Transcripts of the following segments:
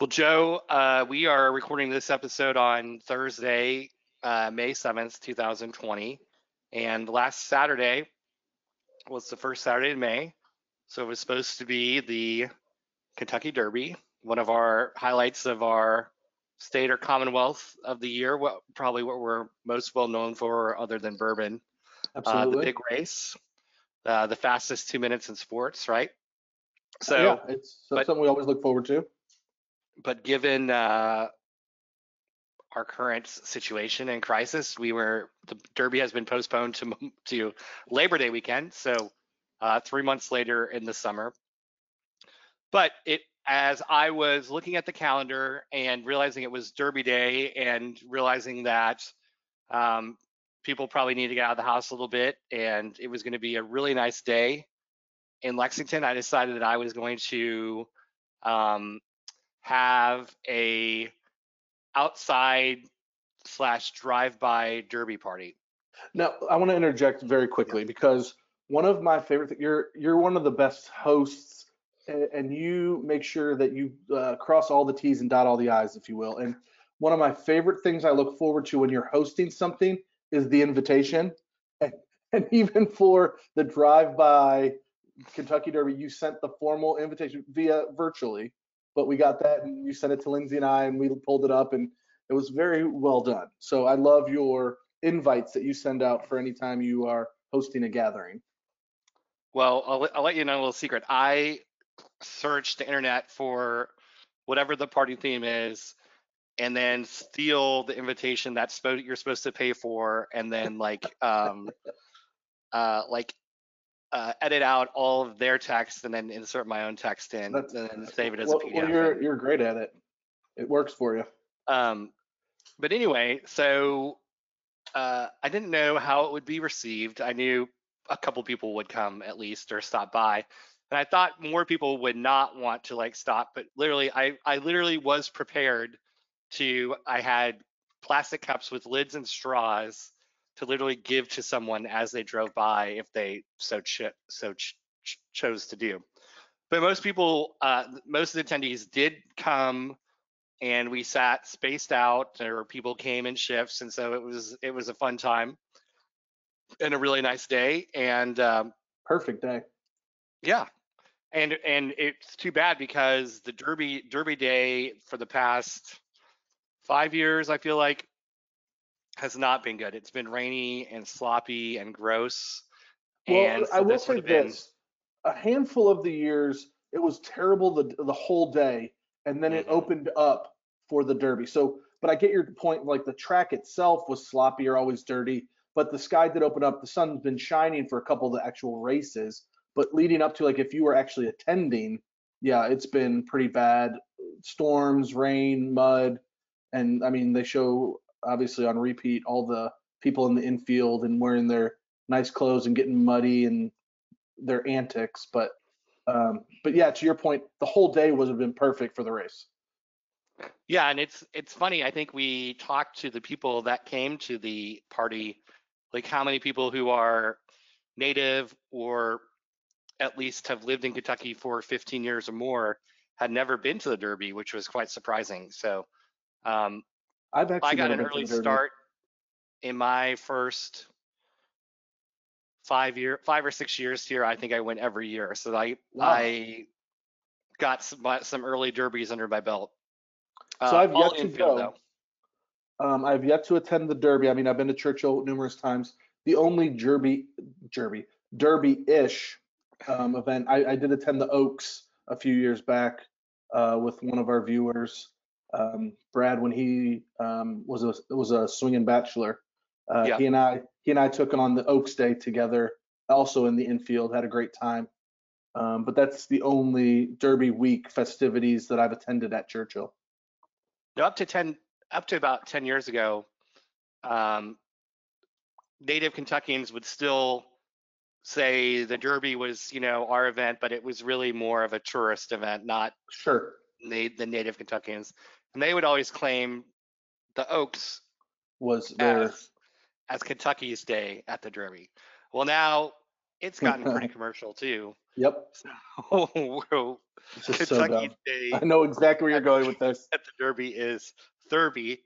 Well, Joe, uh, we are recording this episode on Thursday, uh, May 7th, 2020. And last Saturday was the first Saturday in May. So it was supposed to be the Kentucky Derby, one of our highlights of our state or commonwealth of the year, what, probably what we're most well known for other than bourbon. Absolutely. Uh, the big race, uh, the fastest two minutes in sports, right? So, yeah, it's but- something we always look forward to. But given uh, our current situation and crisis, we were the Derby has been postponed to to Labor Day weekend, so uh, three months later in the summer. But it, as I was looking at the calendar and realizing it was Derby Day, and realizing that um, people probably need to get out of the house a little bit, and it was going to be a really nice day in Lexington, I decided that I was going to um, have a outside slash drive-by derby party. Now, I want to interject very quickly because one of my favorite things, you're you're one of the best hosts, a- and you make sure that you uh, cross all the T's and dot all the I's, if you will. And one of my favorite things I look forward to when you're hosting something is the invitation. And, and even for the drive-by Kentucky Derby, you sent the formal invitation via virtually, but we got that and you sent it to Lindsay and I, and we pulled it up, and it was very well done. So I love your invites that you send out for any time you are hosting a gathering. Well, I'll, I'll let you know a little secret. I searched the internet for whatever the party theme is, and then steal the invitation that's you're supposed to pay for, and then like um, uh, like uh, edit out all of their text and then insert my own text in, and then save it as Well, a PDF. well, you're you're great at it. It works for you. Um, but anyway, so uh, I didn't know how it would be received. I knew a couple people would come at least or stop by, and I thought more people would not want to like stop. But literally, I I literally was prepared to. I had plastic cups with lids and straws to literally give to someone as they drove by if they so cho- so ch- ch- chose to do. But most people, uh, most of the attendees did come and we sat spaced out or people came in shifts and so it was it was a fun time and a really nice day and um, Perfect day. yeah and and it's too bad because the derby derby day for the past five years i feel like has not been good it's been rainy and sloppy and gross Well, and so I will say been this: a handful of the years, it was terrible the the whole day, and then it Mhm. opened up for the Derby. So, but I get your point. Like the track itself was sloppy or always dirty, but the sky did open up. The sun's been shining for a couple of the actual races, but leading up to like if you were actually attending, yeah, it's been pretty bad. Storms, rain, mud, and I mean they show obviously on repeat all the people in the infield and wearing their nice clothes and getting muddy and their antics. But um, but yeah, to your point, the whole day would have been perfect for the race. Yeah, and it's it's funny. I think we talked to the people that came to the party, like how many people who are native or at least have lived in Kentucky for 15 years or more had never been to the Derby, which was quite surprising. So um, I've actually I got an early start in my first five year, five or six years here. I think I went every year, so I Wow. I got some some early derbies under my belt. So Uh, I've yet to infield, go. though. Um, I've yet to attend the Derby. I mean, I've been to Churchill numerous times. The only Derby, Derby, Derby-ish um, event I, I did attend the Oaks a few years back uh, with one of our viewers, um, Brad, when he um, was a was a swinging bachelor. Uh, Yeah. He and I he and I took on the Oaks Day together, also in the infield. Had a great time. Um, but that's the only Derby week festivities that I've attended at Churchill. No, up to 10 up to about 10 years ago um, native kentuckians would still say the derby was you know our event but it was really more of a tourist event not Sure. the native kentuckians and they would always claim the oaks Was there? as, as kentucky's day at the derby well now it's gotten pretty commercial too. Yep. So just so. State I know exactly where you're going with this, at the Derby is Thurby,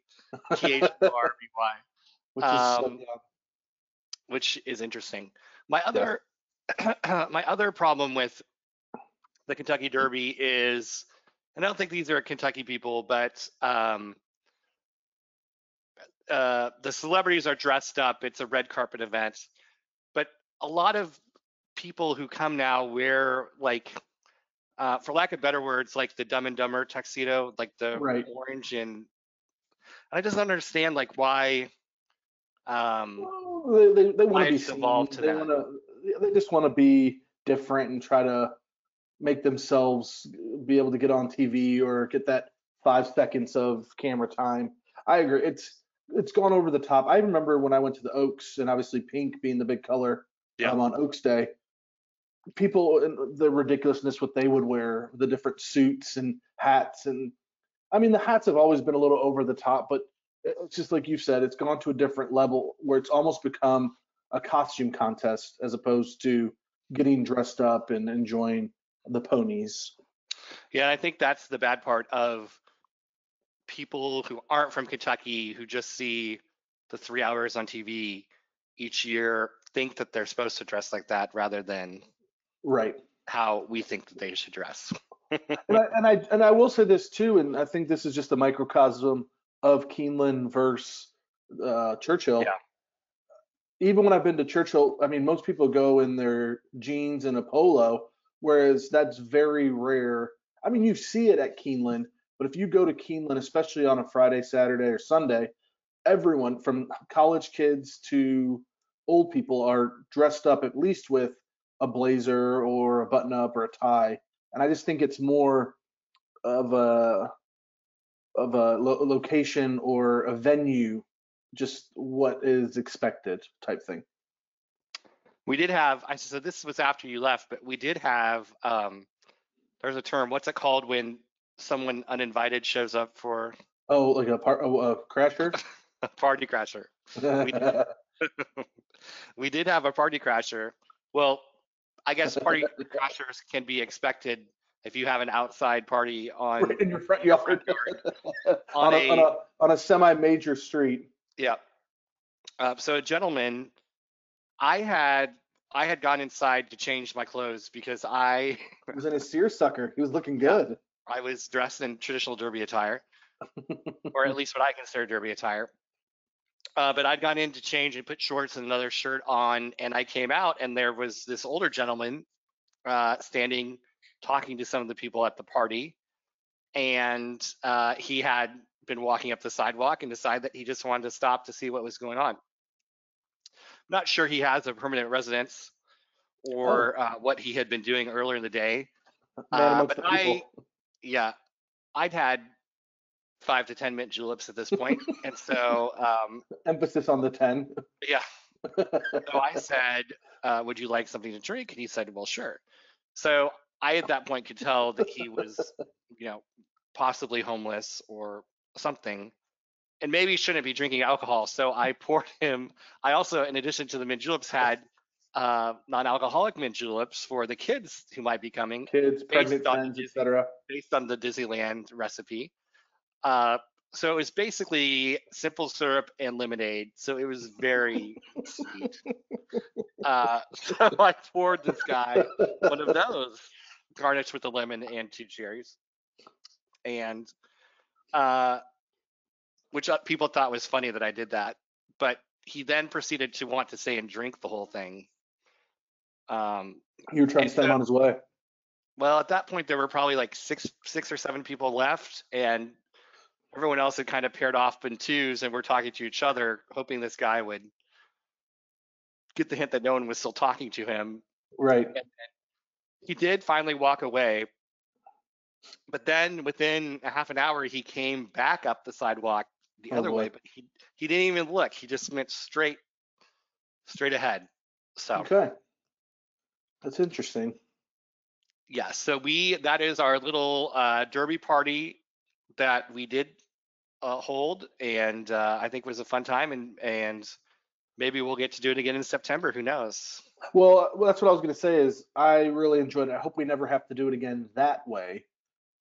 T H R B Y, which is so Um, dumb. which is interesting. My other my other problem with the Kentucky Derby is, and I don't think these are Kentucky people, but um, uh, the celebrities are dressed up. It's a red carpet event, but a lot of people who come now wear like, uh, for lack of better words, like the Dumb and Dumber tuxedo, like the Right. orange and. I just don't understand like why. Um, Well, they they, they want to be seen. to they to. They just want to be different and try to make themselves be able to get on TV or get that five seconds of camera time. I agree. It's it's gone over the top. I remember when I went to the Oaks and obviously pink being the big color Yeah. um, on Oaks Day. People and the ridiculousness what they would wear, the different suits and hats and I mean the hats have always been a little over the top, but it's just like you said, it's gone to a different level where it's almost become a costume contest as opposed to getting dressed up and enjoying the ponies. Yeah, I think that's the bad part of people who aren't from Kentucky who just see the three hours on TV each year think that they're supposed to dress like that rather than Right. how we think that they should dress. And I, and I and I will say this too, and I think this is just a microcosm of Keeneland versus uh, Churchill. Yeah. Even when I've been to Churchill, I mean, most people go in their jeans and a polo, whereas that's very rare. I mean, you see it at Keeneland, but if you go to Keeneland, especially on a Friday, Saturday, or Sunday, everyone from college kids to old people are dressed up at least with a blazer or a button up or a tie and I just think it's more of a of a lo- location or a venue, just what is expected type thing. We did have, I so this was after you left, but we did have, um, there's a term, what's it called when someone uninvited shows up for Oh, like a part, oh, a crasher. a party crasher? we did have a party crasher. Well, I guess party crashers can be expected if you have an outside party on. right in your front yard, on, On a, on a- a on a semi-major street. Yeah. Uh, so a gentleman, I had I had gone inside to change my clothes because I He was in a seersucker. He was looking good. I was dressed in traditional derby attire, or at least what I consider derby attire. Uh, but I'd gone in to change and put shorts and another shirt on, and I came out, and there was this older gentleman uh, standing talking to some of the people at the party, and uh, he had been walking up the sidewalk and decided that he just wanted to stop to see what was going on. Not sure he has a permanent residence or uh, what he had been doing earlier in the day. Uh, but people. Yeah, I'd had five to ten mint juleps at this point, and so um, Emphasis on the ten. yeah. So I said, uh, "Would you like something to drink?" And he said, "Well, sure." So I at that point could tell that he was, you know, possibly homeless or something, and maybe shouldn't be drinking alcohol. So I poured him. I also, in addition to the mint juleps, had uh, non-alcoholic mint juleps for the kids who might be coming Kids, pregnant on friends, etc. based on the Disneyland recipe. Uh, so it was basically simple syrup and lemonade. So it was very sweet. Uh, so I poured this guy one of those, garnished with a lemon and two cherries, and uh, which uh, people thought was funny that I did that. But he then proceeded to want to say and drink the whole thing. Um, You were trying to him on his way. well, at that point, there were probably like six, six or seven people left, and everyone else had kind of paired off in twos, and we're talking to each other, hoping this guy would get the hint that no one was still talking to him. Right. He did finally walk away, but then within a half an hour, he came back up the sidewalk the Oh, other boy. way, but he he didn't even look. He just went straight, straight ahead. So. Okay. That's interesting. Yeah, so we that is our little uh, derby party that we did uh, hold, and uh, I think it was a fun time, and and maybe we'll get to do it again in September. Who knows? Well, well, that's what I was going to say. Is I really enjoyed it. I hope we never have to do it again that way,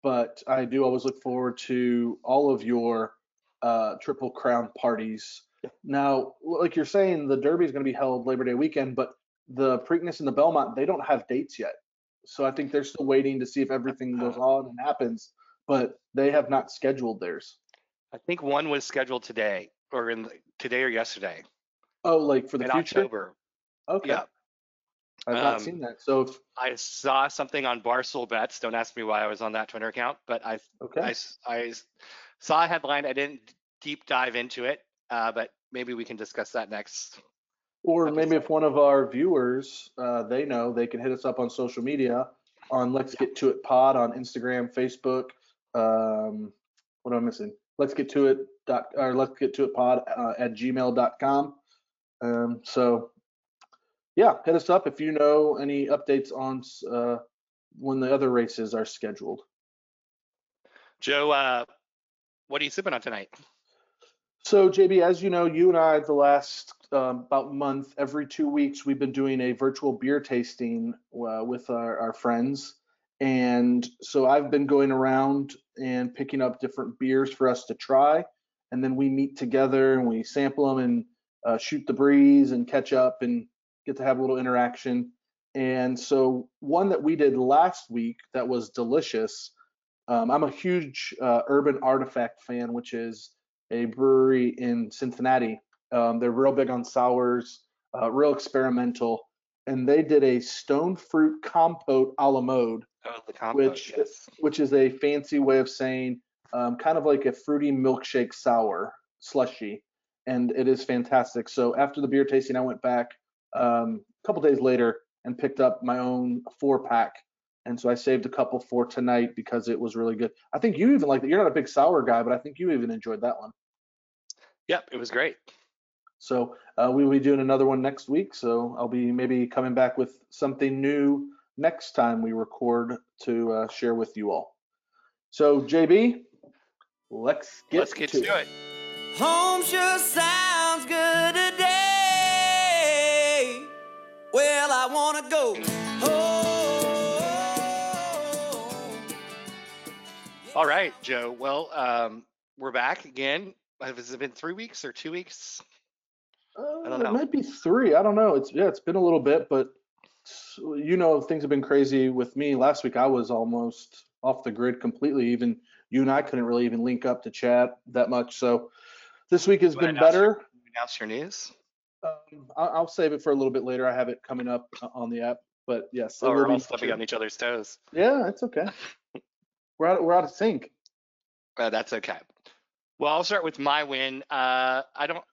but I do always look forward to all of your uh, Triple Crown parties. Now, like you're saying, the Derby is going to be held Labor Day weekend, but the Preakness and the Belmont they don't have dates yet. So I think they're still waiting to see if everything goes on and happens, but they have not scheduled theirs. I think one was scheduled today, or in today or yesterday Oh, like for the in future? October. Okay. Yeah. I've not Um, seen that. So if, I saw something on Barstool Bets. Don't ask me why I was on that Twitter account, but I okay. I, I saw a headline. I didn't deep dive into it, uh, but maybe we can discuss that next. Or maybe if one of our viewers, uh, they know, they can hit us up on social media on Lex Get To It Pod on Instagram, Facebook. Um, what am I missing? Lex Get To It dot or Lex Get To It Pod uh, at gmail.com. Um, so yeah, hit us up if you know any updates on uh, when the other races are scheduled. Joe, uh, what are you sipping on tonight? So, JB, as you know, you and I, the last um, about month, every two weeks, we've been doing a virtual beer tasting uh, with our, our friends. And so I've been going around and picking up different beers for us to try. And then we meet together and we sample them and uh, shoot the breeze and catch up and get to have a little interaction. And so, one that we did last week that was delicious. Um, I'm a huge uh, Urban Artifact fan, which is a brewery in Cincinnati. Um, they're real big on sours, uh, real experimental, and they did a stone fruit compote a la mode, Oh, the compote. Which- yes. which is a fancy way of saying um, kind of like a fruity milkshake sour slushy, and it is fantastic. So after the beer tasting, I went back um, a couple days later and picked up my own four pack. And so I saved a couple for tonight because it was really good. I think you even like that. You're not a big sour guy, but I think you even enjoyed that one. Yep, it was great. So uh, we will be doing another one next week. So I'll be maybe coming back with something new next time we record to uh, share with you all. So JB, let's get Let's get to it. Home sure sounds good All right, Joe. Well, um, we're back again. Has it been three weeks or two weeks? Uh, don't know. it might be three. I don't know. It's yeah, it's been a little bit, but you know things have been crazy with me. Last week I was almost off the grid completely. Even you and I couldn't really even link up to chat that much. So this week has been announce your- better. Announce your news. Um, I- I'll save it for a little bit later. I have it coming up uh, on the app. But yes, Oh, we're all stepping on each other's toes. Yeah, it's okay. We're out. We're out of sync. Uh, that's okay. Well, I'll start with my win. Uh, I don't,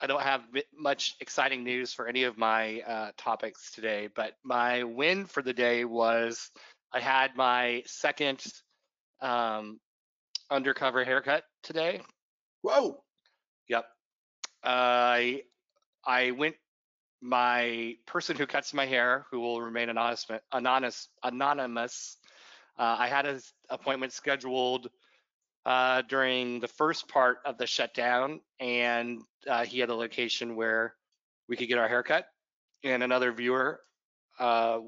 I don't have much exciting news for any of my uh, topics today, but my win for the day was I had my second um, undercover haircut today. Whoa. Yep. I I went. My person who cuts my hair, who will remain anonymous, anonymous, anonymous. Uh, I had an appointment scheduled uh, during the first part of the shutdown, and uh, he had a location where we could get our haircut. And another viewer uh,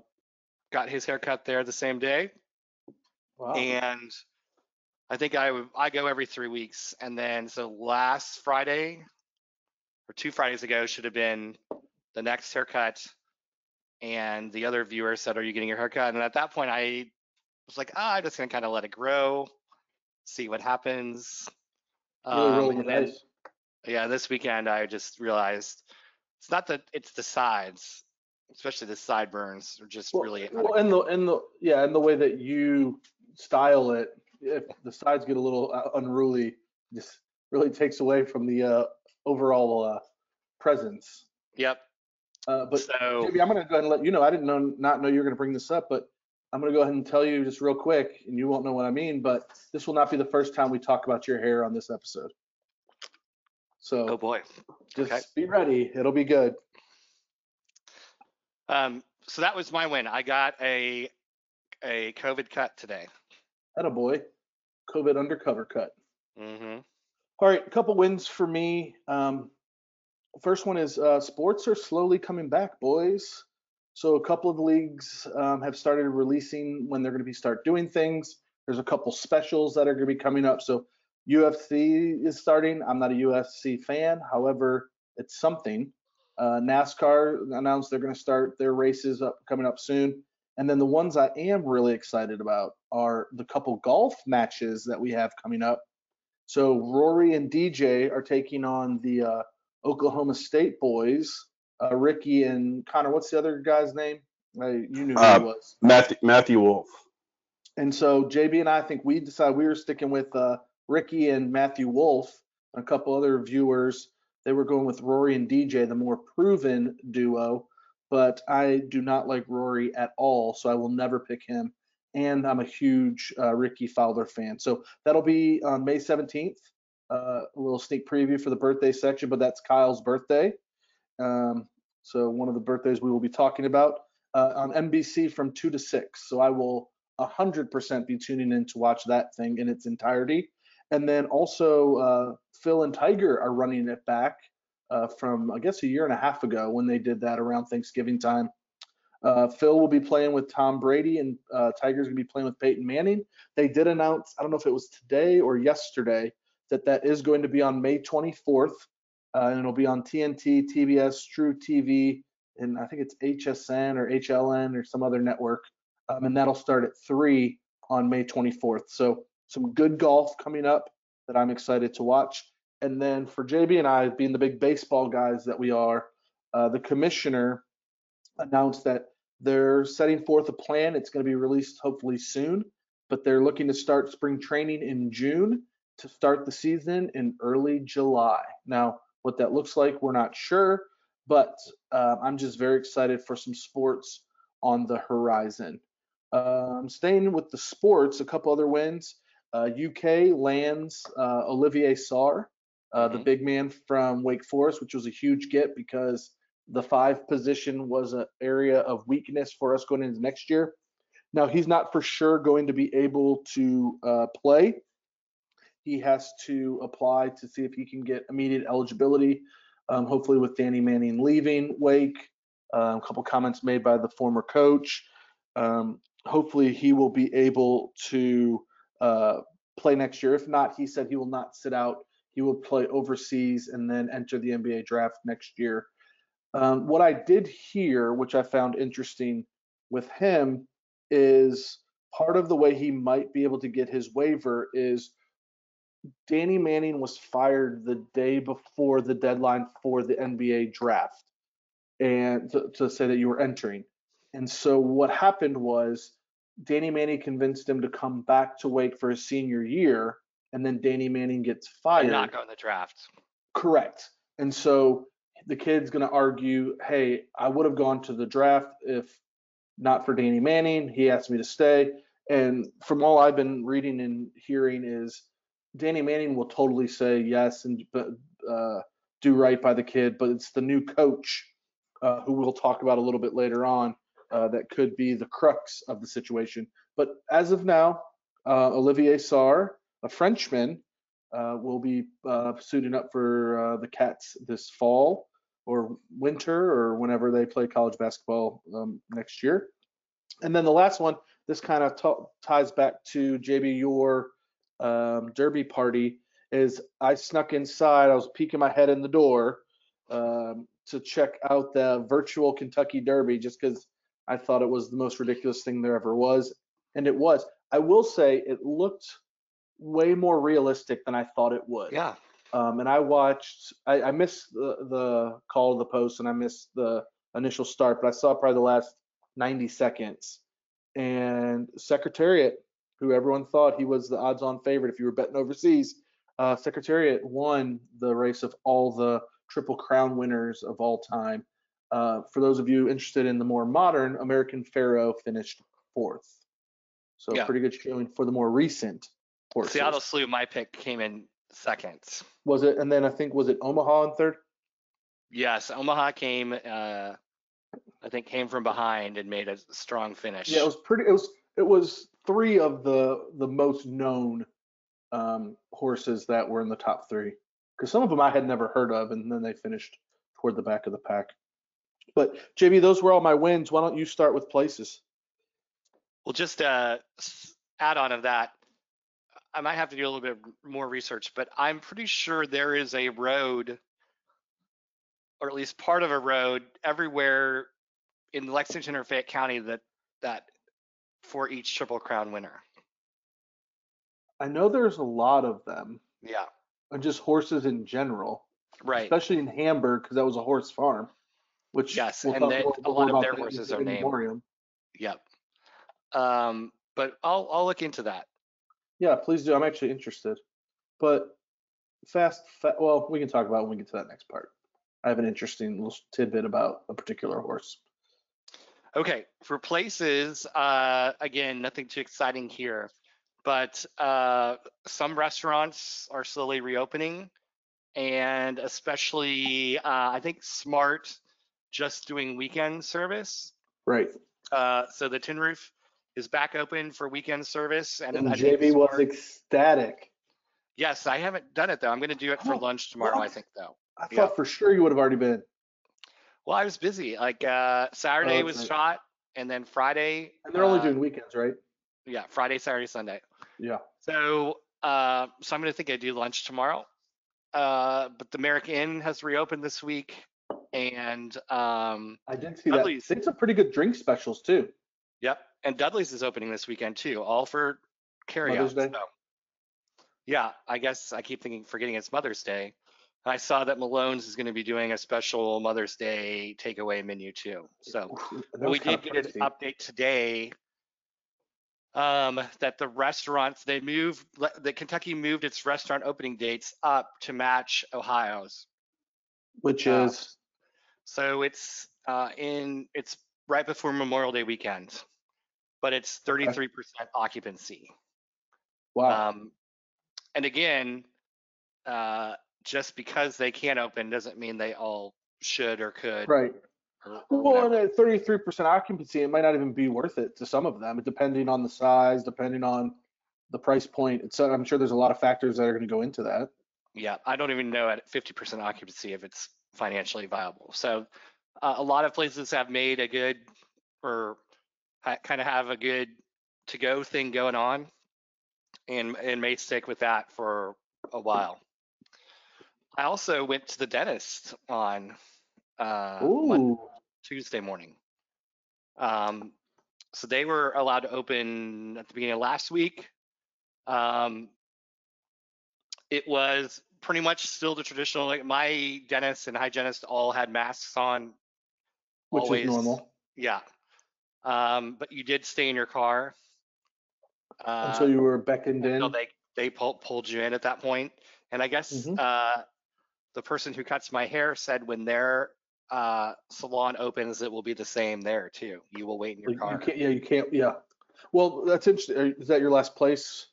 got his haircut there the same day Wow. and I think I I go every three weeks, and then so last Friday or two Fridays ago should have been the next haircut, and the other viewer said, "Are you getting your haircut?" And at that point, I was like, "Ah, I'm just gonna kind of let it grow, see what happens." Um, then- yeah, this weekend I just realized it's not that it's the sides, especially the sideburns, are just Well, really. well, and the and the yeah, and the way that you style it, if the sides get a little uh, unruly, just really takes away from the uh, overall uh, presence. Yep. Uh, but so JB, I'm going to go ahead and let you know. I didn't know not know you were going to bring this up, but I'm going to go ahead and tell you just real quick, and you won't know what I mean. But this will not be the first time we talk about your hair on this episode. So oh boy. just okay. be ready; it'll be good. Um, so that was my win. I got a a COVID cut today. Atta boy, COVID undercover cut. hmm All right, a couple wins for me. Um, first one is uh, sports are slowly coming back, boys. So a couple of leagues um, have started releasing when they're going to be start doing things. There's a couple specials that are going to be coming up. So UFC is starting. I'm not a UFC fan, however, it's something. Uh, NASCAR announced they're going to start their races up coming up soon. And then the ones I am really excited about are the couple golf matches that we have coming up. So Rory and DJ are taking on the uh, Oklahoma State boys. Uh, Ricky and Connor, what's the other guy's name? Uh, you knew who Uh, he was. Matthew, Matthew Wolff. And so JB and I, I think we decided we were sticking with uh, Ricky and Matthew Wolff. A couple other viewers, they were going with Rory and DJ, the more proven duo. But I do not like Rory at all, so I will never pick him. And I'm a huge uh, Rickie Fowler fan. So that'll be on May 17th. Uh, a little sneak preview for the birthday section, but that's Kyle's birthday. Um, so one of the birthdays we will be talking about uh, on NBC from 2 to 6. So I will 100% be tuning in to watch that thing in its entirety. And then also, uh, Phil and Tiger are running it back uh, from, I guess, a year and a half ago when they did that around Thanksgiving time. Uh, Phil will be playing with Tom Brady, and uh, Tiger's to be playing with Peyton Manning. They did announce, I don't know if it was today or yesterday, that that is going to be on May 24th, uh, and it'll be on TNT, TBS, True TV, and I think it's HSN or HLN or some other network um, and that'll start at three on May 24th. So some good golf coming up that I'm excited to watch. And then for JB and I, being the big baseball guys that we are, uh, the commissioner announced that they're setting forth a plan. It's going to be released hopefully soon, but they're looking to start spring training in June to start the season in early July. Now, what that looks like, we're not sure, but uh, I'm just very excited for some sports on the horizon. Um, staying with the sports, a couple other wins. Uh, UK lands uh, Olivier Sarr, uh, the Mhm. big man from Wake Forest, which was a huge get because the five position was an area of weakness for us going into next year. Now he's not for sure going to be able to uh, play. He has to apply to see if he can get immediate eligibility. Um, hopefully, with Danny Manning leaving Wake, um, a couple comments made by the former coach. Um, hopefully, he will be able to uh, play next year. If not, he said he will not sit out. He will play overseas and then enter the NBA draft next year. Um, what I did hear, which I found interesting with him, is part of the way he might be able to get his waiver is Danny Manning was fired the day before the deadline for the NBA draft and to, to say that you were entering. And so what happened was Danny Manning convinced him to come back to Wake for his senior year, and then Danny Manning gets fired. And not go in the draft. Correct. And so the kid's going to argue, hey, I would have gone to the draft if not for Danny Manning. He asked me to stay. And from all I've been reading and hearing is Danny Manning will totally say yes and uh, do right by the kid, but it's the new coach uh, who we'll talk about a little bit later on uh, that could be the crux of the situation. But as of now, uh, Olivier Sarr, a Frenchman, uh, will be uh, suiting up for the Cats this fall or winter or whenever they play college basketball um, next year. And then the last one, this kind of t- ties back to JB your um, derby party. Is I snuck inside. I was peeking my head in the door um, to check out the virtual Kentucky Derby just because I thought it was the most ridiculous thing there ever was, and it was. I will say it looked way more realistic than I thought it would. Yeah. Um, and I watched. I, I missed the, the call of the post, and I missed the initial start, but I saw probably the last 90 seconds. And Secretariat, who everyone thought he was the odds-on favorite if you were betting overseas, uh, Secretariat won the race of all the Triple Crown winners of all time. Uh, for those of you interested in the more modern, American Pharoah finished fourth. So Yeah. pretty good showing for the more recent horses. Seattle Slew, my pick, came in second. was it? And then I think was it Omaha in third? Yes, Omaha came, uh, I think, came from behind and made a strong finish. Yeah, it was pretty. It was it was three of the the most known um, horses that were in the top three because some of them I had never heard of, and then they finished toward the back of the pack. But JB, those were all my wins. Why don't you start with places? Well, just uh, add on of that, I might have to do a little bit more research, but I'm pretty sure there is a road, or at least part of a road, everywhere in Lexington or Fayette County that that for each Triple Crown winner. I know there's a lot of them, Yeah, and just horses in general, right. especially in Hamburg because that was a horse farm. Which Yes, we'll and they- a lot of their horses are named. memoriam. Yep. Um, but I'll I'll look into that. Yeah, please do. I'm actually interested. But fast, fa- well, we can talk about when we get to that next part. I have an interesting little tidbit about a particular horse. Okay, for places, uh, again, nothing too exciting here, but uh, some restaurants are slowly reopening, and especially uh, I think Smart just doing weekend service. Right. Uh, so the Tin Roof is back open for weekend service, and, And JB was ecstatic. yes, I haven't done it though. I'm going to do it for Oh, lunch tomorrow. I think though. I thought for sure you would have already been. Well, I was busy. Like uh, Saturday Oh, was shot, and then Friday. And they're only uh, doing weekends, right? yeah, Friday, Saturday, Sunday. Yeah. So, uh, so I'm going to think I do lunch tomorrow. Uh, but the American Inn has reopened this week, and um, I did see that. Dudley's. They did some pretty good drink specials too. yep, and Dudley's is opening this weekend too, all for carry Mother's out. Day? So, yeah, I guess I keep thinking forgetting it's Mother's Day. I saw that Malone's is going to be doing a special Mother's Day takeaway menu too. So we did get an update today um, that the restaurants they moved that Kentucky moved its restaurant opening dates up to match Ohio's. which uh, is So it's uh, in it's right before Memorial Day weekend, but it's 33% occupancy. wow. Um, and again, uh, just because they can't open doesn't mean they all should or could. right. or- or Well, whatever. and at 33% occupancy, it might not even be worth it to some of them, depending on the size, depending on the price point. It's, I'm sure there's a lot of factors that are going to go into that. Yeah, I don't even know at 50% occupancy if it's financially viable. So uh, a lot of places have made a good or ha- kind of have a good to go thing going on and and may stick with that for a while. I also went to the dentist on uh, Tuesday morning. Um, so they were allowed to open at the beginning of last week. Um, it was pretty much still the traditional. Like my dentist and hygienist all had masks on. Which always. is normal Yeah. Um, but you did stay in your car. Uh, until you were beckoned in. they they pulled pulled you in at that point. And I guess Mhm. uh, the person who cuts my hair said when their uh, salon opens, it will be the same there too. You will wait in your You- car. You can't, yeah, you can't. Yeah. Well, that's interesting. Is that your last place?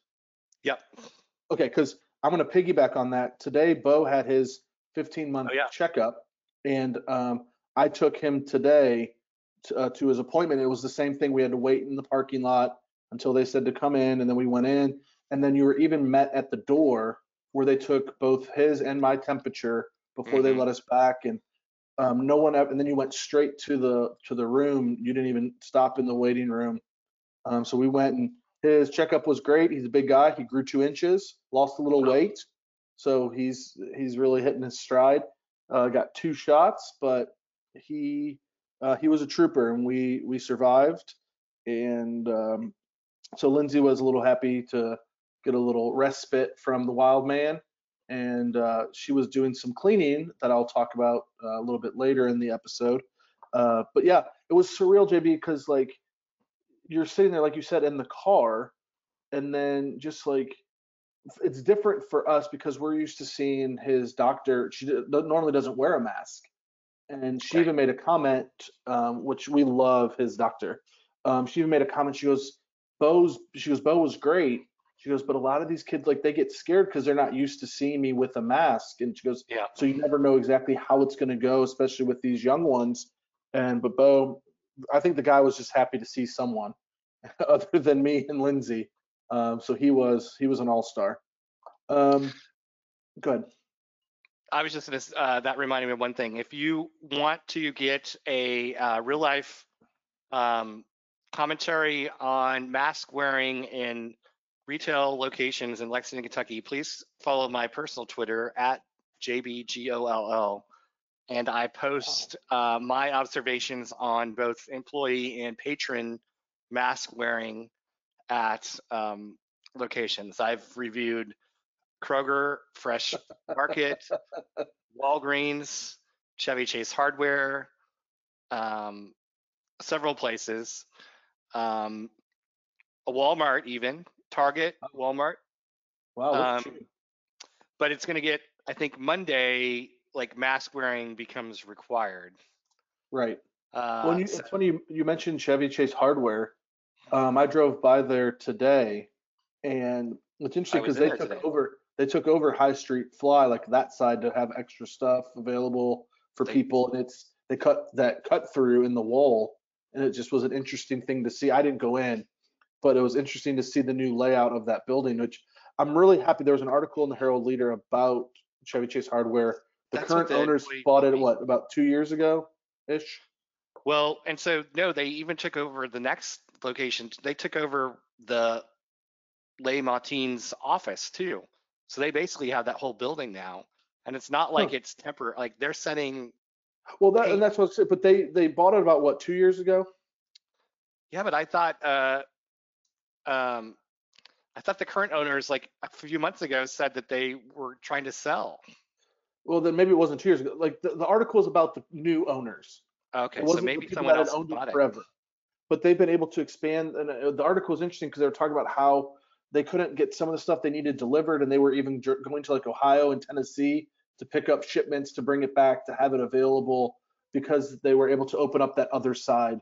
Yep. Okay, because I'm going to piggyback on that. Today, Bo had his 15 month Oh, yeah. checkup, and um, I took him today to, uh, to his appointment. It was the same thing. We had to wait in the parking lot until they said to come in, and then we went in. And then you were even met at the door where they took both his and my temperature before they Mhm. let us back. And um, no one, ever, and then you went straight to the to the room. You didn't even stop in the waiting room. Um, so we went and his checkup was great. He's a big guy. He grew two inches, lost a little weight, so he's he's really hitting his stride. Uh, got two shots, but he uh, he was a trooper, and we we survived. And um, so Lindsay was a little happy to get a little respite from the wild man, and uh, she was doing some cleaning that I'll talk about uh, a little bit later in the episode. Uh, but yeah, it was surreal, JB, because like you're sitting there, like you said, in the car, and then just like it's different for us because we're used to seeing his doctor. She d- normally doesn't wear a mask, and she Right. even made a comment, um, which we love his doctor. Um, she even made a comment. She goes, "Bo's," she goes, "Bo was great." She goes, "But a lot of these kids like they get scared because they're not used to seeing me with a mask." And she goes, Yeah. so you never know exactly how it's going to go, especially with these young ones. And but Bo, I think the guy was just happy to see someone other than me and Lindsay. Um, so he was he was an all star. Um, go ahead. I was just gonna, uh, that reminded me of one thing. If you want to get a uh, real life um, commentary on mask wearing in retail locations in Lexington, Kentucky, please follow my personal Twitter at JBGOLL. And I post uh, my observations on both employee and patron mask wearing at um, locations. I've reviewed Kroger, Fresh Market, Walgreens, Chevy Chase Hardware, um, several places, um, a Walmart even, Target, Walmart. Wow. Um. But it's going to get, I think Monday, like mask wearing becomes required. Right. Uh, Well, you, so- it's funny you, you mentioned Chevy Chase Hardware. Um, I drove by there today, and it's interesting because they took today. over they took over High Street Fly, like that side, to have extra stuff available for They- people, and it's they cut that cut through in the wall, and it just was an interesting thing to see. I didn't go in, but it was interesting to see the new layout of that building, which I'm really happy. There was an article in the Herald Leader about Chevy Chase Hardware. The That's current owners bought it what about two years ago, ish. Well, and so no, they even took over the next location. They took over the Les Martins office too. So they basically have that whole building now. And it's not like it's temporary. Like they're setting, Well, that Hey. and that's what But they they bought it about what two years ago? yeah, but I thought, uh, um, I thought the current owners, like a few months ago, said that they were trying to sell. Well, then maybe it wasn't two years ago. Like the, the article is about the new owners. Okay, so maybe someone else owned bought it it. But they've been able to expand, and uh, the article was interesting because they were talking about how they couldn't get some of the stuff they needed delivered, and they were even going to like Ohio and Tennessee to pick up shipments to bring it back to have it available because they were able to open up that other side.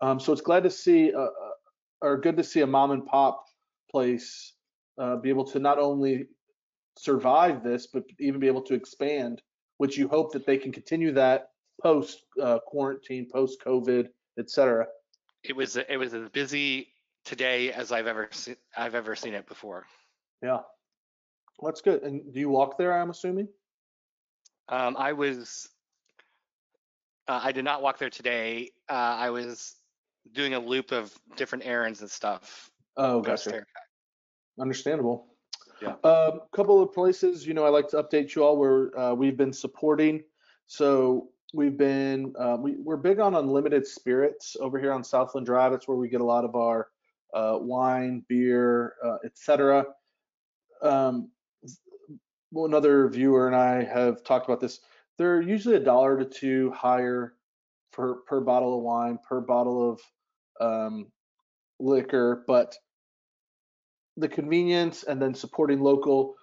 Um, so it's glad to see, uh, uh, or good to see a mom and pop place uh, be able to not only survive this, but even be able to expand, which you hope that they can continue that post uh, quarantine, post COVID, et cetera. It was it was as busy today as I've ever seen I've ever seen it before. Yeah. Well, that's good. And do you walk there, I'm assuming? Um, I was, uh, I did not walk there today. Uh, I was doing a loop of different errands and stuff. Oh, gotcha. Understandable. Yeah. A couple of places, you know, I like to update you all where uh, we've been supporting. So we've been, uh, we, we're big on unlimited spirits over here on Southland Drive. That's where we get a lot of our uh, wine, beer, uh, etc. Um, well, another viewer and I have talked about this. They're usually a dollar to two higher per per bottle of wine, per bottle of um, liquor, but the convenience and then supporting local.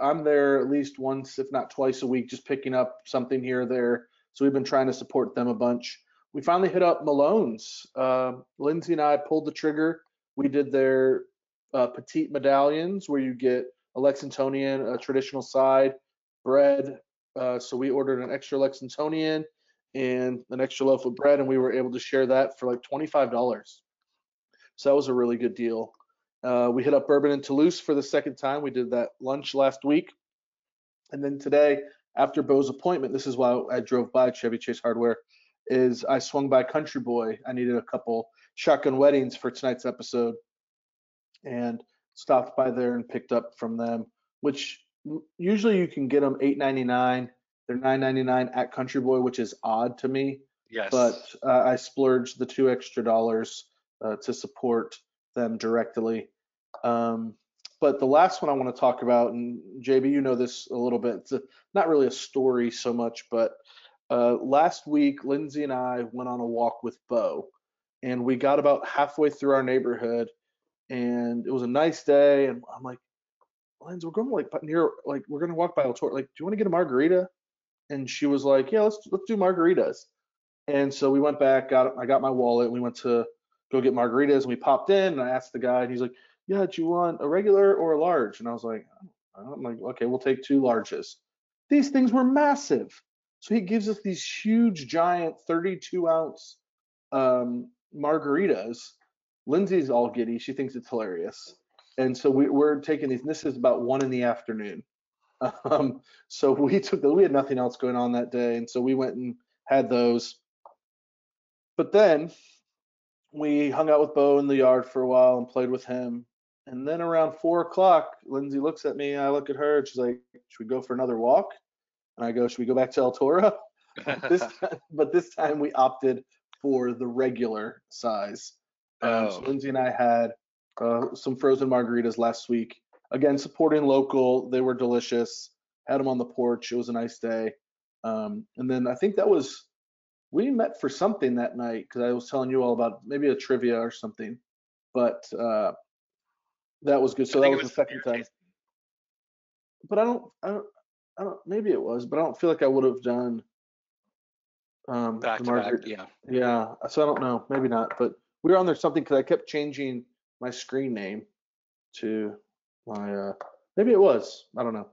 I'm there at least once, if not twice a week, just picking up something here or there. So we've been trying to support them a bunch. We finally hit up Malone's. Uh, Lindsay and I pulled the trigger. We did their uh, petite medallions where you get a Lexingtonian, a traditional side, bread. Uh, so we ordered an extra Lexingtonian and an extra loaf of bread, and we were able to share that for like $25. So that was a really good deal. Uh, we hit up Bourbon and Toulouse for the second time. We did that lunch last week. And then today, after Bo's appointment, this is why I drove by Chevy Chase Hardware, is I swung by Country Boy. I needed a couple shotgun weddings for tonight's episode and stopped by there and picked up from them, which usually you can get them $8.99. They're $9.99 at Country Boy, which is odd to me Yes. but uh, I splurged the two extra dollars uh, to support them directly. Um, but the last one I want to talk about, and JB, you know this a little bit. It's a, not really a story so much, but uh, last week Lindsay and I went on a walk with Bo, and we got about halfway through our neighborhood, and it was a nice day. And I'm like, Lindsay, we're going like near, like we're gonna walk by El Toro. Like, do you want to get a margarita? And she was like, Yeah, let's let's do margaritas. And so we went back, got I got my wallet, we went to go get margaritas. And we popped in, and I asked the guy, and he's like, "Yeah, do you want a regular or a large?" And I was like, "I'm like, okay, we'll take two larges." These things were massive, so he gives us these huge, giant, 32 ounce um, margaritas. Lindsay's all giddy; she thinks it's hilarious, and so we, we're taking these. And this is about one in the afternoon. Um, so we took the we had nothing else going on that day, and so we went and had those. But then we hung out with Bo in the yard for a while and played with him. And then around four o'clock, Lindsay looks at me. I look at her. She's like, "Should we go for another walk?" And I go, "Should we go back to El Toro?" this time, but this time we opted for the regular size. Um, so Oh. Lindsay and I had uh, some frozen margaritas last week. Again, supporting local. They were delicious. Had them on the porch. It was a nice day. Um, and then I think that was we met for something that night because I was telling you all about maybe a trivia or something. But uh, that was good. So that think was, the second time. But I don't, I don't, I don't. Maybe it was, but I don't feel like I would have done um, Back to back, yeah. yeah, so I don't know, maybe not, but we were on there something because I kept changing my screen name to my, uh, maybe it was, I don't know.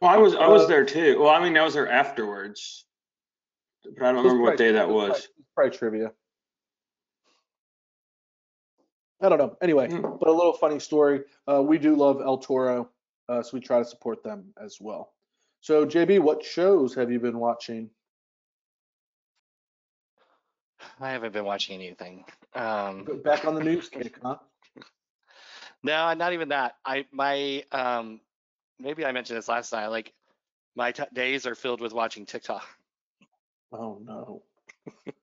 Well, I was I was Uh, there too. Well, I mean, I was there afterwards, but I don't It was remember what day that it was. Probably, it probably trivia. I don't know. Anyway, Hmm. but a little funny story. Uh, we do love El Toro, uh, so we try to support them as well. So JB, what shows have you been watching? I haven't been watching anything. Um, Back on the news kick, huh? No, not even that. I my um, maybe I mentioned this last night. Like my t- days are filled with watching TikTok. Oh no. Damn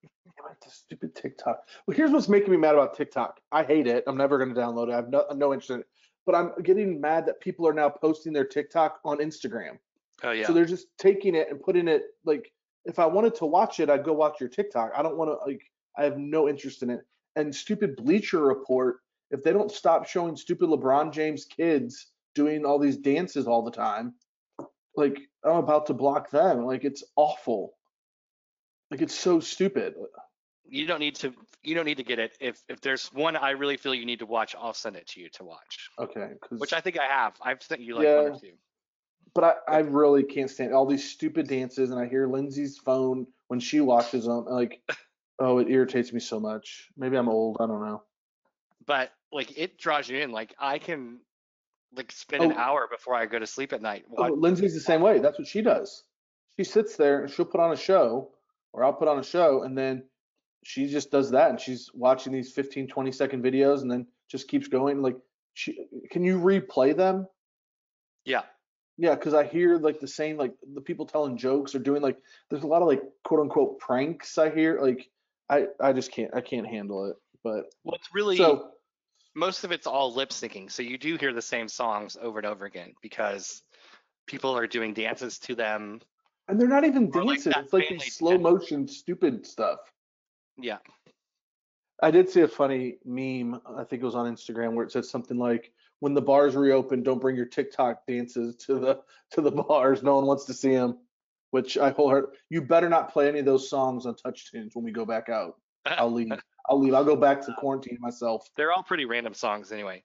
it, this stupid TikTok. Well, here's what's making me mad about TikTok. I hate it. I'm never going to download it. I have no, no interest in it. But I'm getting mad that people are now posting their TikTok on Instagram. Oh yeah. So they're just taking it and putting it like if I wanted to watch it, I'd go watch your TikTok. I don't want to like I have no interest in it. And stupid Bleacher Report, if they don't stop showing stupid LeBron James kids doing all these dances all the time, like I'm about to block them. Like it's awful. Like it's so stupid. you don't need to you don't need to get it. If if there's one I really feel you need to watch, I'll send it to you to watch. Okay. Which I think I have. I've sent you like one or two. but I, I really can't stand all these stupid dances, and I hear Lindsay's phone when she watches them. Like, oh, it irritates me so much. Maybe I'm old. I don't know. But like it draws you in. Like I can like spend an Oh. hour before I go to sleep at night. Oh, Lindsay's the same way. That's what she does. She sits there and she'll put on a show, or I'll put on a show, and then she just does that, and she's watching these 15, 20 second videos, and then just keeps going. Like, she can you replay them? yeah. Yeah, because I hear like the same like the people telling jokes or doing like there's a lot of like quote unquote pranks I hear like I I just can't I can't handle it. But Well, it's really so most of it's all lip syncing. So you do hear the same songs over and over again because people are doing dances to them. and they're not even Or like dancing. it's like these slow dance. motion stupid stuff. Yeah. I did see a funny meme. I think it was on Instagram where it said something like, "When the bars reopen, don't bring your TikTok dances to the to the bars. No one wants to see them." Which I wholeheart. You better not play any of those songs on Touch Tunes when we go back out. I'll leave. I'll leave. I'll go back to quarantine myself. They're all pretty random songs anyway.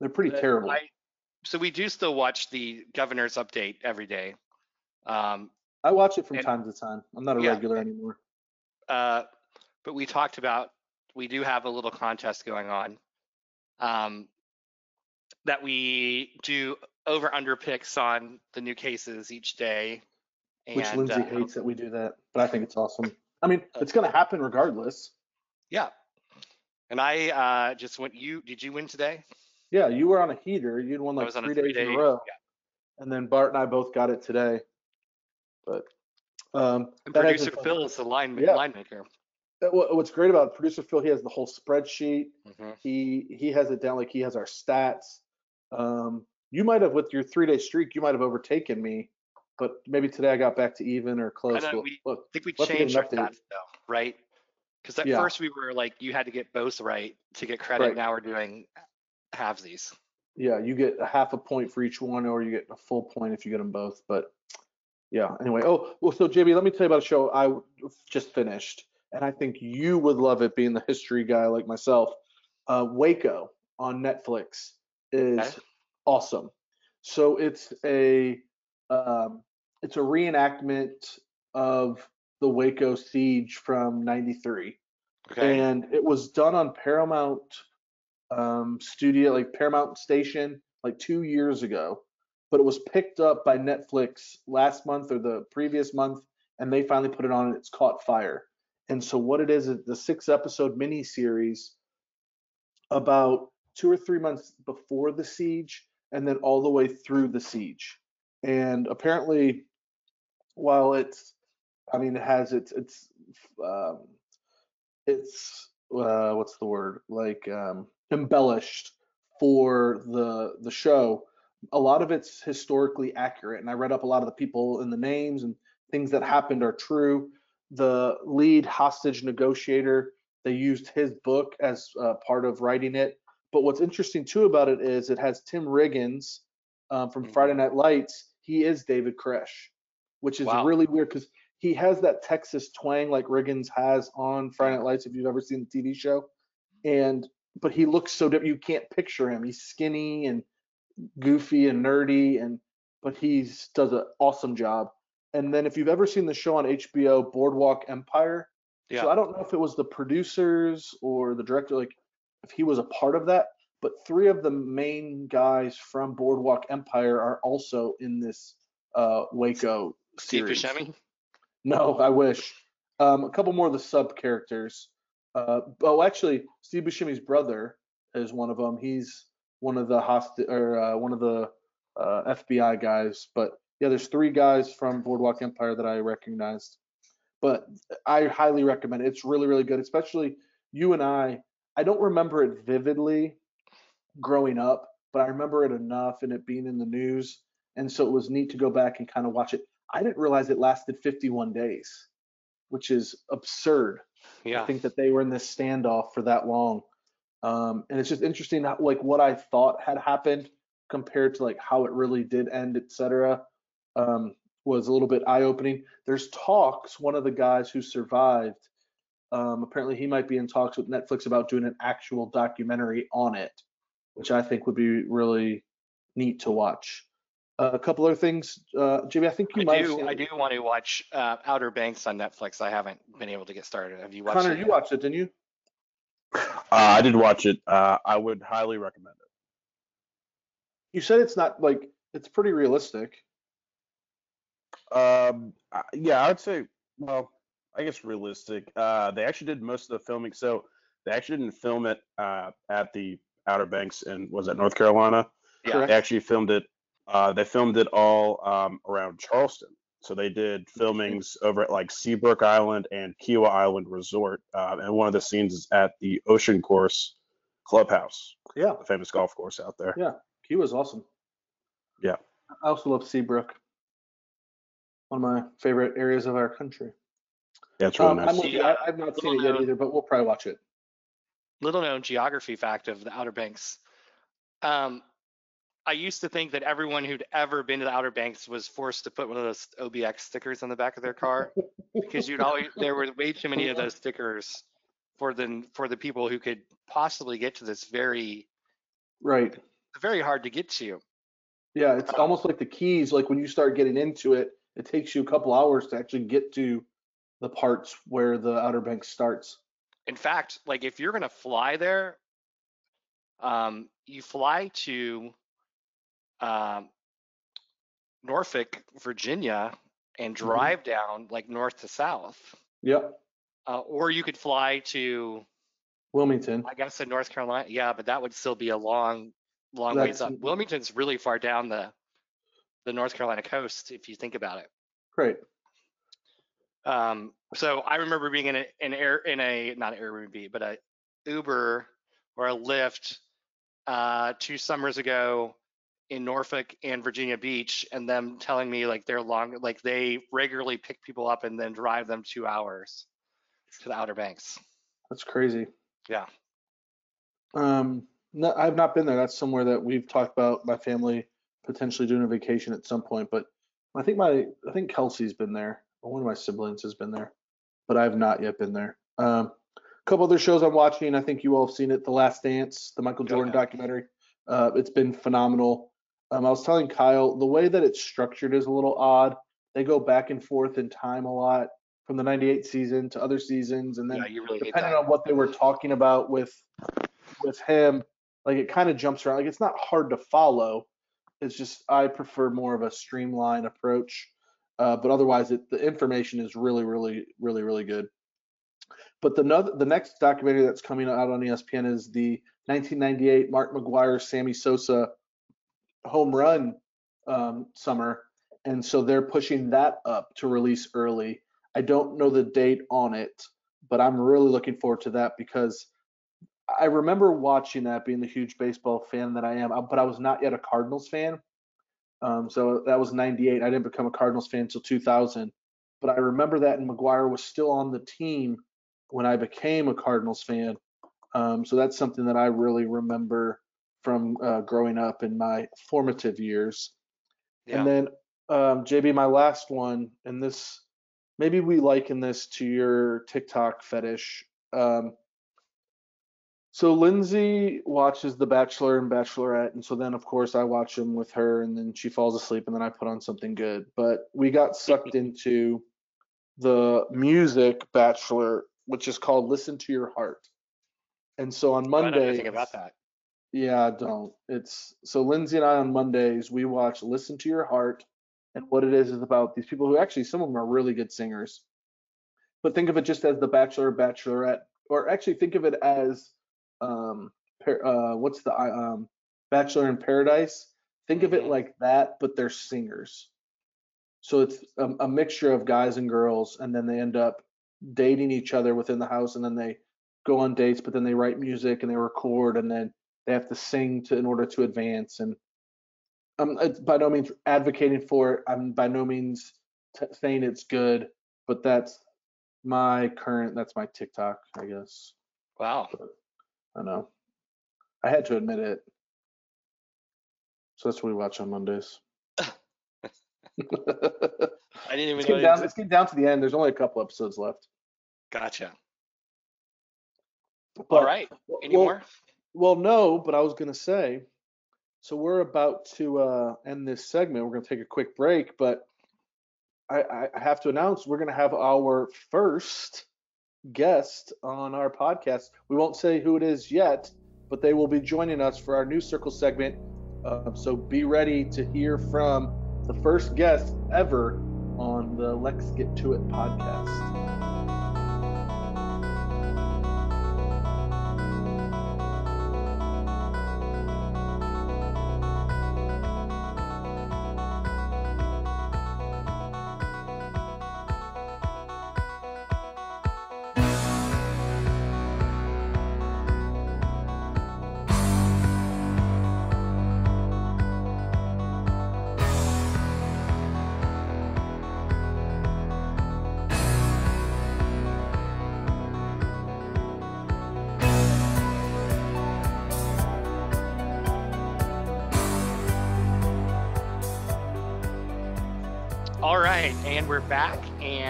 They're pretty But terrible. I, so we do still watch the governor's update every day. Um, I watch it from And- time to time. I'm not a Yeah. regular anymore. uh, but we talked about we do have a little contest going on um, that we do over under picks on the new cases each day. Which Lindsay uh, hates that we do that, but I think it's awesome. I mean, Uh, it's going to happen regardless. Yeah. And I uh, just went. You did you win today? Yeah, you were on a heater. You'd won like a three days in a row, yeah. and then Bart and I both got it today. But um, And producer fun. Phil is the line Yeah. line maker. What's great about producer Phil, he has the whole spreadsheet. Mhm. He he has it down like he has our stats. Um, you might have with your three day streak, you might have overtaken me, but maybe today I got back to even or close. know, we- look, I think we We'll have to get changed our stats though, right? Because at Yeah. first we were like you had to get both right to get credit. Right. Now we're doing halvesies. yeah, you get a half a point for each one, or you get a full point if you get them both. But yeah, anyway. Oh, well, so JB, let me tell you about a show I just finished, and I think you would love it, being the history guy like myself. Uh, Waco on Netflix is Okay. awesome. So it's a um, it's a reenactment of the Waco siege from '93 Okay. and it was done on Paramount um, Studio, like Paramount Station, like two years ago. but it was picked up by Netflix last month or the previous month, and they finally put it on and it's caught fire. And so what it is is the six episode mini series about two or three months before the siege and then all the way through the siege. And apparently, while it's, I mean, it has its its um, it's uh, what's the word like um, embellished for the the show. A lot of it's historically accurate, and I read up a lot of the people and the names and things that happened are true. The lead hostage negotiator, they used his book as uh, part of writing it. But what's interesting too about it is it has Tim Riggins um, from Mhm. Friday Night Lights. He is David Koresh, which is Wow. really weird because he has that Texas twang like Riggins has on Friday Night Lights. If you've ever seen the TV show, and but he looks so different. You can't picture him. He's skinny and goofy and nerdy, and but he's does an awesome job. And then if you've ever seen the show on HBO, Boardwalk Empire, Yeah. so I don't know if it was the producers or the director, like if he was a part of that, but three of the main guys from Boardwalk Empire are also in this uh, Waco Steve series. Buscemi. No, I wish. Um, a couple more of the sub characters. Uh, oh, actually, Steve Buscemi's brother is one of them. He's one of the host or uh, one of the uh, FBI guys. But yeah, there's three guys from Boardwalk Empire that I recognized. But I highly recommend it. It's really, really good. Especially you and I. I don't remember it vividly growing up, but I remember it enough and it being in the news. And so it was neat to go back and kind of watch it. I didn't realize it lasted 51 days, which is absurd. I Yeah. think that they were in this standoff for that long. Um, and it's just interesting how, like what I thought had happened compared to like how it really did end, et cetera, um, was a little bit eye opening. There's talks, one of the guys who survived, um, apparently he might be in talks with Netflix about doing an actual documentary on it, which I think would be really neat to watch. Uh, a couple other things, uh, Jamie, I think you I might do. seen I do want to watch uh, Outer Banks on Netflix. I haven't been able to get started. Have you watched Connor, it? you watched it, didn't you? Uh, I did watch it. Uh, I would highly recommend it. You said it's not like it's pretty realistic. Um, yeah, I would say, well, I guess realistic. Uh, they actually did most of the filming. So they actually didn't film it uh, at the Outer Banks and was that North Carolina? Yeah. Correct. They actually filmed it. Uh, they filmed it all um, around Charleston. So they did filmings over at like Seabrook Island and Kiawah Island Resort. Uh, and one of the scenes is at the Ocean Course Clubhouse, Yeah, the famous golf course out there. yeah. He was awesome. Yeah. I also love Seabrook. One of my favorite areas of our country. Yeah, it's really Um, nice. I'm with you. I, I've not seen it yet either, but we'll probably watch it. Little known geography fact of the Outer Banks. Um, I used to think that everyone who'd ever been to the Outer Banks was forced to put one of those OBX stickers on the back of their car because you'd always there were way too many of those stickers for the for the people who could possibly get to this very Right. very hard to get to. Yeah, it's almost like the keys. Like when you start getting into it, it takes you a couple hours to actually get to the parts where the Outer Banks starts. In fact, like if you're gonna fly there, um, you fly to um, Norfolk, Virginia, and drive down like north to south, Yep. uh, or you could fly to, Wilmington. I guess, in North Carolina. Yeah, but that would still be a long, long ways up. Wilmington's really far down the the North Carolina coast if you think about it. Great. Um, so I remember being in a, an air in a not an Airbnb, but a Uber or a Lyft uh, two summers ago in Norfolk and Virginia Beach, and them telling me like they're long, like they regularly pick people up and then drive them two hours to the Outer Banks. That's crazy. Yeah. Um, no, I've not been there. That's somewhere that we've talked about my family potentially doing a vacation at some point. But I think my I think Kelsey's been there. One of my siblings has been there, but I have not yet been there. Um, a couple other shows I'm watching. I think you all have seen it. The Last Dance, the Michael Jordan Okay. documentary. Uh, it's been phenomenal. Um, I was telling Kyle the way that it's structured is a little odd. They go back and forth in time a lot from the '98 season to other seasons, and then Yeah, really depending on what they were talking about with with him, like it kind of jumps around. Like it's not hard to follow. It's just I prefer more of a streamlined approach. Uh, but otherwise, it, the information is really, really, really, really good. But the no- the next documentary that's coming out on ESPN is the 1998 Mark McGwire Sammy Sosa home run um, summer, and so they're pushing that up to release early. I don't know the date on it, but I'm really looking forward to that because I remember watching that, being the huge baseball fan that I am, uh, but I was not yet a Cardinals fan. Um, so that was 98. I didn't become a Cardinals fan until 2000. But I remember that, and McGwire was still on the team when I became a Cardinals fan. Um, so that's something that I really remember from uh, growing up in my formative years. Yeah. And then, um, JB, my last one, and this maybe we liken this to your TikTok fetish. Um, so Lindsay watches The Bachelor and Bachelorette, and so then of course I watch them with her, and then she falls asleep, and then I put on something good. But we got sucked into the music Bachelor, which is called "Listen to Your Heart." And so on I don't know Monday, about that. Yeah, don't. It's so Lindsay and I on Mondays we watch Listen to Your Heart, and what it is is about these people who actually some of them are really good singers, but think of it just as the Bachelor, Bachelorette, or actually think of it as um, uh, what's the um, Bachelor in Paradise? Think of it Mhm. like that, but they're singers. So it's a, a mixture of guys and girls, and then they end up dating each other within the house, and then they go on dates, but then they write music and they record, and then they have to sing to in order to advance. And I'm by no means advocating for it. I'm by no means t- saying it's good, but that's my current. That's my TikTok, I guess. Wow. I know. I had to admit it. So that's what we watch on Mondays. I didn't even get know. it down, exist- let's get down to the end. There's only a couple episodes left. Gotcha. But, All right. Any well, more? Well, no, but I was going to say, so we're about to uh, end this segment. We're going to take a quick break, but I, I have to announce we're going to have our first guest on our podcast. We won't say who it is yet, but they will be joining us for our new circle segment. Uh, so be ready to hear from the first guest ever on the Lex Get To It podcast.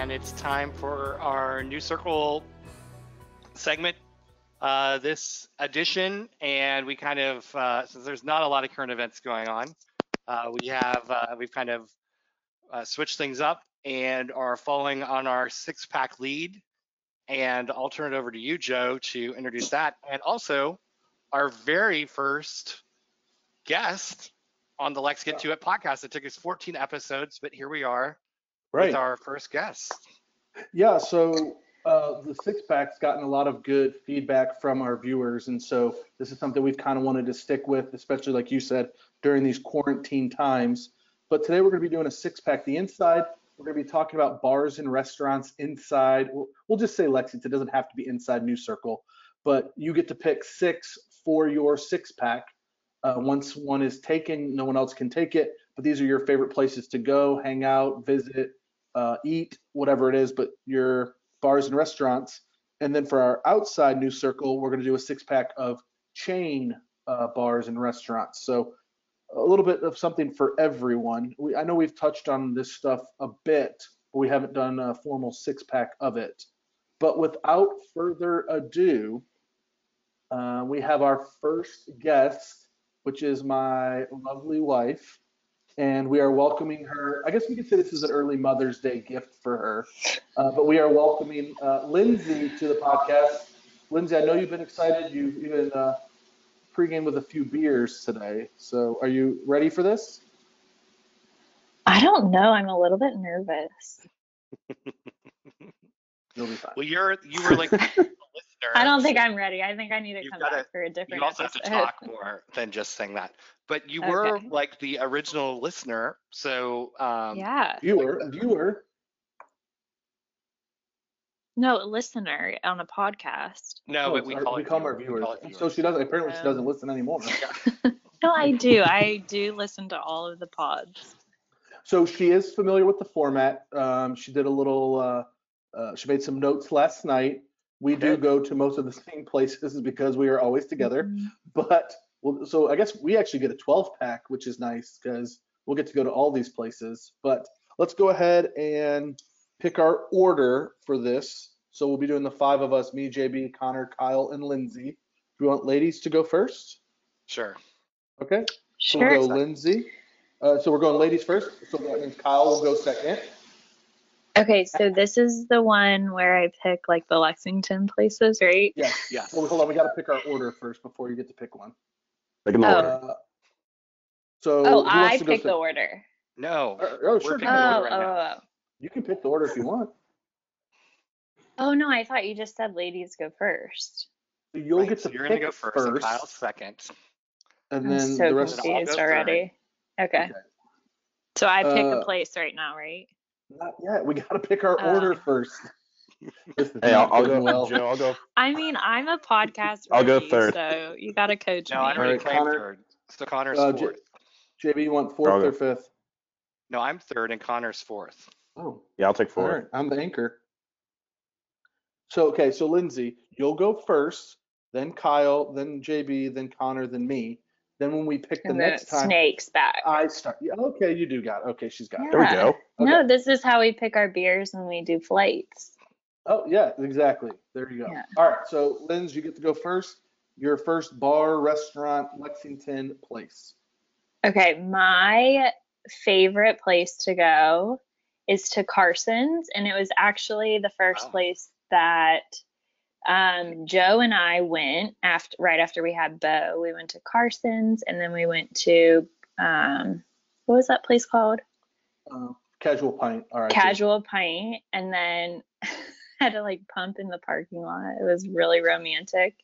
And it's time for our new circle segment. Uh, this edition, and we kind of uh, since there's not a lot of current events going on, uh, we have uh, we've kind of uh, switched things up and are following on our six-pack lead. And I'll turn it over to you, Joe, to introduce that, and also our very first guest on the Lex Get To It podcast. It took us 14 episodes, but here we are Right. with our first guest. Yeah, so uh, the six pack's gotten a lot of good feedback from our viewers, and so this is something we've kind of wanted to stick with, especially like you said during these quarantine times. But today we're going to be doing a six pack. The inside, we're going to be talking about bars and restaurants inside. We'll, just say Lexington. It doesn't have to be inside New Circle, but you get to pick six for your six pack. Uh, once one is taken, no one else can take it. But these are your favorite places to go, hang out, visit, uh, eat, whatever it is, but your bars and restaurants. And then for our outside new circle, we're going to do a six pack of chain uh, bars and restaurants. So a little bit of something for everyone. We, I know we've touched on this stuff a bit, but we haven't done a formal six pack of it. But without further ado, uh, we have our first guest, which is my lovely wife and we are welcoming her. I guess we could say this is an early Mother's Day gift for her, uh, but we are welcoming uh, Lindsay to the podcast. Lindsay, I know you've been excited. You've even uh, pregame with a few beers today. So, are you ready for this? I don't know. I'm a little bit nervous. You'll be fine. Well, you're you were like. I don't think I'm ready. I think I need to You've come gotta- back for a different You also have to talk more than just saying that. But you were Okay. like the original listener, so um, yeah. Viewer, viewer. No, listener on a podcast. No, Oh, but we sorry, call we it call our viewers. We viewers. call it So she doesn't. Apparently, she Um, doesn't listen anymore. No, I do. I do listen to all of the pods. So she is familiar with the format. Um, she did a little. Uh, uh, she made some notes last night. We do go to most of the same places because we are always together. Mhm. But well, so I guess we actually get a 12 pack, which is nice because we'll get to go to all these places. But let's go ahead and pick our order for this. So we'll be doing the five of us: me, JB, Connor, Kyle, and Lindsay. Do you want ladies to go first? Sure. Okay. So Sure. we'll go Lindsay. Uh, so we're going ladies first. So that means Kyle will go second. Okay, so this is the one where I pick like the Lexington places, right? Yes. Yes. Well, hold on. We got to pick our order first before you get to pick one. Like in the Oh. order. Uh, so Oh, wants I to go pick the second? order. No. Uh, Oh, sure. We're you picking can. the Oh, order right oh, now. oh. You can pick the order if you want. Oh no, I thought you just said ladies go first. So You'll Right, get so to you're pick gonna go first, and Kyle's second. and I'm then so the rest. I'll confused go third. already. Okay. Okay. So I pick Uh, a place right now, right? Not yet. We got to pick our Oh. order first. This is Hey, I'll, I'll go. well. Joe, I'll go. I mean, I'm a podcast I'll go rookie, third. so you got to coach No, me. I already Alright, claimed Connor. third. So Connor's Uh, J- fourth. JB, you want fourth go. or fifth? No, I'm third, and Connor's fourth. Oh, Yeah, I'll take all four. right. I'm the anchor. So okay, so Lindsay, you'll go first, then Kyle, then JB, then Connor, then me. Then when we pick the and next time, snakes back. I start. Yeah, okay, you do got. It. Okay, she's got. It. There we go. Okay. No, this is how we pick our beers when we do flights. Oh yeah, exactly. There you go. Yeah. All right, so Linz, you get to go first. Your first bar, restaurant, Lexington place. Okay, my favorite place to go is to Carson's, and it was actually the first Wow. place that um, Joe and I went after right after we had Bo. We went to Carson's, and then we went to um, what was that place called? Uh, casual pint. All right. Casual Pint, and then had to like pump in the parking lot. It was really romantic.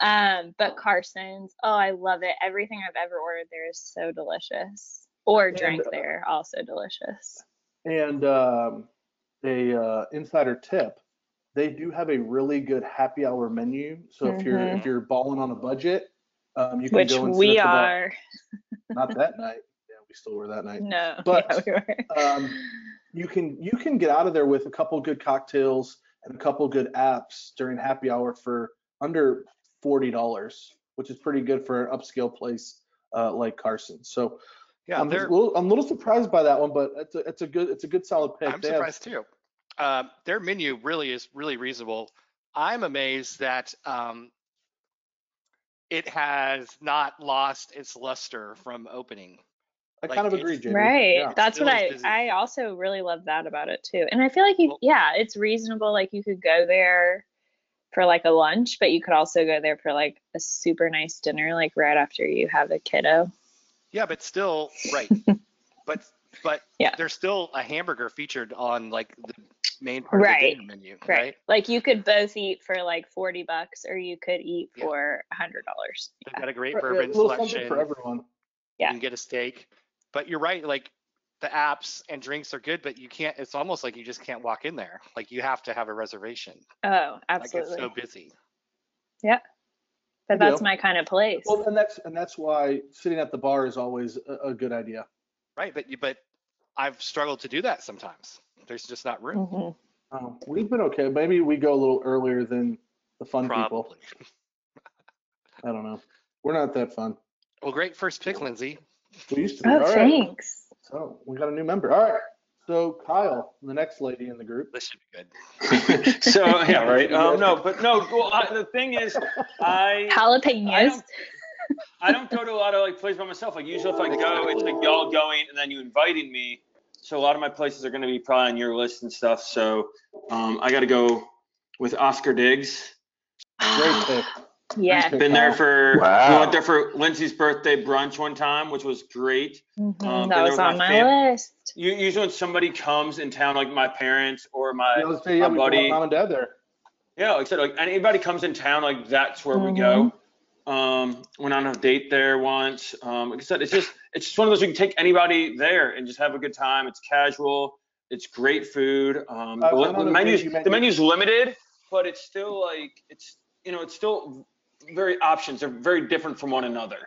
Um, but Carson's, oh, I love it. Everything I've ever ordered there is so delicious. Or And, drank uh, there, also delicious. And um, a uh, insider tip: they do have a really good happy hour menu. So if you're if you're balling on a budget, um, you can Which go and we are. Not that night. Yeah, we still were that night. No, But, yeah, we were. um, you can you can get out of there with a couple good cocktails and a couple good apps during happy hour for under forty dollars, which is pretty good for an upscale place uh, like Carson. So Yeah, I'm, a little, I'm a little surprised by that one, but it's a it's a good it's a good solid pick. I'm They have- surprised too. Um, their menu really is really reasonable. I'm amazed that um, it has not lost its luster from opening. I like, kind of agree, JB. Right. Yeah. That's what I busy. I also really love that about it too. And I feel like you Well- yeah, it's reasonable. Like you could go there for like a lunch, but you could also go there for like a super nice dinner, like right after you have a kiddo. Yeah, but still, right. but but Yeah. there's still a hamburger featured on like the main part Right, of the dinner menu, Right. right? Like you could both eat for like forty bucks or you could eat Yeah. for a hundred dollars. They've got a great Right, yeah, bourbon a little something selection. for everyone. Yeah. You can get a steak. But you're right, like the apps and drinks are good, but you can't it's almost like you just can't walk in there. Like you have to have a reservation. Oh, absolutely. Like it's so busy. Yeah, but Good that's deal. my kind of place. Well, and that's and that's why sitting at the bar is always a, a good idea. Right. But you but I've struggled to do that sometimes. There's just not room. Mhm. Um, we've been okay. Maybe we go a little earlier than the fun people. Probably. I don't know. We're not that fun. Well, great first pick, Lindsay. We used to be. Oh, All right. thanks. So we got a new member. All right. So Kyle, the next lady in the group. This should be good. so yeah, right. Um, no, but no. Well, I, the thing is, I I Jalapenos. don't- I don't go to a lot of like places by myself. Like usually, if I go, it's like y'all going and then you inviting me. So a lot of my places are going to be probably on your list and stuff. So um, I got to go with Oscar Diggs. Great pick. Yeah. Been there for Wow. we went there for Lindsay's birthday brunch one time, which was great. Mhm, Um, that was on my my fam- list. You, usually when somebody comes in town, like my parents or my Yeah, let's say, yeah, my buddy- mom and dad there. Yeah, like I said, like anybody comes in town, like that's where we go. Um, went on a date there once. Um, like I said, it's just it's just one of those you can take anybody there and just have a good time. It's casual. It's great food. Um, I the, the menus you the menu's limited, but it's still like it's you know it's still very options. They're very different from one another.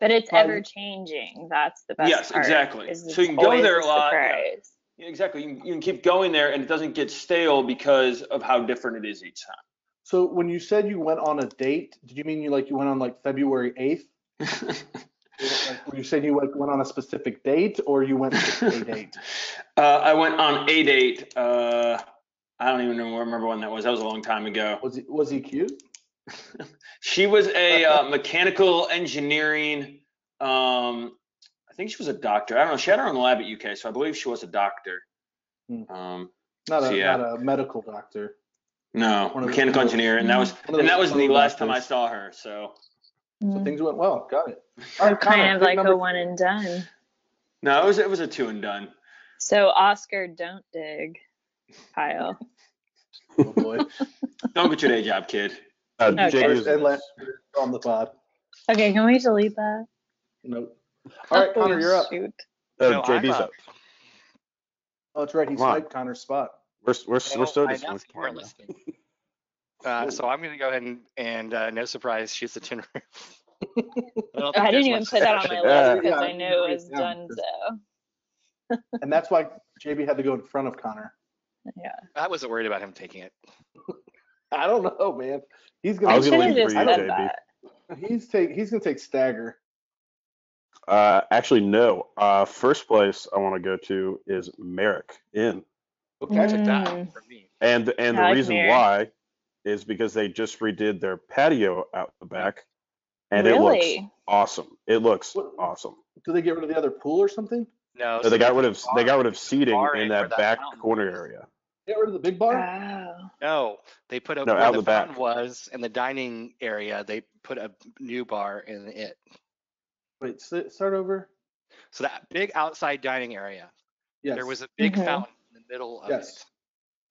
But it's Fun. ever changing. That's the best Yes, part. exactly. So you can go there a lot, yeah. surprise. Yeah, exactly. You can, you can keep going there and it doesn't get stale because of how different it is each time. So when you said you went on a date, did you mean you like you went on like February 8th? Like, were you saying you like went on a specific date or you went to a date? Uh, I went on a date. Uh, I don't even remember when that was. That was a long time ago. Was he was he cute? She was a uh, mechanical engineering. Um, I think she was a doctor. I don't know. She had her own lab at UK, so I believe she was a doctor. Hmm. Um, Not a yeah. not a medical doctor. no, One of the- mechanical engineer, and that was and that was the slow last time I saw her. So So Mm. things went well. Got it. All So Connor, kind of like number a one and done. no, it was it was a two and done. So Oscar, don't dig pile. Oh boy. Don't get your day job, kid. Uh, Okay. Jake First is- and on the pod. Okay, can we delete that? Nope. All right, Connor, Oh, you're up. Shoot. uh, No, JB's up. up. Oh, that's right. He Come on. Connor's spot. We're we're, we're so I disappointed. announced you weren't listening. Uh, so I'm going to go ahead and, and uh, no surprise, she's the tin roof. I, don't think I didn't even put that on my list because Yeah, I knew it was it down, so. And that's why JB had to go in front of Connor. Yeah. I wasn't worried about him taking it. I don't know, man. He's I gonna. was gonna leave for you, JB. that. He's take. He's gonna take stagger. Uh, actually, no. Uh, first place I want to go to is Merrick Inn, Okay. I took that Mm. for me. and and the like reason Merrick. why is because they just redid their patio out the back, and it looks awesome. It looks What- awesome. Do they get rid of the other pool or something? No, So they got rid of put they got rid of seating in in that that back fountain corner area. Get rid of the big bar. Oh. No, they put a No, where out the the back. fountain was in the dining area. They put a new bar in it. Wait, s- start over. So that big outside dining area, Yes. there was a big Mhm. fountain in the middle of Yes. it.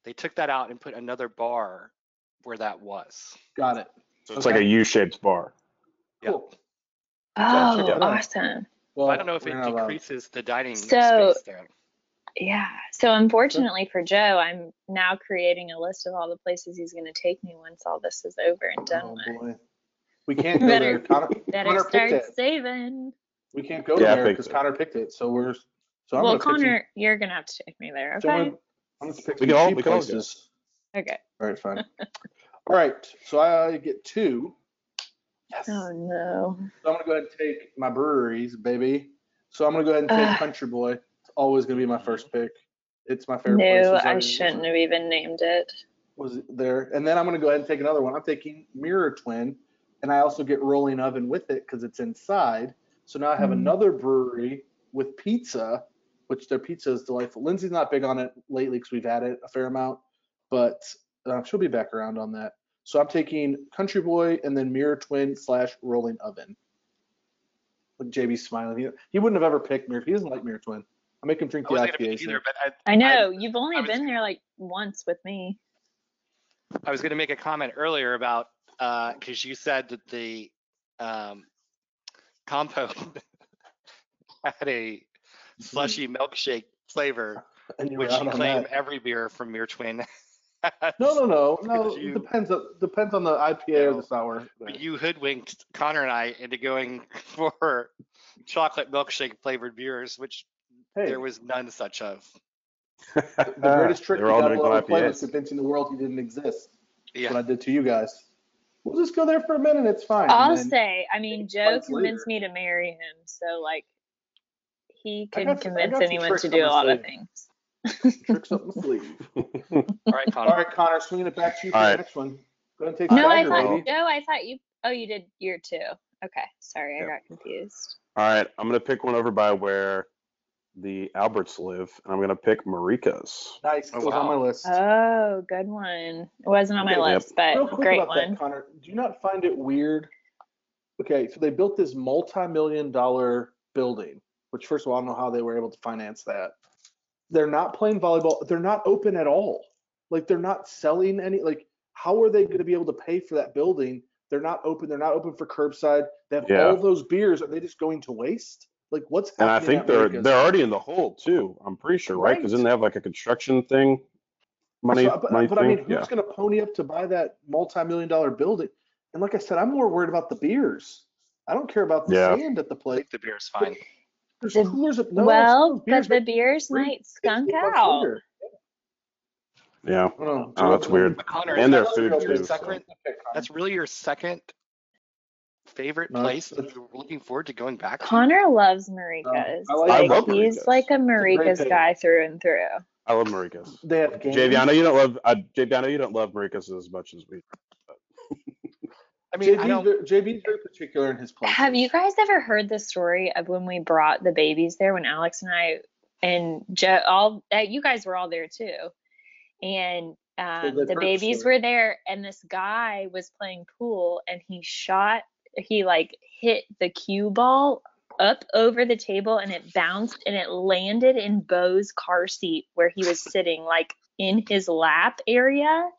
They took that out and put another bar where that was. Got it. So it's Okay. like a U-shaped bar. Yeah. Cool. Oh, check awesome. Well, I don't know if it we're not allowed. decreases the dining So- space there. Yeah. So unfortunately for Joe, I'm now creating a list of all the places he's going to take me once all this is over and done Oh with. boy. We can't go Better- there. Connor, Better Connor start saving. We can't go Yeah, I there because it. Connor picked it. So we're. So I'm well, gonna pick some- Connor, you're going to have to take me there. so I'm Okay. I'm gonna pick We can all- cheap we can all go. places. Okay. All right, fine. all right. So I get two. Yes. Oh, no. So I'm gonna go ahead and take my breweries, baby. So I'm gonna go ahead and take Ugh. Country Boy. Always gonna be my first pick. It's my favorite place. No, It's I shouldn't have even named it. Was there? And then I'm gonna go ahead and take another one. I'm taking Mirror Twin, and I also get Rolling Oven with it because it's inside. So now I have Mm. another brewery with pizza, which their pizza is delightful. Lindsay's not big on it lately because we've had it a fair amount, but uh, she'll be back around on that. So I'm taking Country Boy and then Mirror Twin slash Rolling Oven. Look, JB's smiling. He, he wouldn't have ever picked Mirror. He doesn't like Mirror Twin. I make him drink I the wasn't gonna IPA. pick either, but I, I know. You've only was- been there like once with me. I was going to make a comment earlier about because you said that the um, compote had a slushy milkshake flavor, and which you claim that. every beer from Mirror Twin. No, no, no, no. Because It you- depends. On, depends on the IPA or the sour. But you hoodwinked Connor and I into going for chocolate milkshake flavored beers, which Hey, there was none such of. the greatest trick you all got New to England play was convincing the world he didn't exist. Yeah. What I did to you guys. We'll just go there for a minute. It's fine. I'll then- say, I mean, Joe convinced later. me to marry him, so like he I could got some- convince anyone to do a my lot of things. tricks up my sleeve. All right, Connor. All right, Connor, swinging it back to you for All the right. next one. Go ahead and take No, I Stagger, thought baby. Joe. I thought you. Oh, you did year two. Okay, sorry, I got confused. All right, I'm gonna pick one over by where the Alberts live, and I'm gonna pick Marikka's. Nice. Oh, It was on my list. Oh, good one. It wasn't on my Okay, yep. list, but Real quick great about one. that, Connor. Do you not find it weird? Okay, so they built this multi-million dollar building, which first of all, I don't know how they were able to finance that. They're not playing volleyball. They're not open at all. Like they're not selling any. Like how are they going to be able to pay for that building? They're not open. They're not open for curbside. They have Yeah. all those beers. Are they just going to waste? Like what's And I think they're Marikka's? they're already in the hole too. I'm pretty sure, right? Because Right. didn't they have like a construction thing? Money, So, but, money but I mean, who's yeah. going to pony up to buy that multi-million dollar building? And like I said, I'm more worried about the beers. I don't care about the Yeah. sand at the I plate. think the beer's fine. There's The- coolers of no. well, beers but the beers might skunk out. later. Yeah. I don't know. Oh, that's weird. Connor, And their food your too, so. second- That's really your second favorite No, place it's- that you're looking forward to going back to? Connor loves Marikka's. I like- I like love he's Marikka's. like a a Marikka's pick. guy through and through. I love Marikka's. They have games. JB, I know you don't love uh, JB, I know you don't love Marikka's as much as we. I mean, I JB's, very, JB's very particular in his place. Have you guys ever heard the story of when we brought the babies there when Alex and I and Joe all uh, you guys were all there too. And um, they've the the babies story. were there and this guy was playing pool and he shot he like hit the cue ball up over the table and it bounced and it landed in Bo's car seat where he was sitting like in his lap area.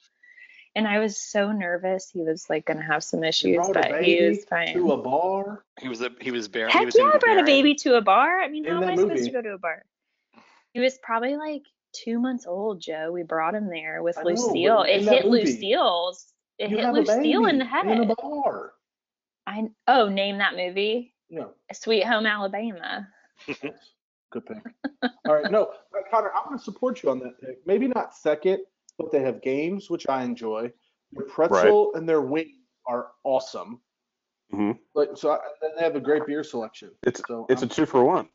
And I was so nervous he was like gonna have some You issues, brought a but he baby was fine. to a bar. He was a he was bare. he Heck was yeah, I brought a baby to a bar. I mean, In how am that I supposed to go to a bar? He was probably like two months old, Joe. We brought him there with know, Lucille. it hit movie, Lucille's. It you hit Lucille in the head. in a bar. I oh, name that movie, Yeah. Sweet Home Alabama. Good pick. All right, no, uh, Connor, I'm going to support you on that pick. Maybe not second, but they have games which I enjoy. Their pretzel and their wing are awesome. Mhm. Like so, I, then they have a great beer selection. It's So it's a I'm- two for one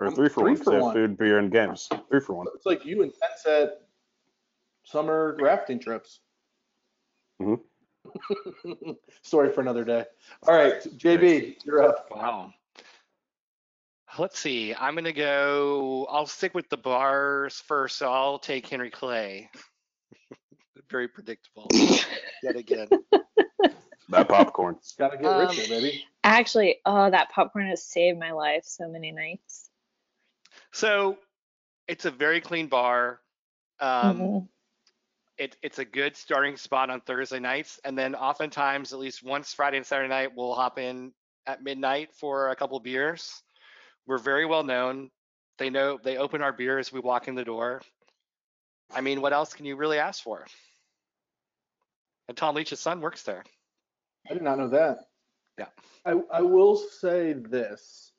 or I'm three for one. so food, beer, and games. Three for one. It's like you and Sunset summer rafting trips. Mhm. Story for another day. All right, JB, you're up. Wow. Let's see. I'm gonna go. I'll stick with the bars first. So I'll take Henry Clay. Very predictable. Yet again. That popcorn. Got to get Um, richer, baby. Actually, oh, that popcorn has saved my life so many nights. So it's a very clean bar. Um, Mhm. It, it's a good starting spot on Thursday nights. And then oftentimes, at least once Friday and Saturday night, we'll hop in at midnight for a couple beers. We're very well known. They know they open our beer as we walk in the door. I mean, what else can you really ask for? And Tom Leach's son works there. I did not know that. Yeah. I, I will say this.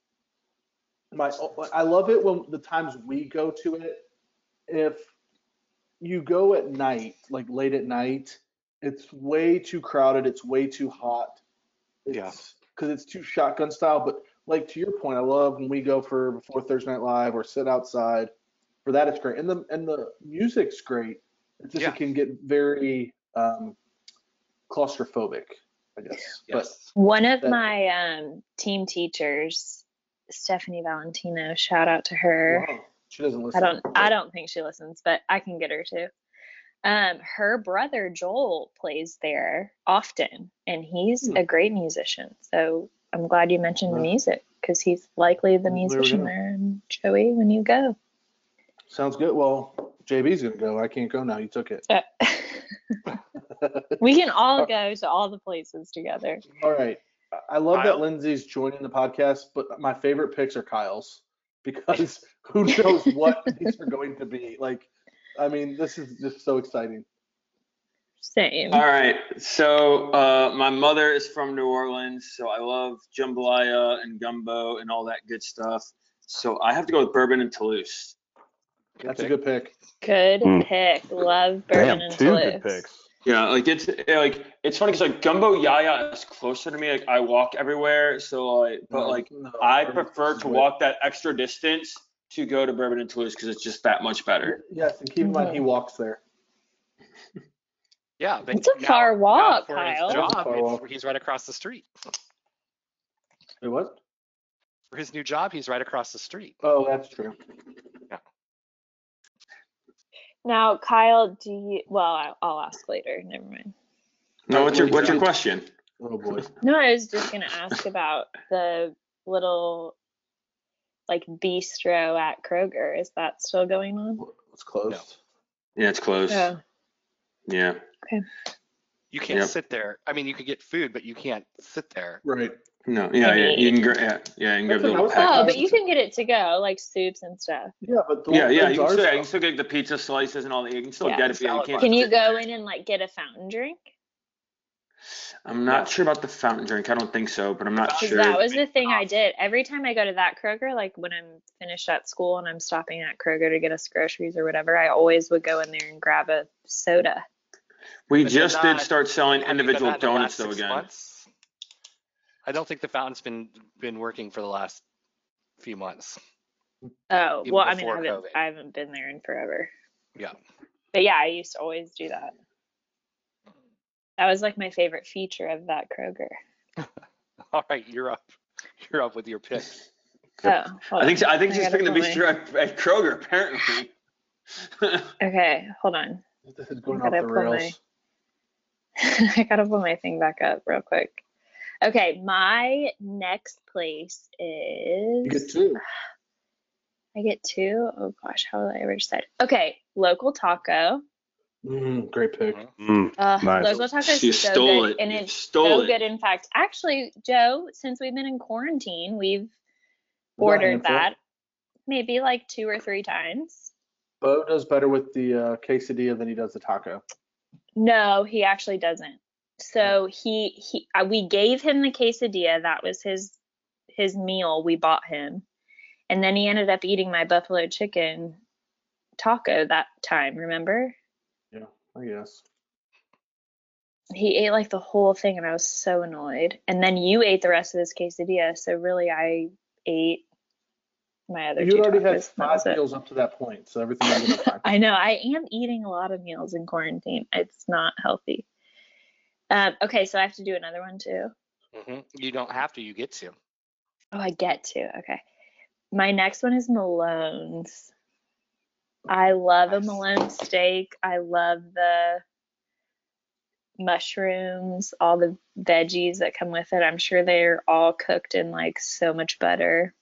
My I love it when the times we go to it. If you go at night, like late at night, it's way too crowded. It's way too hot. It's, Yeah. Because it's too shotgun style. But like to your point, I love when we go for before Thursday Night Live or sit outside. For that, it's great, and the and the music's great. It's just Yeah. it can get very um, claustrophobic, I guess. But Yes. One of That- my um, team teachers, Stephanie Valentino, shout out to her. Wow. She doesn't listen. I don't I don't think she listens, but I can get her to. Um, her brother Joel plays there often, and he's Hmm. a great musician. So I'm glad you mentioned the music because he's likely the Well, there we musician there. And Joey, when you go, Sounds good. Well, JB's gonna go. I can't go now. You took it. Uh, we can all go to all the places together. All right. I- I love Kyle? that Lindsay's joining the podcast, but my favorite picks are Kyle's because who knows what these are going to be. Like, I mean, this is just so exciting. Same. All right. So uh, my mother is from New Orleans, so I love jambalaya and gumbo and all that good stuff. So I have to go with bourbon and Toulouse. That's a good pick. Good Mm. pick. Love bourbon Damn, and two Toulouse. good picks. Yeah, like it's like it's funny because like gumbo yaya is closer to me. Like I walk everywhere, so like, but like No, I prefer to walk that extra distance to go to bourbon and Toulouse because it's just that much better. Yes, and keep in mind he walks there. Yeah, but It's a now- far walk, for his job, far walk. he's right across the street. Wait, what? for his new job, he's right across the street. Oh, that's true. Now, Kyle, do you? Well, I'll, I'll ask later. Never mind. No, what's your what's your question? Oh boy. No, I was just gonna ask about the little like bistro at Kroger. Is that still going on? It's closed. Yeah, it's closed. Oh, Yeah. Okay. You can't Yep. sit there. I mean, you could get food, but you can't sit there. Right. No. Yeah. Yeah. You can. gra- Yeah. Yeah. You can grab That's the what little pack. oh, but you can get it to go, like soups and stuff. Yeah, but the Yeah. Yeah. You can, still, you can still get the pizza slices and all that. You can still Yeah. get it, but you can't. Can you go in and like get a fountain drink? I'm not No. sure about the fountain drink. I don't think so, but I'm not sure. that was the thing I did. Every time I go to that Kroger, like when I'm finished at school and I'm stopping at Kroger to get us groceries or whatever, I always would go in there and grab a soda. we But just did not- start selling Have you done individual that in the donuts though again. months? I don't think the fountain's been been working for the last few months. Oh, well, I mean, I haven't, I haven't been there in forever. Yeah. But yeah, I used to always do that. That was like my favorite feature of that Kroger. All right, you're up. You're up with your pick. Oh, hold I think on. I think she's gotta picking the pull my- bistro at, at Kroger apparently. Okay, hold on. This is going off the pull my- rails. I gotta pull my thing back up real quick. Okay, my next place is. You get two. I get two. Oh gosh, how will I ever decide? Okay, local taco. Mm, great pick. Mhm. Mm, Uh, Nice. Local taco is You so stole good, it. and You it's stole so it. good. In fact, actually, Joe, since we've been in quarantine, we've Was that a ordered that maybe like two or three times. Bo does better with the uh, quesadilla than he does the taco. No, he actually doesn't. So he he we gave him the quesadilla. That was his his meal we bought him, and then he ended up eating my buffalo chicken taco that time. Remember? Yeah, I guess. He ate like the whole thing, and I was so annoyed. And then you ate the rest of his quesadilla. So really, I ate my other You already had tacos. That five was it. meals up to that point, so everything was gonna be fine. I know I am eating a lot of meals in quarantine. It's not healthy. Um, okay, so I have to do another one too. hmm You don't have to. You get to. Oh, I get to. Okay. My next one is Malone's. I love a Nice. Malone steak. I love the mushrooms, all the veggies that come with it. I'm sure they're all cooked in like so much butter.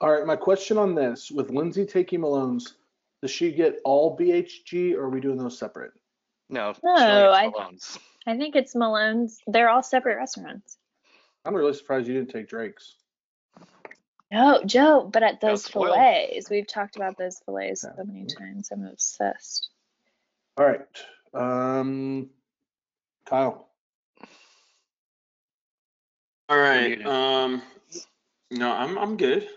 All right, my question on this: with Lindsay taking Malone's, does she get all BHG, or are we doing those separate? No. No, I- Malone's. I think it's Malone's. They're all separate restaurants. I'm really surprised you didn't take Drake's. No, Joe, but at those spoiled. fillets, we've talked about those fillets Yeah. so many times. I'm obsessed. All right, um, Kyle. All right. Um, no, I'm I'm good.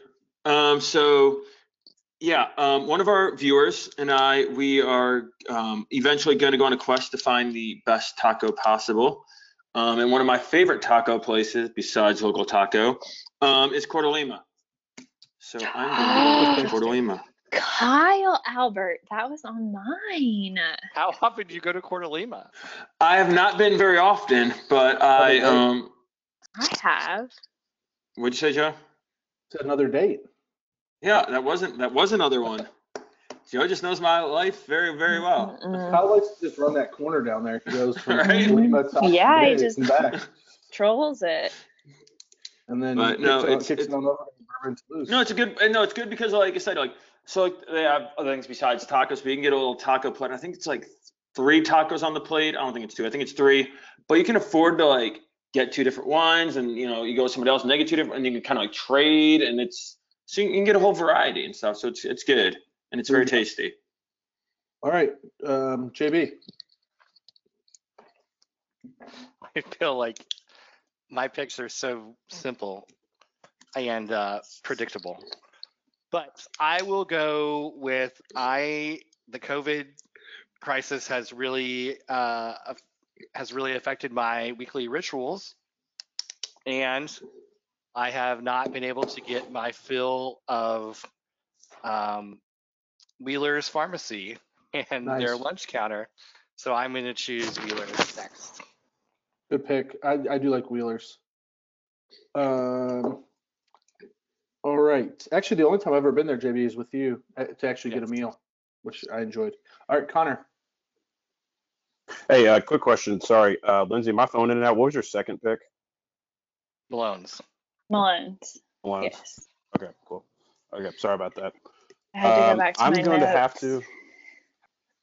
Um, so yeah, um, one of our viewers and I, we are um, eventually going to go on a quest to find the best taco possible. Um, and one of my favorite taco places, besides local taco, um, is Corto Lima. So I'm going to go with Corto Lima. Kyle Albert, that was on mine. How often do you go to Corto Lima? I have not been very often, but I um, I have. what'd you say, Joe? It's another date. Yeah, that wasn't that was another one. Joe just knows my life very very well. Kyle likes to just run that corner down there. He goes from Right. Lima to Yeah, he just- back, Trolls it. and then But no, it, on- it's- kicks it's- it on over to No, it's a good. No, it's good because, like I said, like so, like they have other things besides tacos. But you can get a little taco plate. I think it's like three tacos on the plate. I don't think it's two. I think it's three. But you can afford to like get two different ones, and you know, you go with somebody else and they get two different, and you can kind of like trade, and it's so you can get a whole variety and stuff. So it's it's good and it's very tasty. All right, um, JB. I feel like my picks are so simple and uh, predictable. But I will go with I. The COVID crisis has really uh, has really affected my weekly rituals, and I have not been able to get my fill of um, Wheeler's Pharmacy and their lunch counter. So I'm going to choose Wheeler's next. Good pick. I, I do like Wheelers. Um, All right. Actually, the only time I've ever been there, JB, is with you uh, to actually get a meal, which I enjoyed. All right, Connor. Hey, uh, quick question. Sorry, uh, Lindsay, my phone in and out. What was your second pick? Malone's. Mullins. One. Yes. Okay, cool. Okay, sorry about that. I had to Um, go back to I'm my going to have to.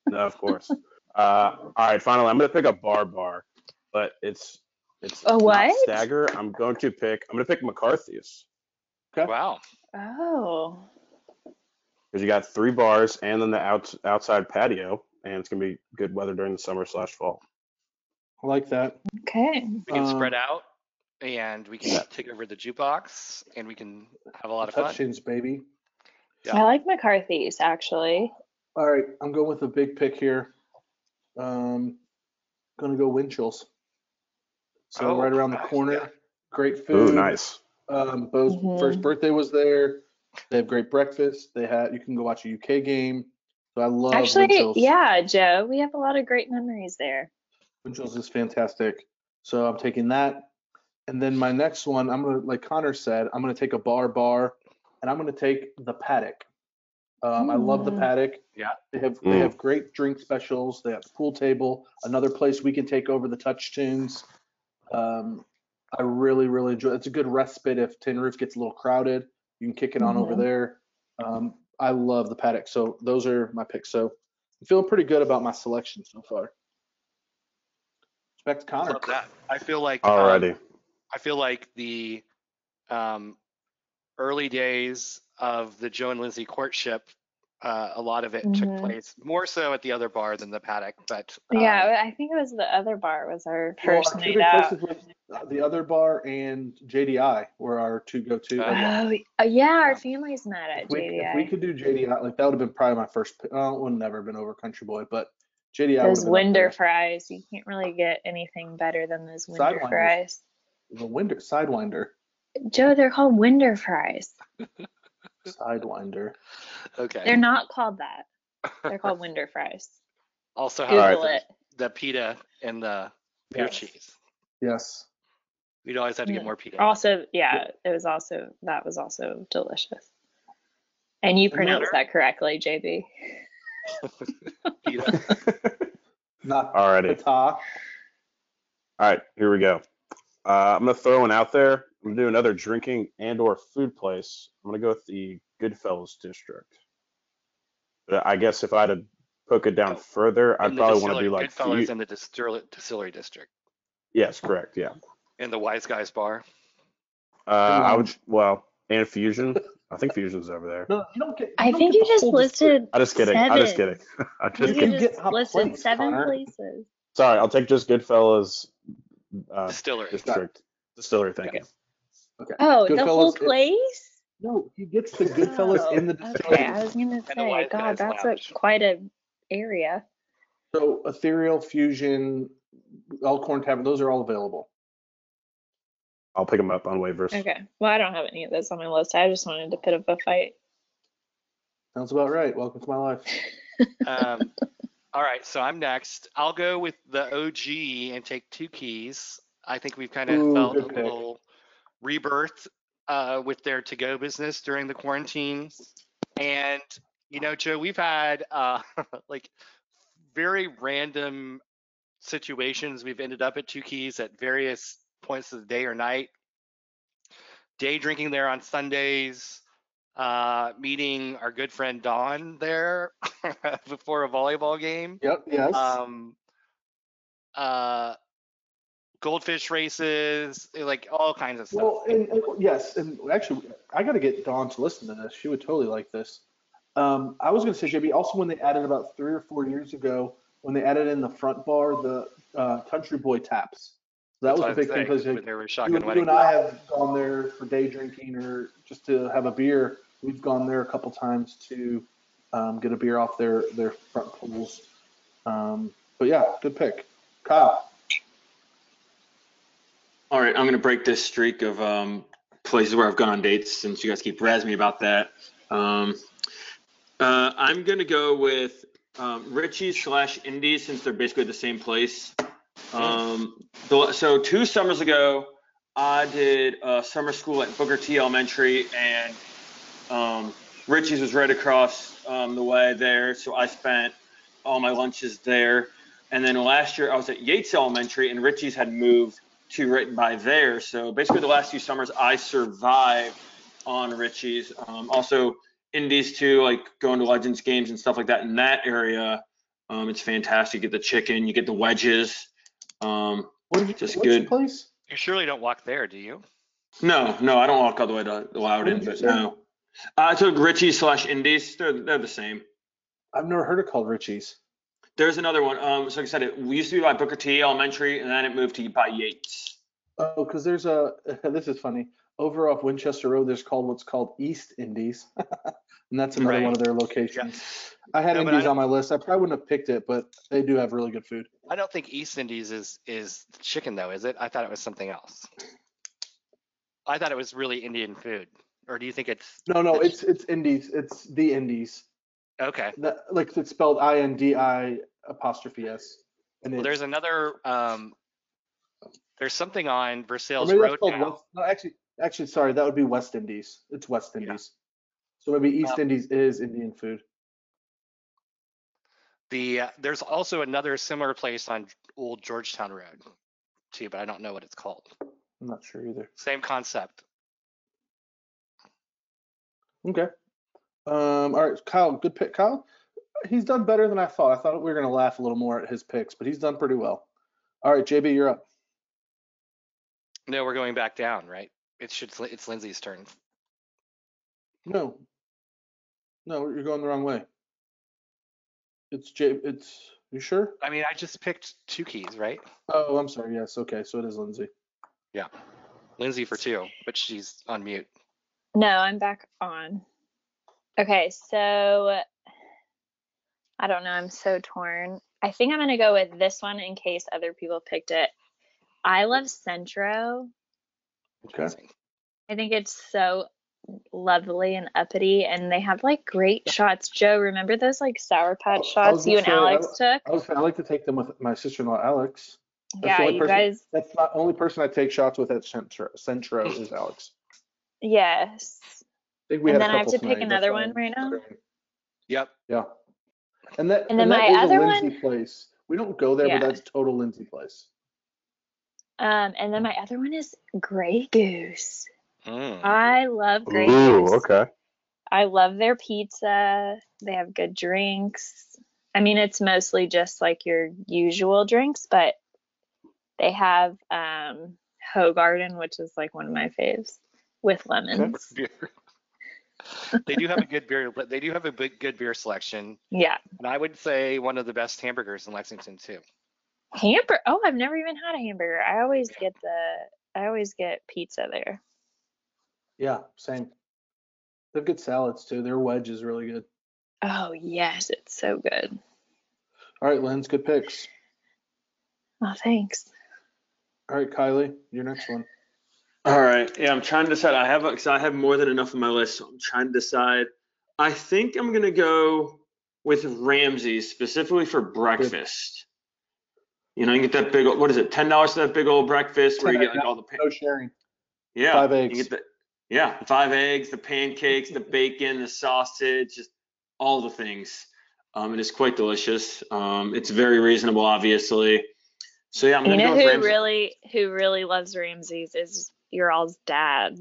No, of course. uh, all right, finally, I'm going to pick a bar bar, but it's it's A not what? Stagger. I'm going to pick. I'm going to pick McCarthy's Okay. Wow. Oh. because you got three bars and then the out, outside patio, and it's going to be good weather during the summer slash fall. I like that. Okay. We can spread Um, out and we can take over the jukebox and we can have a lot of fun. Touchins, baby. Yeah. I like McCarthy's actually. All right, I'm going with a big pick here. Um, gonna go Winchell's. So Oh, right around the corner, yeah. great food. Ooh, nice. Um, Bo's Mhm. first birthday was there. They have great breakfast. They had you can go watch a UK game. So I love Actually, Winchell's. yeah, Joe, we have a lot of great memories there. Winchell's is fantastic. So I'm taking that. And then my next one, I'm gonna like Connor said, I'm gonna take a bar bar, and I'm gonna take the paddock. Um, I love the Mm. paddock. Yeah. They have they Mm. have great drink specials. They have a pool table. Another place we can take over the touch tunes. Um, I really really enjoy. It's a good respite if Tin Roof gets a little crowded. You can kick it on over Mhm. there. Um, I love the paddock. So those are my picks. So I'm feeling pretty good about my selection so far. Back to Connor. Love that. I feel like um, Alrighty. I feel like the um, early days of the Joe and Lindsay courtship, uh, a lot of it took Mhm. place more so at the other bar than the paddock. But um, yeah, I think it was the other bar was our first our two night out. was, uh, the other bar and JDI were our two go-to. Uh, Oh, uh, yeah, our Yeah. families met at if, we, if we could do JDI, like that would have been probably my first. pick. Oh, it would never have been over Country Boy, but JDI Those would have been up Winder there. fries, you can't really get anything better than those Winder Sidewinders. fries. The Winder Sidewinder, Joe, they're called Winder fries. Sidewinder. okay. They're not called that. They're called Winder fries. also Google have it. the, the pita and the beer Yes. cheese. Yes. We'd always have to get more pita. Also, yeah, it was also that was also delicious. And you pronounced that correctly, JB. Pita. Not Alrighty. Pata. All right, here we go. Uh, I'm gonna throw one out there. I'm gonna do another drinking and/or food place. I'm gonna go with the Goodfellas district. But I guess if I had to poke it down further, I'd probably want to distillery- do like Goodfellas Fu- in the distillery, distillery district yes, correct, yeah. in the Wise Guys bar. Uh, I would well and Fusion. I think Fusion's over there. No, you don't get. You I don't think get you just whole listed I'm just kidding. I'm just kidding. I'm You just You kidding. can just get listed seven Connor. places. Sorry, I'll take just Goodfellas uh, Distillery. district distillery. Thank you. Okay. Oh, the whole Goodfellas is- place? No, he gets the Goodfellas Oh, in the distillery. Okay, distillery. I was gonna say, Wise God, that's Lounge. a quite a area. So Ethereal, Fusion, Elkhorn Tavern, those are all available. I'll pick them up on waivers. Okay. Well, I don't have any of those on my list. I just wanted to put up a fight. Sounds about right. Welcome to my life. Um, all right, so I'm next. I'll go with the OG and take two keys. I think we've kind of Ooh, felt a pick. little rebirth uh, with their to-go business during the quarantine. And you know, Joe, we've had uh, like very random situations. We've ended up at Two Keys at various points of the day or night. Day drinking there on Sundays uh, meeting our good friend Don there before a volleyball game. Yep. Yes. Um, uh, goldfish races, like all kinds of stuff. Well, and, and yes, and actually, I got to get Dawn to listen to this. She would totally like this. Um, I was going to say, JB, also when they added about three or four years ago, when they added in the front bar the uh, Country Boy taps. That was That's a big thing saying, because when like, there you, shotgun and- you and I have gone there for day drinking or just to have a beer. We've gone there a couple times to um, get a beer off their their front pools. Um, but yeah, good pick, Kyle. All right, I'm gonna break this streak of um, places where I've gone on dates since you guys keep razzing me about that. Um, uh, I'm gonna go with um, Richie's slash Indi's since they're basically the same place. Um, the, so two summers ago, I did uh, summer school at Booker T Elementary, and Um, Richie's was right across um, the way there, so I spent all my lunches there. And then last year I was at Yates Elementary, and Richie's had moved to right by there. So basically, the last few summers I survived on Richie's. Um, also, Indi's too, like going to Legends games and stuff like that in that area. Um, it's fantastic. You get the chicken, you get the wedges. Um, What did you, Just what's your good. place? You surely don't walk there, do you? no, no, I don't walk all the way to Loudon, did you but say? no. I took Richie's slash Indi's. They're they're the same. I've never heard it called Richie's. There's another one. Um, so like I said, it we used to be by Booker T Elementary, and then it moved to by Yates. Oh, because there's a this is funny. Over off Winchester Road, there's called what's called East Indies, and that's another one of their locations. I had No, but I Indies on my list. I probably wouldn't have picked it, but they do have really good food. I don't think East Indies is is chicken though, is it? I thought it was something else. I thought it was really Indian food. Or do you think it's No, no, it's it's Indies. It's the Indies. okay? That, like it's spelled I N D I apostrophe S. And Well, there's another um there's something on Versailles Road now. West, no, actually, actually, sorry, that would be West Indies. It's West Yeah. Indies. So maybe East Um, Indies is Indian food. The uh, there's also another similar place on Old Georgetown Road too, but I don't know what it's called. I'm not sure either. Same concept. Okay. Um, all right, Kyle, good pick. Kyle, he's done better than I thought. I thought we were going to laugh a little more at his picks, but he's done pretty well. All right, JB, you're up. No, we're going back down, right? It should it's Lindsay's turn. No. No, you're going the wrong way. It's J. It's you sure? I mean, I just picked two keys, right? Oh, I'm sorry. Yes. Okay. So it is Lindsay. Yeah. Lindsay for two, but she's on mute. No, I'm back on. Okay, so I don't know. I'm so torn. I think I'm going to go with this one in case other people picked it. I love Centro. Okay. I think it's so lovely and uppity, and they have like great shots. Joe, remember those like Sour Patch I was shots you and gonna say, I Alex took? I was. I like to take them with my sister-in-law Alex. That's the Yeah, only you person- guys. That's the only person I take shots with at Centro. Centro is Alex. Yes. I think we And had a then I have couple to pick another that's one right now? Yep. Yeah. And that And then that my is other a one- Lindsay place. We don't go there, Yeah. but that's total Lindsay place. Um, and then my other one is Grey Goose. Mm. I love Grey Ooh, Goose. okay. I love their pizza. They have good drinks. I mean, it's mostly just like your usual drinks, but they have um Hoegaarden, which is like one of my faves, with lemons. They do have a good beer. They do have a big, good beer selection, Yeah. and I would say one of the best hamburgers in Lexington too. Hamburger. Oh, I've never even had a hamburger. I always get the I always get pizza there. Yeah, same. They have good salads too. Their wedge is really good. Oh, yes, it's so good. All right, Lynn's good picks. Oh, thanks. All right, Kylie, your next one. All right. Yeah, I'm trying to decide. I have because I have more than enough on my list, so I'm trying to decide. I think I'm gonna go with Ramsey's specifically for breakfast. You know, you get that big. ol- What is it? Ten dollars for that big old breakfast where you get like all the. pa- No sharing. Yeah. Five You eggs. get the, yeah, five eggs, the pancakes, the bacon, the sausage, just all the things. Um, it is quite delicious. Um, it's very reasonable, obviously. So yeah, I'm You gonna know go who Ramsey. really who really loves Ramsey's is your all's dad.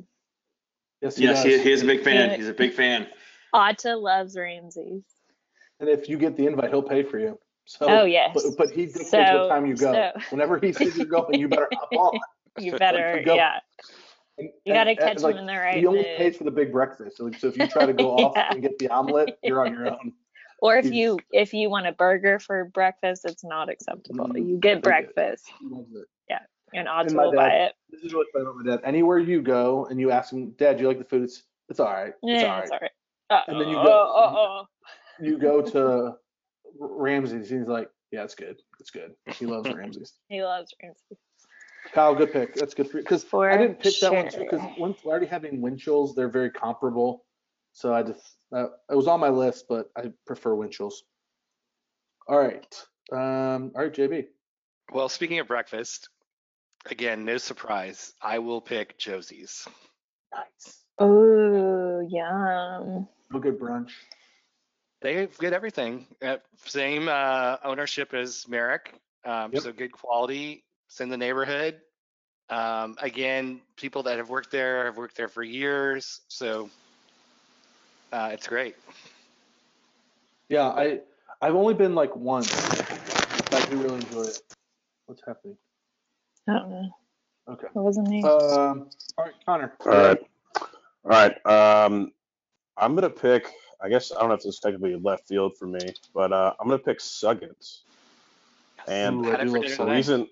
Yes, he Yes, he, he is a big fan. He's a big fan. Atta loves Ramsey's. And if you get the invite, he'll pay for you. So, Oh yes. but, but he dictates So- what time you go. so- Whenever he sees you're going, you better hop on. you better, Go. yeah. And- You got to and- and, catch like, him in the right He only mood. pays for the big breakfast. So, so if you try to go off Yeah. and get the omelet, you're on your own. Or if he's- you if you want a burger for breakfast, it's not acceptable. Mhm. You get breakfast, it. and my will buy dad- it. This is funny about my dad. Anywhere you go and you ask him, Dad, do you like the food? It's, it's all right. It's Yeah, all right. it's all right. Uh, And then you uh, go- uh, uh, uh. You go to Ramsey's, he's like, yeah, it's good. It's good. He loves Ramsey's. He loves Ramsey. Kyle, good pick. That's good for you. Because I didn't pick that one too. Because once we're already having Winchell's, they're very comparable. So I just uh, it was on my list, but I prefer Winchell's. All right. Um. All right, JB. Well, speaking of breakfast, again, no surprise, I will pick Josie's. Nice. Oh, yum. No good brunch. They get everything. Uh, same uh, ownership as Merrick. Um, Yep. So good quality. It's in the neighborhood. Um, again, people that have worked there have worked there for years. So uh, it's great. Yeah, I I've only been like once, but I do really enjoy it. What's happening? I don't know. Okay. It wasn't me. Um. All right, Connor. All right. All right. Um, I'm gonna pick. I guess I don't know if this is technically left field for me, but uh, I'm gonna pick Suggins. And Ooh, I Had it do for love dinner the today. reason,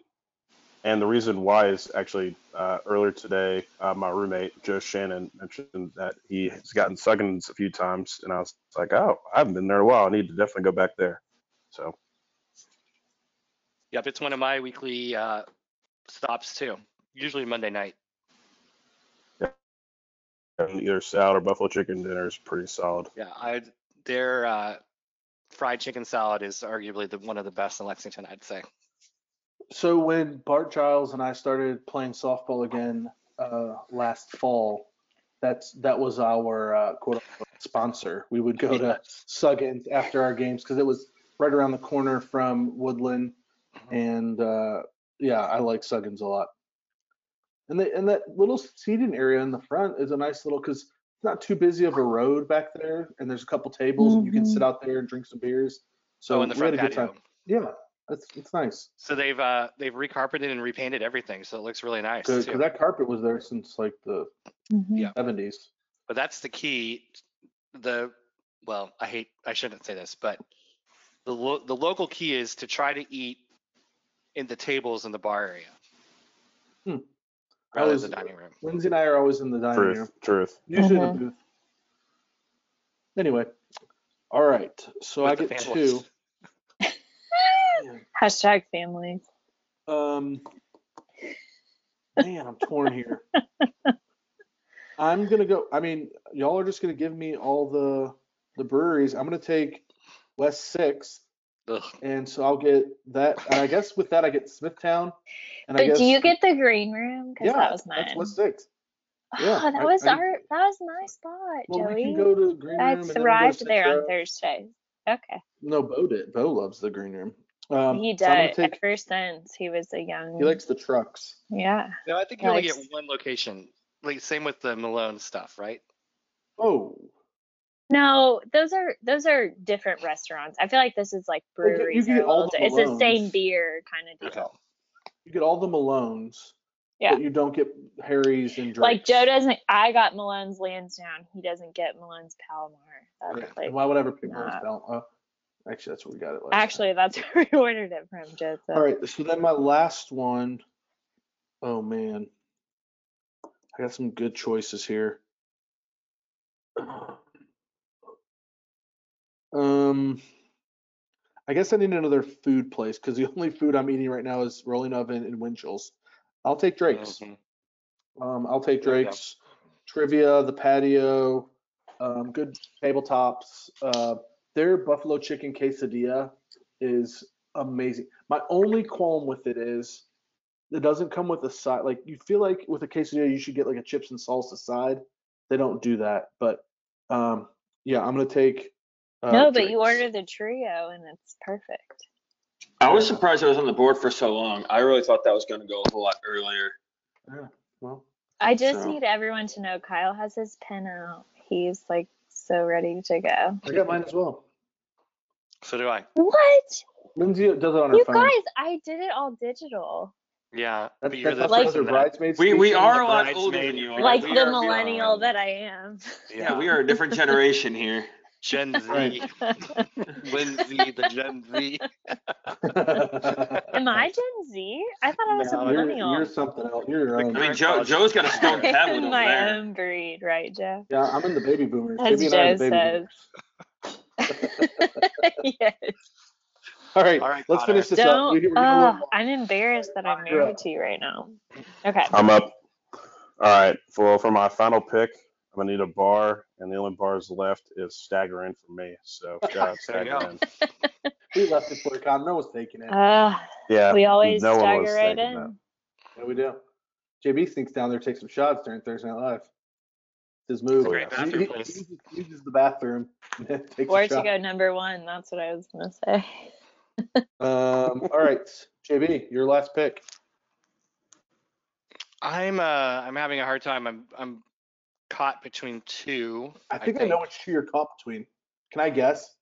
and the reason why is actually uh, earlier today, uh, my roommate Joe Shannon mentioned that he has gotten Suggins a few times, and I was like, oh, I haven't been there in a while. I need to definitely go back there. So Yep, it's one of my weekly uh, stops too. Usually Monday night. And either salad or buffalo chicken dinner is pretty solid. Yeah, I their uh, fried chicken salad is arguably the one of the best in Lexington. I'd say. So when Bart Giles and I started playing softball again uh, last fall, that's that was our uh, quote unquote sponsor. We would go to Suggins after our games because it was right around the corner from Woodland, and uh, yeah, I like Suggins a lot. And they, and that little seating area in the front is a nice little because it's not too busy of a road back there, and there's a couple tables and you can sit out there and drink some beers. So oh, in the front patio. time. Yeah, it's it's nice. So they've uh, they've recarpeted and repainted everything, so it looks really nice because that carpet was there since like the Mhm. Yeah. 70s. But that's the key. The well, I hate I shouldn't say this, but the lo- the local key is to try to eat in the tables in the bar area Hmm. I was- than the dining room. Lindsay and I are always in the dining room, Truth, truth. usually Mhm. the booth. Anyway, all right. So I With the get families. two. Hashtag families. Um, man, I'm torn here. I'm gonna go. I mean, y'all are just gonna give me all the the breweries. I'm gonna take West Sixth, Ugh. and so I'll get that. And I guess with that, I get Smithtown. And I But guess do you get the green room? Because yeah, that was that's mine. West Sixth. yeah, oh, that I- was I- our that was my spot, Well, we Joey. can go to Green I Room. and then we go to thrived there on Thursday. Okay. No, Bo did. Bo loves the green room. Um, he so I'm gonna take- ever since he was a young. he likes the trucks. yeah. No, I think you only get one location. Like same with the Malone stuff, right? Oh, No, those are those are different restaurants. I feel like this is like Well, you- you breweries. get all the di- it's the same beer kind of deal. Okay. you get all the Malones, Yeah. but you don't get Harry's and Drake's. Like Joe doesn't. I got Malone's Lansdowne. He doesn't get Malone's Palomar. That's Okay. like Why would I ever pick not- Malone's Bell? Uh, actually, that's where we got it last. time. actually that's where we ordered it from, Joe. So. All right. So then my last one oh man, I got some good choices here. Um, I guess I need another food place because the only food I'm eating right now is Rolling Oven and Winchell's. I'll take Drake's. Mhm. Um, I'll take There you go. Drake's. Trivia, the patio, um, good tabletops. Uh, their buffalo chicken quesadilla is amazing. My only qualm with it is it doesn't come with a side. Like you feel like with a quesadilla, you should get like a chips and salsa side. They don't do that, but um, yeah, I'm gonna take. Uh, no, but you ordered the trio and it's perfect. I was surprised I was on the board for so long. I really thought that was going to go a whole lot earlier. Yeah, well, I just So- need everyone to know Kyle has his pen out. He's like so ready to go. I got mine as well. So do I. What? Lindsay does it on her You phone. guys, I did it all digital. Yeah, That's, but you're that's the also Like- person bridesmaids. We we are a lot older than you are. Like we the are- we are, millennial that I am. Yeah, we are a different generation here. Gen Z, Right. Lindsay, the Gen Z. Am I Gen Z? I thought I was No, a you're, millennial. you're something else. You're your own. I mean, Joe, Joe's got a student. stone tablet I'm over my there. own breed, right, Joe? Yeah, I'm in the baby boomers. As Baby and I are Joe says. boomers. yes. All right, All right, let's Connor. finish this up. Don't. We- we're getting a Uh, I'm embarrassed that I'm married to you right now. Okay. I'm up. All right. For for my final pick, I'm gonna need a bar, and the only bars left is Stagger Inn for me. So shout out Stagger. In. we left it for a con. No one's taking it. Uh, Yeah. we always no one stagger right in. that. What do we do? JB sneaks down there, takes some shots during Thursday Night Live. His move. It's a great He- bathroom he, place. uses, uses the bathroom. and then takes a Where to shot. go number one? That's what I was gonna say. Um, all right, JB, your last pick. I'm uh I'm having a hard time. I'm I'm caught between two. I think I, know which two you're caught between. Can I guess?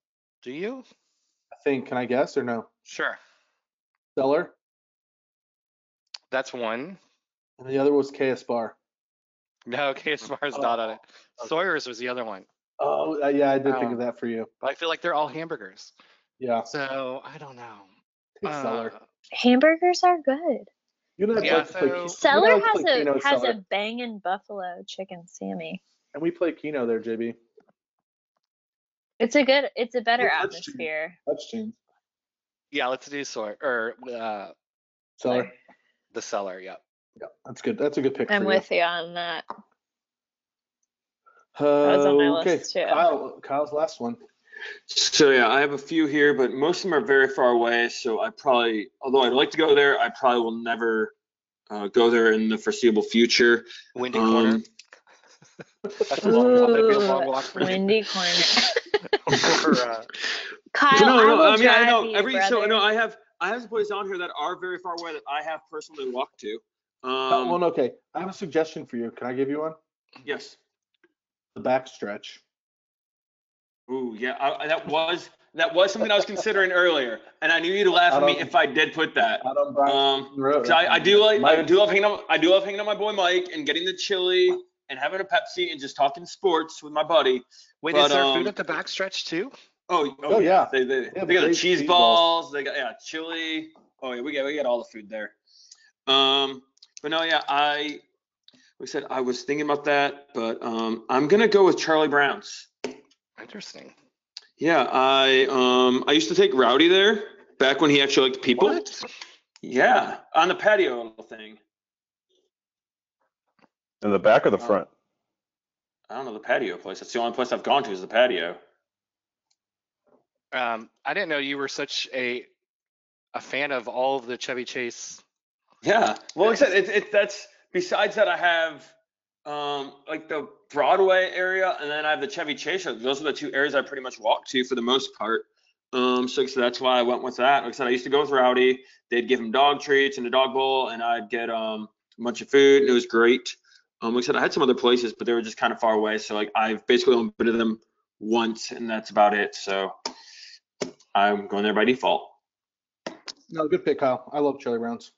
Do you? I think. Can I guess or no? Sure. Cellar. That's one. and the other was KS Bar. No, KS Bar's not on it. okay. Sawyer's was the other one. Oh, uh, yeah, I did think Oh. of that for you. But I feel like they're all hamburgers. Yeah, So I don't know. take Uh, Hamburgers are good. You know, I yeah, like to play. so- Ki- you and I like to has a Keno at has Cellar, a banging buffalo chicken sammy. and we play Keno there, JB. It's a good. It's a better Well, that's true. atmosphere. Touch team. yeah, let's do Sawyer or uh, Cellar. the Cellar. Yep. Yeah, that's good. That's a good pick. I'm for with you on that. You. was on my Uh, okay, list, too. Kyle. Kyle's last one. So yeah, I have a few here, but most of them are very far away. So I probably, although I'd like to go there, I probably will never uh, go there in the foreseeable future. Windy corner. Um, That's a long walk. That'd be a long Ooh, walk for you. Windy corner. Over, uh, Kyle, no, I no, will I mean I know you, every so brother. no, I have I have some places on here that are very far away that I have personally walked to. Uh, Um, well, okay. I have a suggestion for you. Can I give you one? yes. The backstretch. Ooh, yeah, I, I- that was that was something I was considering earlier, and I knew you'd laugh at me if I did put that. Out on Bryant Um, Road. 'cause I, I do like I do love hanging out I do love hanging out my boy Mike and getting the chili and having a Pepsi and just talking sports with my buddy. wait, But, is there um, food at the backstretch too? Oh, Oh, yeah. They, they, They they, got the cheese cheese balls. balls. They got yeah, chili. Oh yeah, we got we got all the food there. Um, but no, yeah, I we said I was thinking about that, but um, I'm gonna go with Charlie Brown's. Interesting. Yeah, I um I used to take Rowdy there back when he actually liked people. What? Yeah, on the patio little thing. In the back or the Oh. front? I don't know the patio place. That's the only place I've gone to is the patio. Um, I didn't know you were such a a fan of all of the Chevy Chase. Yeah. Well, like I said, it's it, that's besides that I have um like the Broadway area and then I have the Chevy Chase. show. Those are the two areas I pretty much walk to for the most part. Um, so, so that's why I went with that. Like I said, I used to go with Rowdy. They'd give him dog treats and a dog bowl, and I'd get um a bunch of food, and it was great. Um, like I said, I had some other places, but they were just kind of far away. So like I've basically only been to them once, and that's about it. So I'm going there by default. No, good pick, Kyle. I love Charlie Brown's.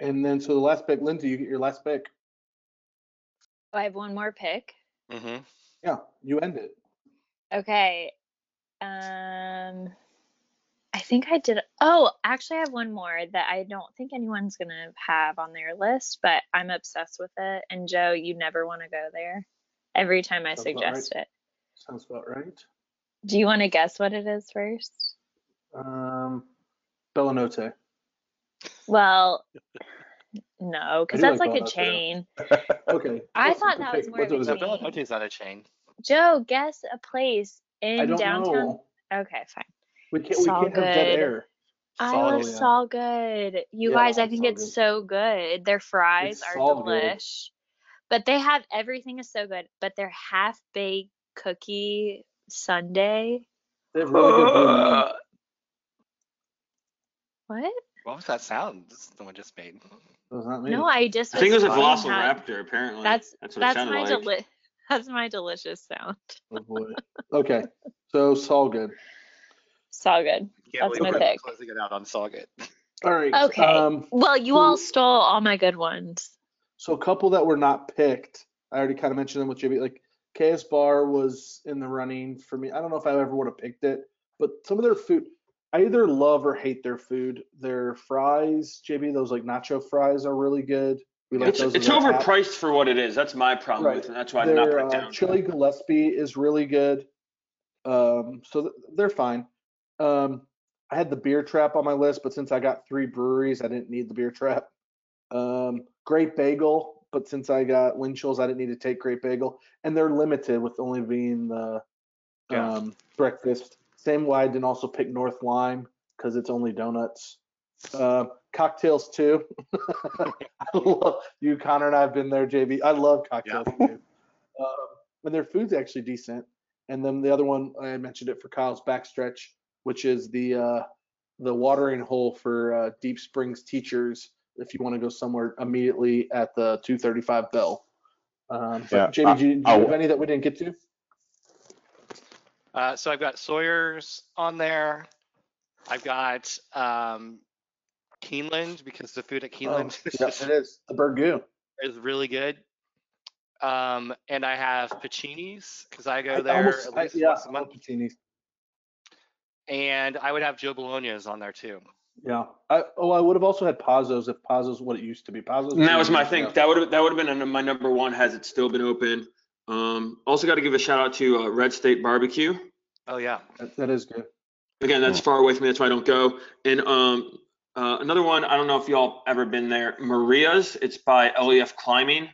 And then, so the last pick, Lindsay, you get your last pick. I have one more pick. Mm-hmm. Yeah, you end it. Okay. Um, I think I did. Oh, actually, I have one more that I don't think anyone's gonna have on their list, but I'm obsessed with it. And Joe, you never want to go there. Every time I Sounds about right. suggest it. Sounds about right. Do you want to guess what it is first? Um, Bellanote. Well, no, because that's like like a chain. Okay. I What's- thought good that was pick. more of What's a it- No, chain. Bellanote's not a chain. Joe, guess a place I in don't downtown. know. Okay, fine. We can't, we Saw can't have dead good. air. I Saw love good. Saul Good. You Yeah, guys, I think Saw it's Good. so good. Their fries It's are Saul Good. delish. But they have everything is so good. But their half baked cookie Sunday. They have really good. What? What was that sound someone just made? Does not mean No, I just I think it was a was saying Velociraptor, apparently. That's that's that's my like. deli- that's my delicious sound. Oh boy. Okay. So Saul good. So good. That's my we're pick. Closing it out on Saul Good. All right. Okay. Um, Well, you all stole all my good ones. so a couple that were not picked. I already kind of mentioned them with JB. Like KS Bar was in the running for me. I don't know if I ever would have picked it, but some of their food, I either love or hate their food. Their fries, JB, those like nacho fries are really good. We like It's, those. it's with our app. overpriced for what it is. That's my problem Right. with it. That's why I did not Their put it uh, down. chili Gillespie is really good. Um, so th- they're fine. Um, I had the Beer Trappe on my list, but since I got three breweries, I didn't need the Beer Trappe. Um, Great Bagel, but since I got Winchell's, I didn't need to take Great Bagel, and they're limited with only being the Yeah. um, breakfast. Same why I didn't also pick North Lime because it's only donuts. Uh, cocktails too. I love you, Connor, and I've been there, JB. I love cocktails too. Um, and their food's actually decent. And then the other one I mentioned it for Kyle's backstretch, which is the uh, the watering hole for uh, Deep Springs teachers. If you want to go somewhere immediately at the 235 bell. Um, Yeah, JB, do you, do you I- have any that we didn't get to? Uh, so I've got Sawyer's on there. I've got um, Keeneland because the food at Keeneland is, yeah, just- it is the burgoo. is really good. Um, and I have Pacini's because I go I there almost- at I- least yeah, once a I month. love Pacini's. And I would have Joe Bologna's on there too. Yeah. I, oh, I would have also had Pazzo's if Pazzo's what it used to be. Pazzo's. And that was my yeah. thing. That would have that would have been my number one. Has it still been open? Um, also got to give a shout out to uh, Red State Barbecue. Oh yeah. That, that is good. Again, that's far away from me. That's why I don't go. And um, uh, another one. I don't know if y'all ever been there. Maria's. It's by LEF Climbing.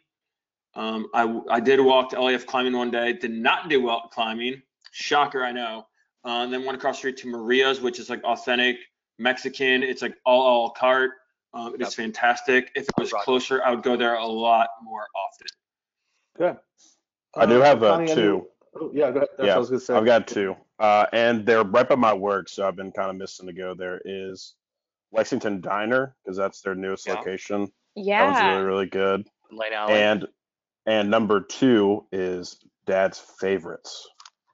Um, I I did walk to LEF Climbing one day. Did not do well at climbing. Shocker, I know. Uh, and then went across the street to Maria's, which is like authentic Mexican. It's like all a la carte. Um, it is fantastic. If it was closer, I would go there a lot more often. Good. I do Uh, have uh, Connie, two. Oh, yeah, go ahead. That's what Yeah, I was gonna say. I've got two, uh, and they're right by my work, so I've been kind of missing to go there. Is Lexington Diner because that's their newest Yeah. location. That one's Yeah. really really good. Lane Allen. And and number two is Dad's favorites.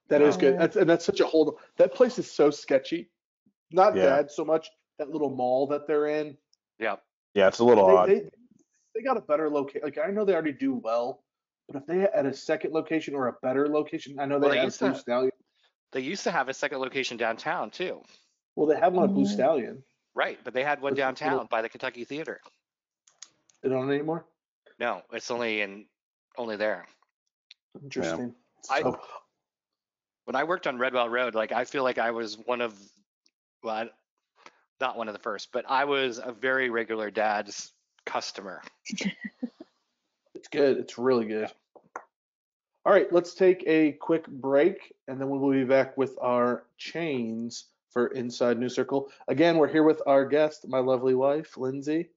That is Oh, good. yeah. That's and that's such a hold. That place is so sketchy. Not Yeah. bad so much. That little mall that they're in. yeah. Yeah, it's a little odd. They, they they got a better location. Like I know they already do well, but if they had a second location or a better location, I know they Well, they have used Blue to- Stallion. They used to have a second location downtown too. Well, they have one at Blue Mhm. Stallion. Right, but they had one What's downtown by the Kentucky Theater. They don't anymore. No, it's only in only there. Interesting. I- So, When I worked on Redwell Road, like I feel like I was one of, well, not one of the first, but I was a very regular dad's customer. It's good. It's really good. All right, let's take a quick break and then we will be back with our chains for Inside New Circle. Again, we're here with our guest, my lovely wife, Lindsay.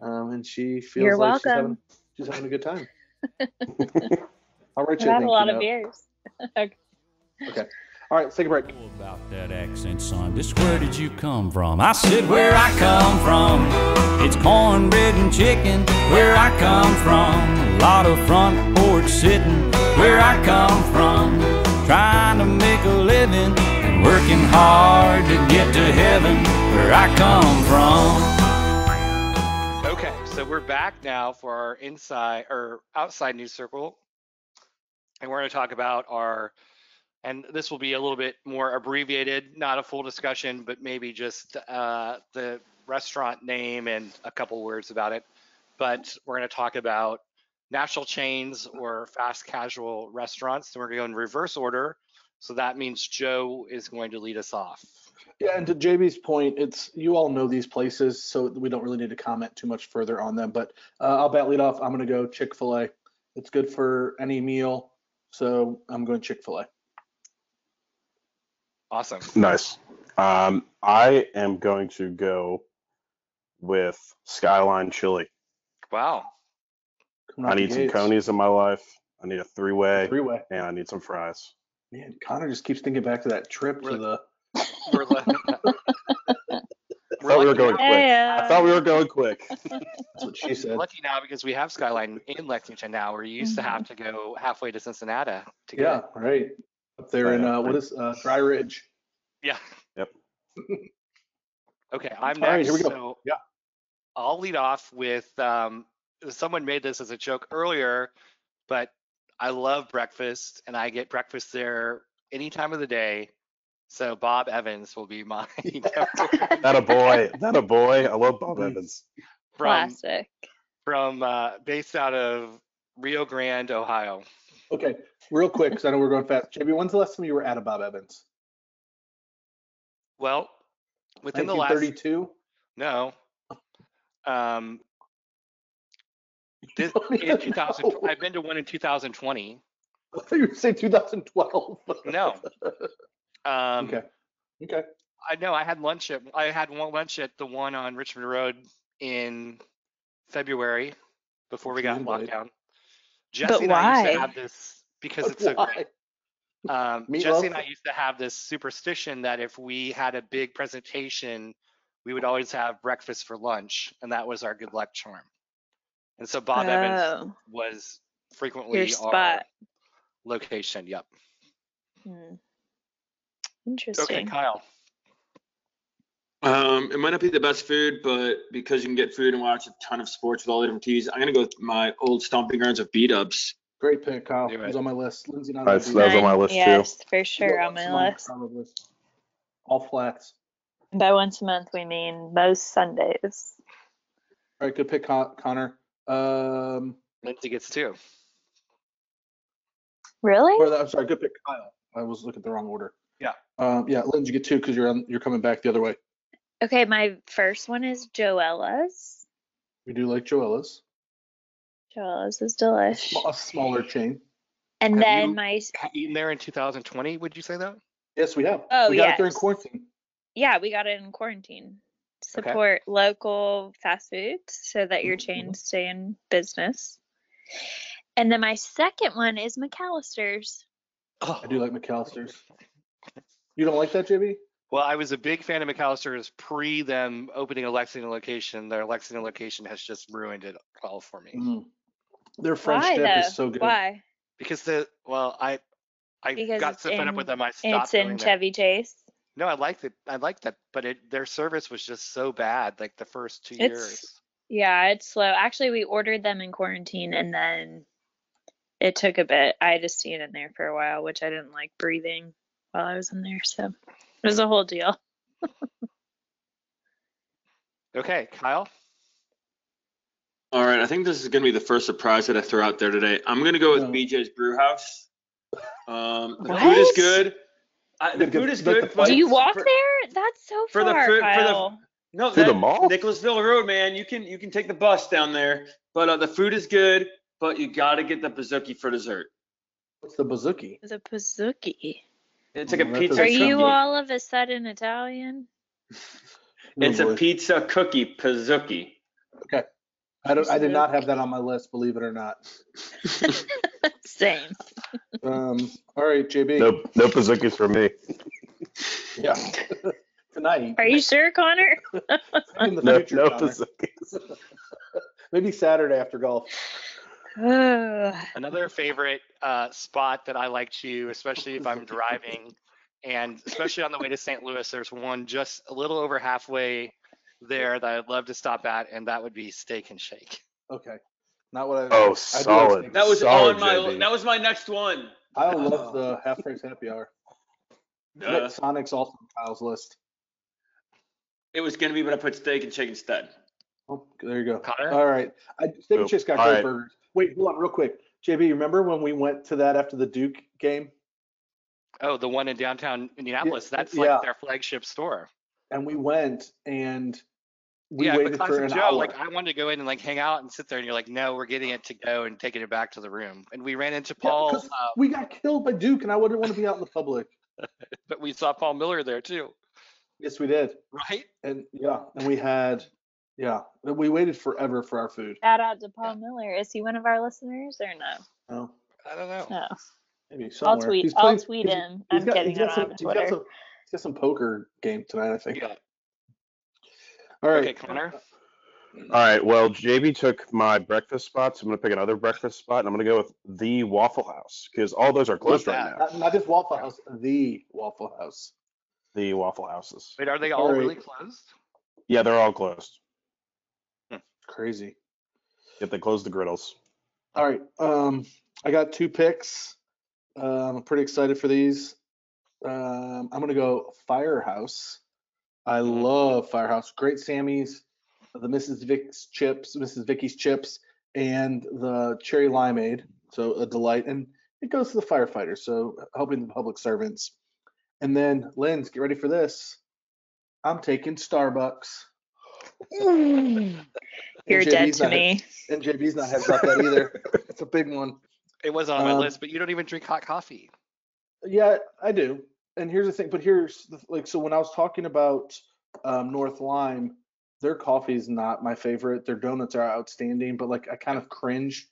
Um, and she feels You're like she's having, she's having a good time. I'll write you a a lot you of note. beers. okay. Okay. All right, let's take a break. about that accent, son. Just where did you come from? I said, where I come from. It's cornbread and chicken, where I come from. A lot of front porch sitting, where I come from. Trying to make a living and working hard to get to heaven, where I come from. Okay, so we're back now for our inside or outside New Circle. And we're going to talk about our, and this will be a little bit more abbreviated, not a full discussion, but maybe just uh, the restaurant name and a couple words about it. But we're going to talk about national chains or fast casual restaurants. And we're going to go in reverse order. So that means Joe is going to lead us off. Yeah, and to JB's point, it's you all know these places, so we don't really need to comment too much further on them. But uh, I'll bat lead off. I'm going to go Chick Fil A. It's good for any meal, so I'm going Chick Fil A. Awesome. Nice. Um, I am going to go with Skyline Chili. Wow. Coming I need some gates. conies in my life. I need a three-way, Three way. and I need some fries. Man, Connor just keeps thinking back to that trip to Really? the. We're, le- I thought we were lucky going now- quick. I thought we were going quick. That's what she said. lucky now because we have Skyline in Lexington now. Where you used to have to go halfway to Cincinnati to get Yeah, it. right. Up there in uh, what is uh, Dry Ridge. Yeah. Yep. Okay, I'm All right, next. here we go. So Yeah. I'll lead off with um, someone made this as a joke earlier, but I love breakfast and I get breakfast there any time of the day. So Bob Evans will be my That a boy. That a boy. I love Bob Evans. from Classic. from uh, based out of Rio Grande, Ohio. Okay, real quick, because I know we're going fast. JB, when's the last time you were at a Bob Evans? Well, within the last 32. no, um, this, in 2000, know. I've been to one in 2020. I thought you were saying 2012. No. Um, okay. Okay. I know I had lunch at I had one lunch at the one on Richmond Road in February before we got locked down. Jesse and I used to have this because it's so great. Um, Meatloaf? Jesse and I used to have this superstition that if we had a big presentation, we would always have breakfast for lunch, and that was our good luck charm. And so Bob Evans Oh, was frequently your our location. Yep. Hmm. Okay, Kyle. Um, it might not be the best food, but because you can get food and watch a ton of sports with all the different teas, I'm gonna go with my old stomping grounds of B Dubs. Great pick, Kyle. Do It it. was on my list. Lindsay and I. That's- would that was on my Mine- list, too. Yes, for sure on my month, list. probably. All flats. By once a month, we mean most Sundays. All right, good pick, Con- Connor. Um, Lindsay gets two. Really? or the, I'm sorry, good pick, Kyle. I was looking at the wrong order. Yeah. Um, yeah, Lindsay, you get two because you're on, you're coming back the other way. Okay, my first one is Joella's. We do like Joella's, Joella's is a, delish. sm- a smaller chain. And Have then you- my Eaten there in 2020, would you say that? Yes, we have. Oh, we got it during quarantine. yeah, we got it in quarantine. Okay. Support local fast foods so that your Mhm, chains stay in business. And then my second one is McAllister's. Oh, I do like McAllister's. You don't like that, JB? Well, I was a big fan of McAllister's pre them opening a Lexington location. Their Lexington location has just ruined it all for me. Mm. Their French Why dip though? is so good. Why? Because the well, I I Because got it's so fed up with them, I And stopped it's in doing that. Chevy Chase. No, I liked it. I liked that, but it their service was just so bad. Like the first two It's- years. Yeah, it's slow. Actually, we ordered them in quarantine and then it took a bit. I had to stand in there for a while, which I didn't like breathing while I was in there. So it was a whole deal. Okay, Kyle. All right, I think this is gonna be the first surprise that I throw out there today. I'm gonna go with No. BJ's Brewhouse. Um, the food is good. I, the the- food is the good. flight- but Do you walk for- there? That's so for the far, food- for the- No, To the mall? Nicholasville Road, man. You can you can take the bus down there, but uh, the food is good. But you gotta get the bazooki for dessert. What's the bazooki? The a Pizookie. It's like a pizza. Are sound you cookie. all of a sudden Italian? No, It's a pizza cookie pizookie. I don't. I did not have that on my list, believe it or not. Same. Um. All right, JB. No, no Pazookies for me. Yeah. Tonight. Are you sure, Connor? In the No, future, no Connor. Pazookies. Maybe Saturday after golf. Ugh. Another favorite uh, spot that I like to, especially if I'm driving, and especially on the way to St. Louis, there's one just a little over halfway there that I'd love to stop at, and that would be Steak and Shake. Okay. Not what I. Oh, I solid. steak. That was Solid, on my JB. that was my next one. I love the half price happy hour. Duh. Sonic's also on Kyle's list. It was gonna be, but I put steak and chicken instead. Oh, there you go. Connor? All right. I Steak and Oh, Shake's got all great right. burgers. Wait, hold on, real quick. JB, you remember when we went to that after the Duke game Oh, the one in downtown Indianapolis. That's yeah. like their flagship store. and we went and we yeah, waited for an Joe, hour. like I wanted to go in and like hang out and sit there, and you're like, no, we're getting it to go and taking it back to the room. And we ran into Yeah, Paul, 'cause uh, we got killed by Duke, and I wouldn't want to be out in the public. but we saw Paul Miller there too, Yes, we did. right? And yeah, and we had, yeah, we waited forever for our food. Shout out to Paul Miller. Is he one of our listeners or no? Oh, I don't know. No. maybe I'll somewhere. tweet. He's I'll tweet he's- him. he's I'm got- kidding. he's I got some- have he's got Twitter. some- he's got some poker game tonight, I think. Yeah. All right. Okay, Connor. All right. Well, JB took my breakfast spot, so I'm gonna pick another breakfast spot, and I'm gonna go with the Waffle House because all those are closed right now. Not, not just Waffle House, the Waffle House. The Waffle Houses. Wait, are they all All right. really closed? Yeah, they're all closed. Crazy. Yet they closed the griddles. All right. Um, I got two picks. Um, I'm pretty excited for these. Um, I'm gonna go Firehouse. I Mhm. love Firehouse. Great Sammy's, the Mrs. Vic's chips, Mrs. Vickie's chips, and the cherry limeade. So a delight, and it goes to the firefighters. So helping the public servants. And then Lynn's, get ready for this. I'm taking Starbucks. You're And dead to not- me. And JB's not heads up that either. It's a big one. It was on my Um, list, but you don't even drink hot coffee. Yeah, I do. And here's the thing, but here's the, like so when I was talking about um, North Lime, their coffee is not my favorite. Their donuts are outstanding, but like I kind of cringe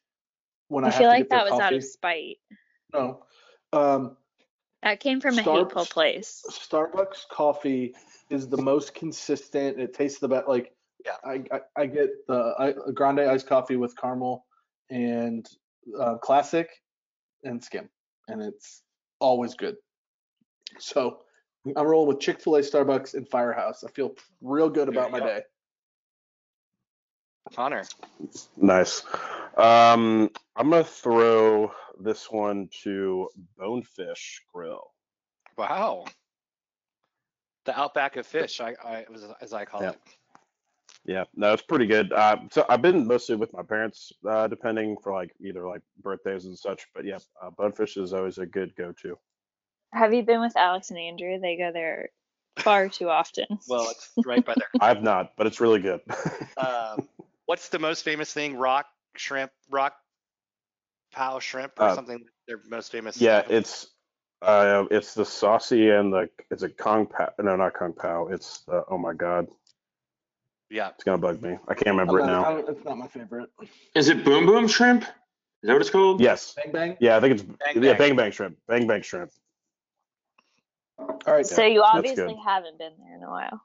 when I, I have feel to like get their that was out of spite. No. Um, That came from a Star- hateful place. Starbucks coffee is the most consistent. It tastes the best. Like, Yeah. I, I, I get the I, a grande iced coffee with caramel and uh, classic and skim, and it's always good. So I'm rolling with Chick Fil A, Starbucks, and Firehouse. I feel real good about my go. day. Connor. Nice. Um, I'm gonna throw this one to Bonefish Grill. Wow. The outback of fish, I, I was as I call Yeah. it. Yeah, no, it's pretty good. Uh, so I've been mostly with my parents, uh, depending for like either like birthdays and such. But yeah, uh, Bonefish is always a good go-to. Have you been with Alex and Andrew? They go there far too often. Well, it's right by there. I've not, but it's really good. Um, what's the most famous thing? Rock shrimp, rock pow shrimp, or Uh, something? They're most famous. yeah, it's uh, it's the saucy and the it's a kong pao. No, not kong pao. It's the, oh my god, yeah. it's gonna bug me. I can't remember it not- I now. it's not my favorite. Is it Boom Boom Shrimp? Is that what it's called? Yes, Bang bang. yeah, I think it's Bang yeah, Bang. bang bang shrimp, bang bang shrimp. All right. so you that's obviously good. haven't been there in a while.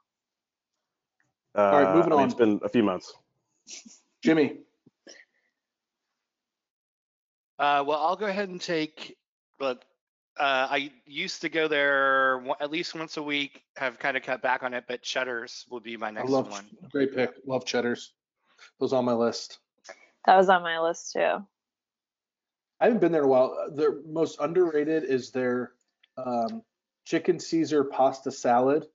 Uh, right, moving I mean, on. It's been a few months. Jimmy. Uh, well, I'll go ahead and take, but uh, I used to go there at least once a week. Have kind of cut back on it, but Cheddar's will be my I next love one. great pick. Love cheddars. Those on my list. That was on my list too. I haven't been there in a while. Their most underrated is their um, chicken Caesar pasta salad,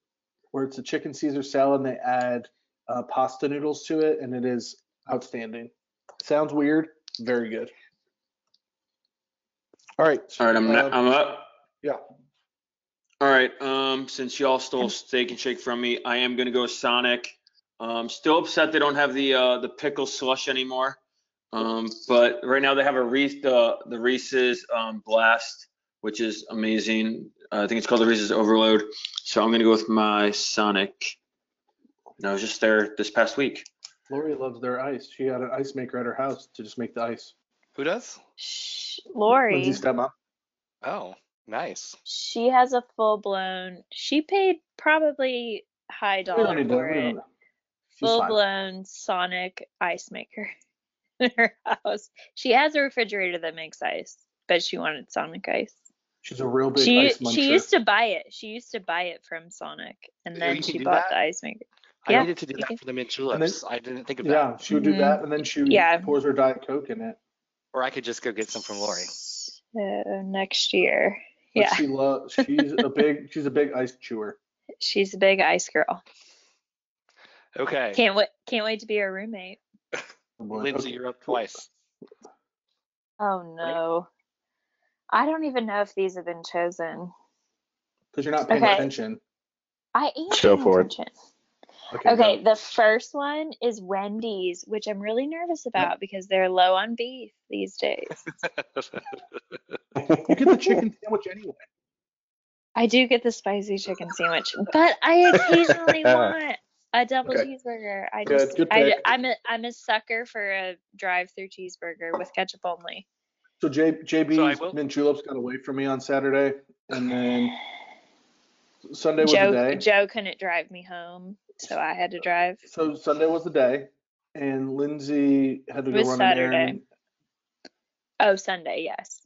where it's a chicken Caesar salad and they add uh, pasta noodles to it, and it is outstanding. Sounds weird, very good. All right. All right, I'm uh, I'm up. yeah. All right. Um, since y'all stole Steak and Shake from me, I am gonna go Sonic. Um, still upset they don't have the uh, the pickle slush anymore. Um, but right now they have a Reese the the Reese's um, Blast, which is amazing. Uh, I think it's called the Reese's Overload. So I'm gonna go with my Sonic. And I was just there this past week. Lori loves their ice. She had an ice maker at her house to just make the ice. Who does? Shh, Lori, Lindsay's stepmom. Oh, nice. she has a full blown. She paid probably high dollar need for don't it. Full fine. blown Sonic ice maker in her house. She has a refrigerator that makes ice, but she wanted Sonic ice. She's a real big She ice muncher. she used to buy it. She used to buy it from Sonic, and Oh, then she bought that? the ice maker. I Yeah, needed to do that can- for the mint And then- juleps. I didn't think of that. yeah, she would do Mhm. that, and then she Yeah. pours her diet coke in it. Or I could just go get some from Lori. So next year, But yeah, she loves. She's a big. She's a big ice chewer. she's a big ice girl. Okay. Can't wait! Can't wait to be her roommate. Oh. Lindsay, Okay. you're up twice. Oh no, I don't even know if these have been chosen. Because you're not paying Okay. attention. I am Go paying for it. Attention. Okay. Okay, the first one is Wendy's, which I'm really nervous about because they're low on beef these days. You get the chicken sandwich anyway. I do get the spicy chicken sandwich, but I occasionally want a double Okay. cheeseburger. I Good, just, good I, pick. I'm a, I'm a sucker for a drive-through cheeseburger with ketchup only. So J, JB's will- mint juleps got away from me on Saturday, and then Sunday was the Joe, day. Joe couldn't drive me home, so I had to drive. So Sunday was the day, and Lindsay had to It go was run Saturday. an errand. Oh, Sunday, yes.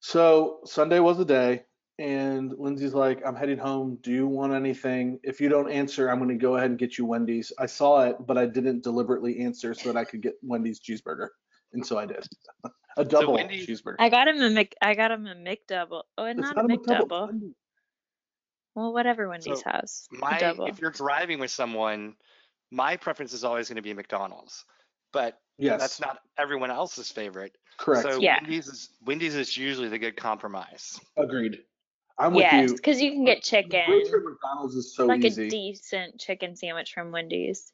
So Sunday was the day, and Lindsay's like, "I'm heading home. Do you want anything? If you don't answer, I'm going to go ahead and get you Wendy's." I saw it, but I didn't deliberately answer so that I could get Wendy's cheeseburger, and so I did. A double Wendy's- cheeseburger. I got him a Mc, I got him a McDouble. Oh, and It's not, a McDouble, McDouble. Wendy's. Well, whatever Wendy's So, has. My, double. if you're driving with someone, my preference is always going to be McDonald's, but Yes, that's not everyone else's favorite. correct. So Yeah. Wendy's is Wendy's is usually the good compromise. Agreed. I'm with Yes, you. because you can get chicken, Road trip McDonald's is so like easy. a decent chicken sandwich from Wendy's.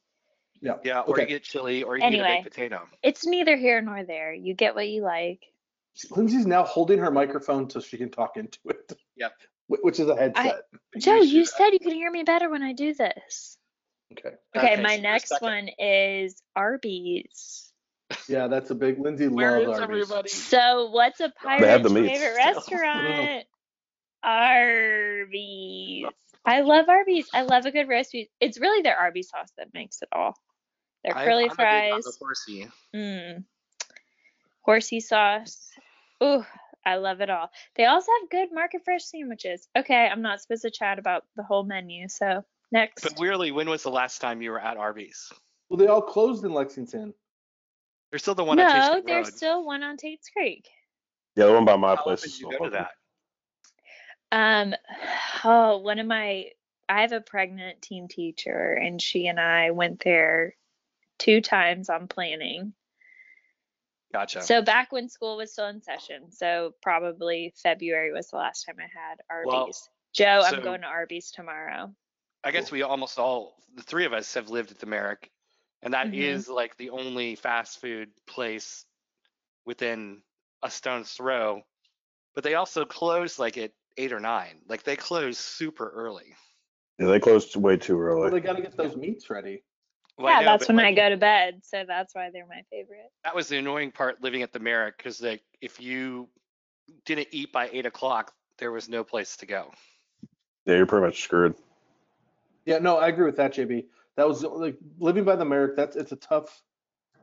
yeah. Yeah, or Okay. you get chili, or you get a Anyway. baked potato. It's neither here nor there. You get what you like. Lindsay's now holding her microphone so she can talk into it. Yep. Wh- Which is a headset. Joe, should you have. said you could hear me better when I do this. Okay. Okay, Okay, my so next one is Arby's. Yeah, that's a big Lindsay Where loves is Arby's. everybody? So, what's a have pirate's the favorite restaurant? Arby's. I love Arby's. I love a good roast beef. It's really their Arby's sauce that makes it all. Their I- curly I'm a big fan fries. of horsey. Mm. Horsey sauce. Ooh, I love it all. They also have good market fresh sandwiches. Okay, I'm not supposed to chat about the whole menu, so next. But weirdly, when was the last time you were at Arby's? Well, they all closed in Lexington. There's still the one at no, Chase Road. there's still one on Tate's Creek. Yeah, the one by my How place often is you still go to open. that? Um, oh, one of my, I have a pregnant teen teacher, and she and I went there two times on planning. Gotcha. So back when school was still in session, so probably February was the last time I had Arby's. Well, Joe, so- I'm going to Arby's tomorrow. I guess we almost all, the three of us, have lived at the Merrick, and that is Mhm. like the only fast food place within a stone's throw. But they also close like at eight or nine. Like they close super early. Yeah, they closed way too Well, early. they got to get those meats ready. Well, yeah, know, that's but, when I go to bed, so that's why they're my favorite. That was the annoying part living at the Merrick because like if you didn't eat by eight o'clock, there was no place to go. Yeah, you're pretty much screwed. Yeah, no, I agree with that, JB. That was like living by the Merrick. That's it's a tough.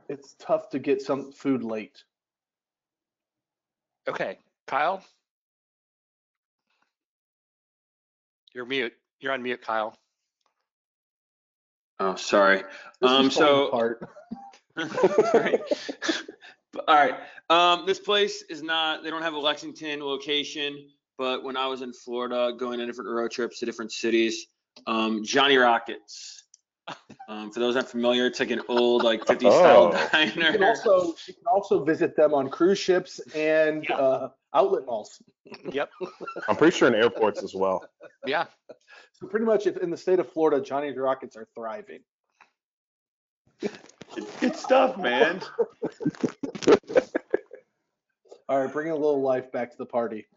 It's tough to get some food late. Okay, Kyle, you're mute. You're on mute, Kyle. Oh, sorry. This Um, so. Sorry. All right. Um, this place is not, they don't have a Lexington location, but when I was in Florida, going on different road trips to different cities, um, Johnny Rockets. Um, for those not familiar, it's like an old, like 50s style Oh. You can diner. also you can also visit them on cruise ships and Yeah. uh, outlet malls. Yep. I'm pretty sure in airports as well. Yeah. So pretty much, if in the state of Florida, Johnny Rockets are thriving. Good stuff, man. All right, bringing a little life back to the party.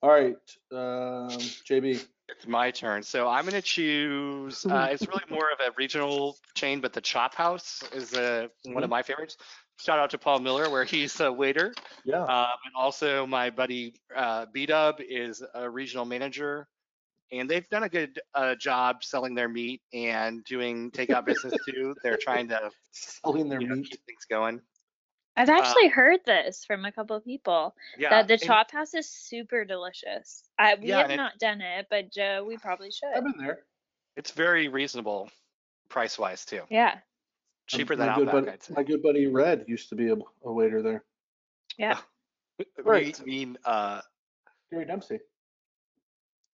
All right, um, JB. It's my turn. So I'm going to choose. Uh, it's really more of a regional chain, but the Chop House is uh, one of my favorites. Shout out to Paul Miller, where he's a waiter. Yeah. Um, and also, my buddy uh, B Dub is a regional manager, and they've done a good uh, job selling their meat and doing takeout business too. They're trying to selling their know, meat. keep things going. I've actually heard this from a couple of people Yeah. that the and- chop house is super delicious. I we Yeah, have and it- not done it, but Joe, we probably should. I've been there. It's very reasonable, price wise too. Yeah, Cheaper my than good buddy, I'd. My good buddy Red used to be a, a waiter there. yeah. Right. You mean uh Gary Dempsey.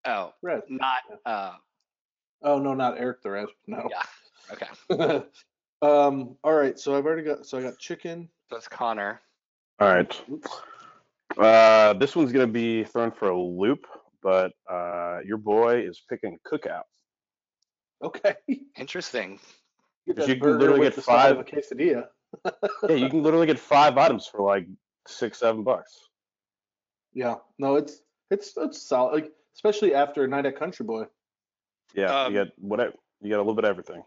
oh, Red. not uh Oh no, not Eric the Red. No. yeah. Okay. um. All right. So I've already got. So I got chicken. That's Connor. All right. Uh, this one's gonna be thrown for a loop, but uh, your boy is picking cookout. Okay. Interesting. Get You can literally get the side of five- a quesadilla. Yeah, you can literally get five items for like six, seven bucks. Yeah. No, it's it's it's solid. Like especially after a night at Country Boy. Yeah, Um, you get whatever. You get a little bit of everything.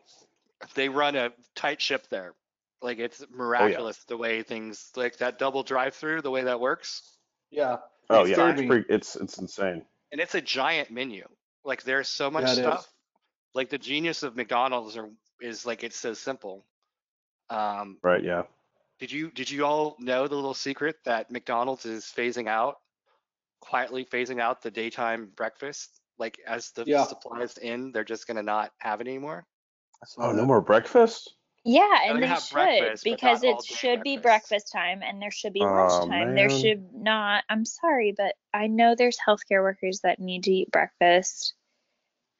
They run a tight ship there. Like it's miraculous the way things like that double drive through, the way that works. Yeah. Oh It yeah, it's pretty, it's it's insane. And it's a giant menu. Like there's so much Yeah, it is. stuff. Like the genius of McDonald's are, is like it's so simple. Um, Right? Yeah. did you did you all know the little secret that McDonald's is phasing out, quietly phasing out the daytime breakfast? Like as the Yeah. supplies in, they're just gonna not have it anymore. I saw Oh, no more breakfast. Yeah, and they should because it all day should be breakfast. breakfast time and there should be Oh, lunchtime. There man. should not. I'm sorry, but I know there's healthcare workers that need to eat breakfast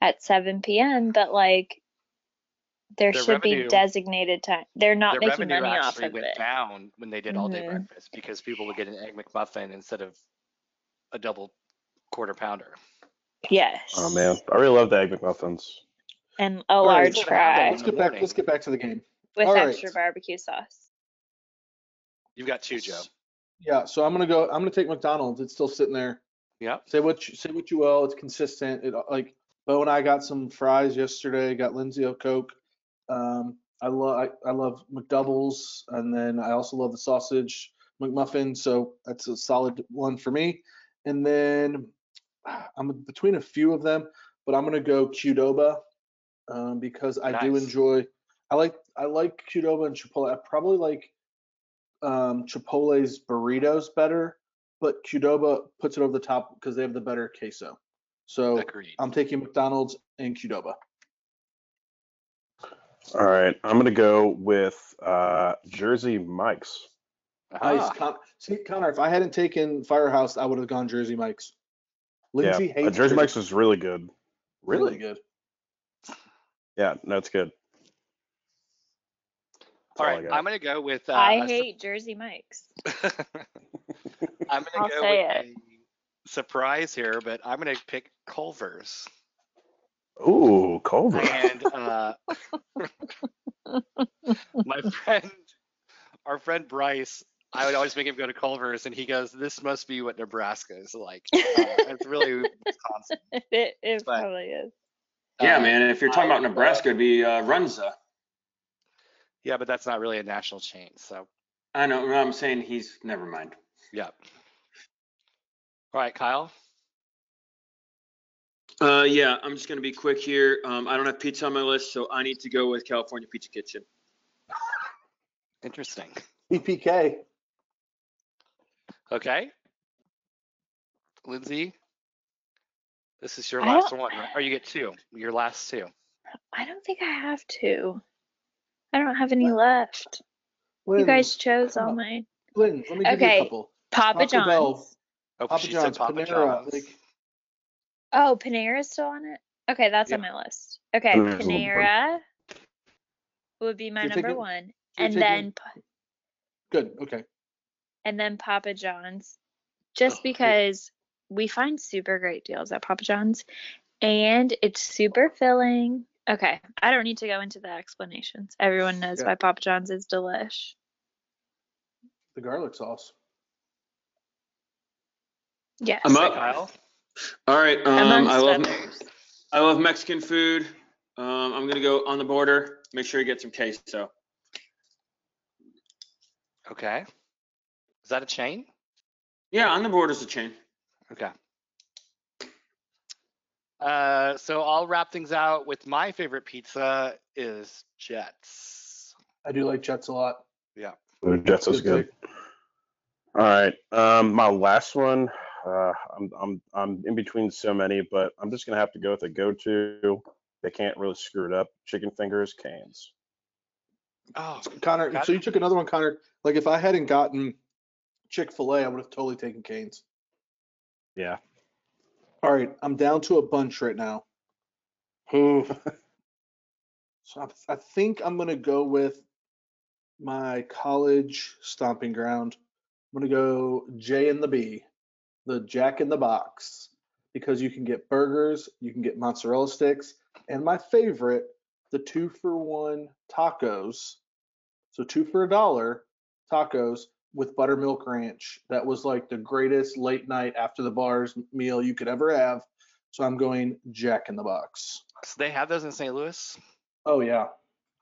at 7 p.m., but like there Their should revenue- be designated time. They're not Their making revenue money off actually of went it. down when they did all day Mhm. breakfast because people would get an egg McMuffin instead of a double quarter pounder. Yes. Oh man, I really love the egg McMuffins. And a All right, large let's fry. Let's get back. Let's get back to the game. with all right. extra barbecue sauce. You've got two, Joe. Yeah. So I'm gonna go. I'm gonna take McDonald's. It's still sitting there. Yeah. Say what you say what you will. It's consistent. It like Bo and I got some fries yesterday. Got Lindsay a Coke. Um, I love I, I love McDoubles, and then I also love the sausage McMuffin. So that's a solid one for me. And then I'm between a few of them, but I'm gonna go Qdoba um, because I do enjoy. I like I like Qdoba and Chipotle. I probably like um, Chipotle's burritos better, but Qdoba puts it over the top because they have the better queso. So Agreed. I'm taking McDonald's and Qdoba. All right, I'm gonna go with uh, Jersey Mike's. Nice. Ah, Con- See, Connor, if I hadn't taken Firehouse, I would have gone Jersey Mike's. Lindsay yeah, uh, hates Jersey Mike's is really good. Really good. Yeah, no, it's good. That's all all right, I'm gonna go with. Uh, I a su- hate Jersey Mike's. I'm gonna I'll go say with it. a surprise here, but I'm gonna pick Culver's. Ooh, Culver. And uh, my friend, our friend Bryce, I would always make him go to Culver's, and he goes, "This must be what Nebraska is like." Uh, it's really Wisconsin. it it But- probably is. Yeah, Uh, man. If you're talking I- about Nebraska, it'd be uh, Runza. Yeah, but that's not really a national chain, so I know. I'm saying he's. Never mind. yeah. All right, Kyle. Uh, yeah, I'm just gonna be quick here. Um, I don't have pizza on my list, so I need to go with California Pizza Kitchen. Interesting. PPK. Okay. Lindsay, this is your last don't- one, right? or you get two. Your last two. I don't think I have two. I don't have any left. You guys chose all on. mine. Lynn, let me give you Okay. a couple. Papa Taco Bell, John's. Oh, Papa she John's, said Papa Panera. John's. Like, Oh, Panera's still on it. Okay, that's on my list. Okay, Panera's on. Panera would be my You're number taking- one, and then good. Okay. and then Papa John's, just Oh, because we find super great deals at Papa John's, and it's super filling. Okay, I don't need to go into the explanations. Everyone knows Yeah. why Papa John's is delish. The garlic sauce. Yes. I'm Hey, up. Kyle. All right. Um, I love. others. I love Mexican food. Um, I'm gonna go on the border. Make sure you get some queso. Okay. Is that a chain? Yeah, on the border is a chain. Okay. Uh, so I'll wrap things out with my favorite pizza is Jets. I do like Jets a lot. Yeah. Jets is Good good. All right, um, my last one. Uh, I'm I'm I'm in between so many, but I'm just gonna have to go with a go-to. They can't really screw it up. Chicken fingers, Canes. Oh, Connor, Got so you took another one, Connor. Like if I hadn't gotten Chick Fil A, I would have totally taken Canes. Yeah. All right, I'm down to a bunch right now. Ooh. so I, I think I'm gonna go with my college stomping ground. I'm gonna go J and the B, the Jack in the Box, because you can get burgers, you can get mozzarella sticks, and my favorite, the two for one tacos. So two for a dollar tacos with buttermilk ranch. That was like the greatest late night after the bars meal you could ever have. So I'm going Jack in the Box. so they have those in St. Louis? Oh yeah,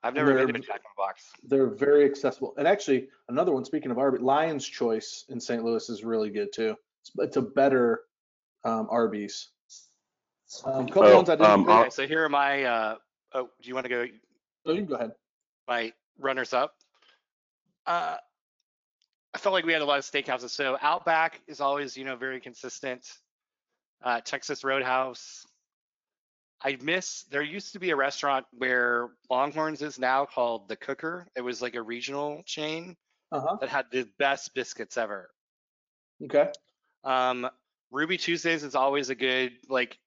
I've never been to a Jack in the Box. they're very accessible. And actually, another one. Speaking of Arby's, Lion's Choice in St. Louis is really good too. It's, it's a better um, Arby's. Um, couple Oh, ones I didn't. um, Okay, so here are my. Uh, oh, do you want to go? oh, you can go ahead. my runners up. Uh, I felt like we had a lot of steakhouses. So Outback is always, you know, very consistent. Uh, Texas Roadhouse. I miss. There used to be a restaurant where Longhorns is now called the Cooker. It was like a regional chain Uh huh. that had the best biscuits ever. Okay. Um, Ruby Tuesdays is always a good like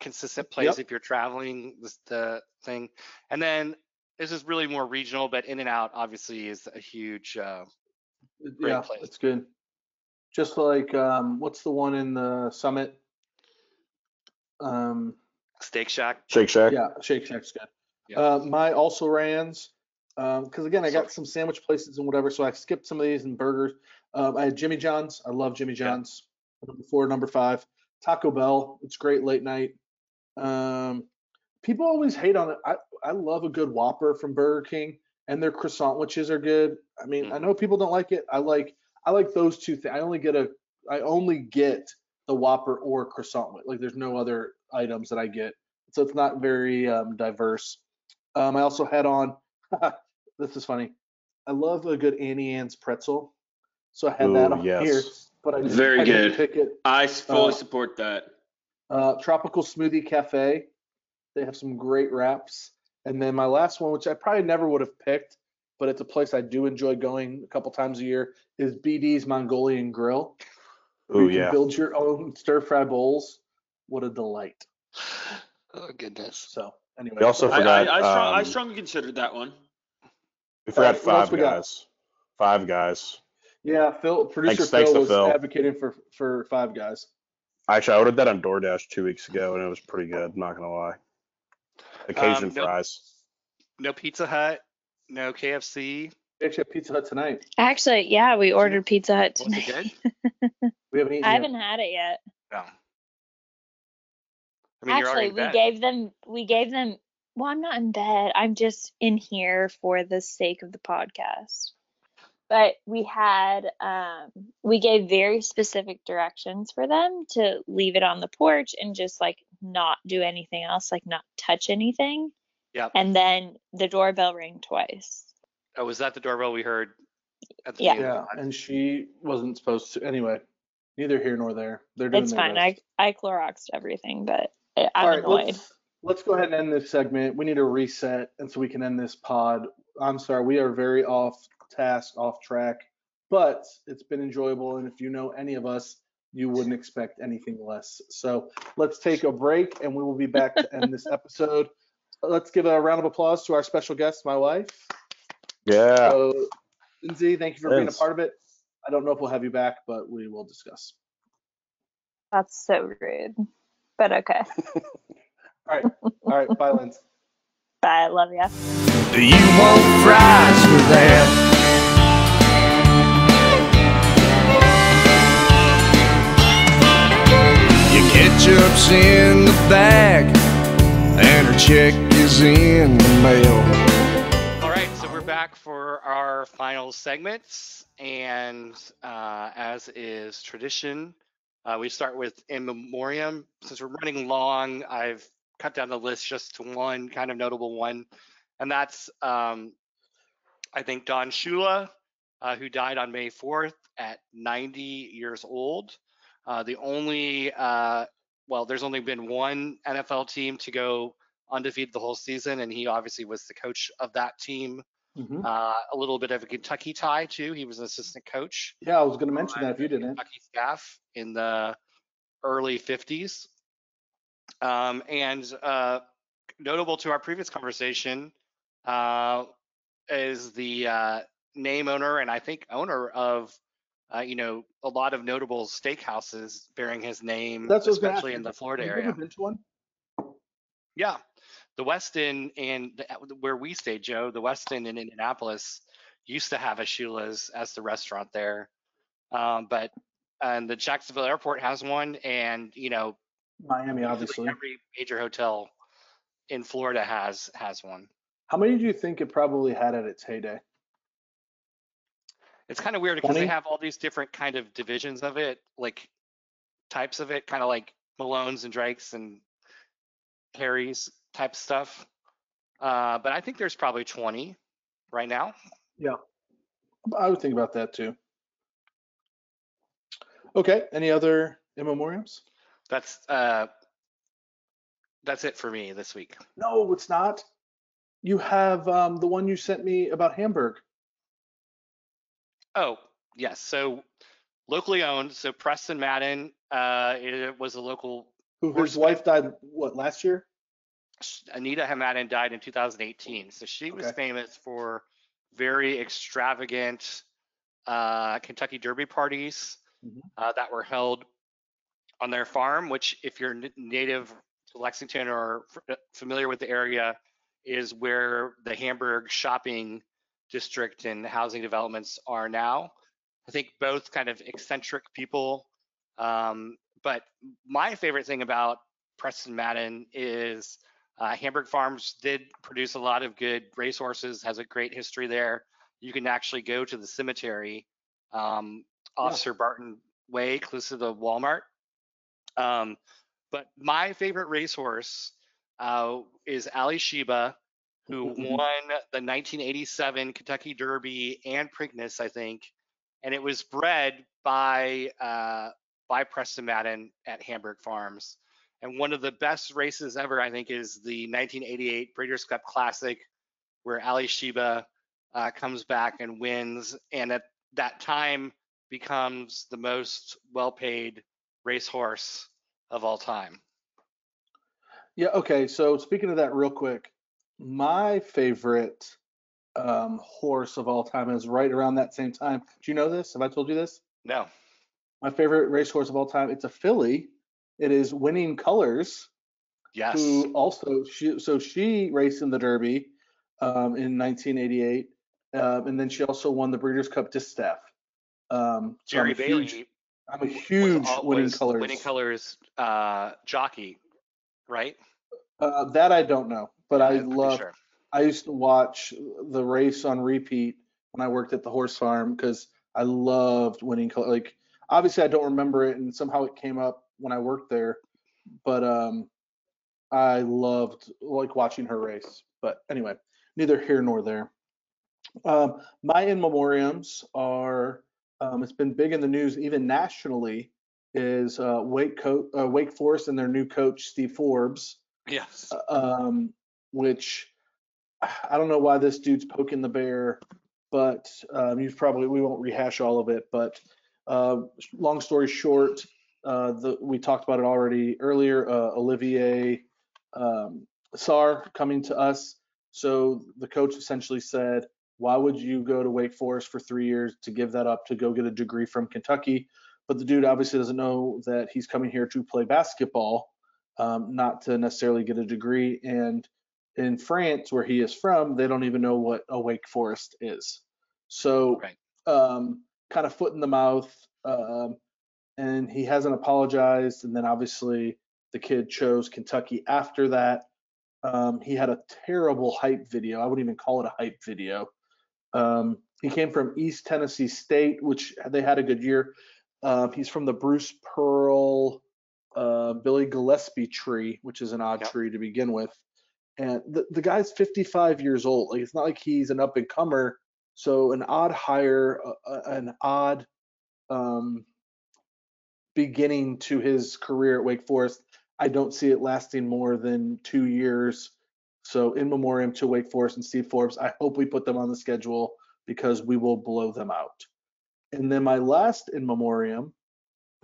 consistent place Yep. if you're traveling. This the thing, and then this is really more regional, but In and Out obviously is a huge. Uh, Great yeah, place. it's good. Just like um, what's the one in the Summit? Um, Steak Shack. Shake Shack. yeah, Shake Shack's good. Yeah. Uh, my also rans, because again, I got Sorry. some sandwich places and whatever, so I skipped some of these and burgers. Um, I had Jimmy John's. I love Jimmy Yeah. John's. Number four, number five. Taco Bell. It's great late night. Um, people always hate on it. I, I love a good Whopper from Burger King, and their croissant witches are good. I mean, I know people don't like it. I like I like those two things. I only get a I only get the Whopper or croissant wit. Like there's no other items that I get, so it's not very um, diverse. Um, I also had on. this is funny. I love a good Auntie Anne's pretzel, so I had that on yes. here. But I Very I didn't good. Pick it. I fully Uh, support that. Uh, Tropical Smoothie Cafe. They have some great wraps. And then my last one, which I probably never would have picked, but it's a place I do enjoy going a couple times a year, is BD's Mongolian Grill. where Ooh, you can yeah. build your own stir fry bowls. What a delight. Oh goodness. So anyway. We also I, forgot. I, I, strong, I um, strongly considered that one. We forgot Alright, five we got? guys. Five guys. yeah, Phil, producer Thanks- thanks Phil to was Phil. advocating for for five guys. Actually, I ordered that on DoorDash two weeks ago, and it was pretty good. Not gonna lie. Occasion Um, nope. fries. No Pizza Hut, no KFC. We actually have Pizza Hut tonight. Actually, yeah, we ordered Pizza Hut Was it tonight. good? We haven't eaten I yet. haven't had it yet. No. I mean, you're already Actually, in we bed. gave them we gave them well, I'm not in bed. I'm just in here for the sake of the podcast. But we had um we gave very specific directions for them to leave it on the porch and just like not do anything else, like not touch anything. Yeah. And then the doorbell rang twice. Oh, was that the doorbell we heard? At the Yeah. Yeah, and she wasn't supposed to. Anyway, neither here nor there. They're doing It's fine. best. I I Cloroxed everything, but I- I'm All right, annoyed. let's let's go ahead and end this segment. We need a reset, and so we can end this pod. I'm sorry, we are very off task, off track, but it's been enjoyable. And if you know any of us, you wouldn't expect anything less. So let's take a break, and we will be back to end this episode. Let's give a round of applause to our special guest, my wife. Yeah. So, Lindsay, thank you for being a part of it. I don't know if we'll have you back, but we will discuss. That's so rude. But okay. All right, all right, bye, Lindsay. Bye. Love ya. Do you want fries with that? Ketchup's in the bag, and her check is in the mail. All right, so we're back for our final segments, and uh, as is tradition, uh, we start with in memoriam. Since we're running long, I've cut down the list just to one kind of notable one, and that's um, I think Don Shula, uh, who died on May 4th at 90 years old. Uh, the only, uh, well, there's only been one NFL team to go undefeated the whole season, and he obviously was the coach of that team. Mhm. Uh, a little bit of a Kentucky tie too. He was an assistant coach Yeah, I was going to mention that if you didn't. Kentucky staff in the early 50s. Um, and uh, notable to our previous conversation uh, is the uh, name owner and I think owner of, uh, you know, a lot of notable steakhouses bearing his name, That's what I was gonna ask especially in the Florida area. ever been to one? Yeah, the Westin and the, where we stayed, Joe, the Westin in Indianapolis used to have a Shula's as the restaurant there, um, but and the Jacksonville Airport has one, and you know Miami, obviously. every major hotel in Florida has has one. How many do you think it probably had at its heyday? It's kind of weird because 20? they have all these different kind of divisions of it, like types of it, kind of like Malone's and Drake's and Harry's type stuff. Uh, but I think there's probably 20 right now. Yeah, I would think about that too. Okay. Any other in memoriams? That's uh, that's it for me this week. No, it's not. You have um, the one you sent me about Hamburg. Oh, yes. So locally owned. So Preston Madden, uh, it was a local. Who his Horseman. wife died what last year? Anita Madden died in 2018. So she was Okay. famous for very extravagant uh, Kentucky Derby parties Mhm. uh, that were held on their farm. Which, if you're n- native to Lexington or f- familiar with the area, is where the Hamburg shopping district and housing developments are now. I think both kind of eccentric people. Um, but my favorite thing about Preston Madden is Uh, Hamburg Farms did produce a lot of good racehorses, has a great history there. You can actually go to the cemetery um, off Yeah. Barton Way, close to the Walmart. Um, but my favorite racehorse uh, is Alysheba, who Mhm. won the 1987 Kentucky Derby and Preakness, I think, and it was bred by uh, by Preston Madden at Hamburg Farms. And one of the best races ever, I think, is the 1988 Breeders' Cup Classic, where Alysheba uh, comes back and wins, and at that time becomes the most well-paid racehorse of all time. Yeah. Okay. So speaking of that, real quick, my favorite um, horse of all time is right around that same time. Do you know this? Have I told you this? No, My favorite racehorse of all time. It's a filly. It is Winning Colors, yes, who also she so she raced in the Derby um, in 1988, um, and then she also won the Breeders' Cup Distaff. Um, so I'm Jerry huge- Bailey I'm a was huge all- Winning was Colors. Winning Colors uh, jockey, right? Uh, that I don't know, but I love. sure. I used to watch the race on repeat when I worked at the horse farm because I loved winning. Like obviously I don't remember it, and somehow it came up when I worked there, but um, I loved like watching her race. But anyway, neither here nor there. Um, my in memoriams are. Um, it's been big in the news, even nationally. Is uh, Wake Co- uh, Wake Forest and their new coach Steve Forbes Yes. um, which I don't know why this dude's poking the bear, but um, he's probably we won't rehash all of it. But uh, long story short, uh, the, we talked about it already earlier. Uh, Olivier um, Sarr coming to us. So the coach essentially said, "Why would you go to Wake Forest for three years to give that up to go get a degree from Kentucky?" But the dude obviously doesn't know that he's coming here to play basketball um, not to necessarily get a degree. And in France, where he is from, they don't even know what a Wake Forest is. So, Right. um, kind of foot in the mouth. Um, and he hasn't apologized. And then obviously the kid chose Kentucky after that. Um, he had a terrible hype video. I wouldn't even call it a hype video. Um, he came from East Tennessee State, which they had a good year. Uh, he's from the Bruce Pearl uh, Billy Gillispie tree, which is an odd Yep. tree to begin with. And the, the guy's 55 years old. Like it's not like he's an up and comer. So an odd hire, uh, an odd um, beginning to his career at Wake Forest. I don't see it lasting more than two years. So in memoriam to Wake Forest and Steve Forbes, I hope we put them on the schedule because we will blow them out. And then my last in memoriam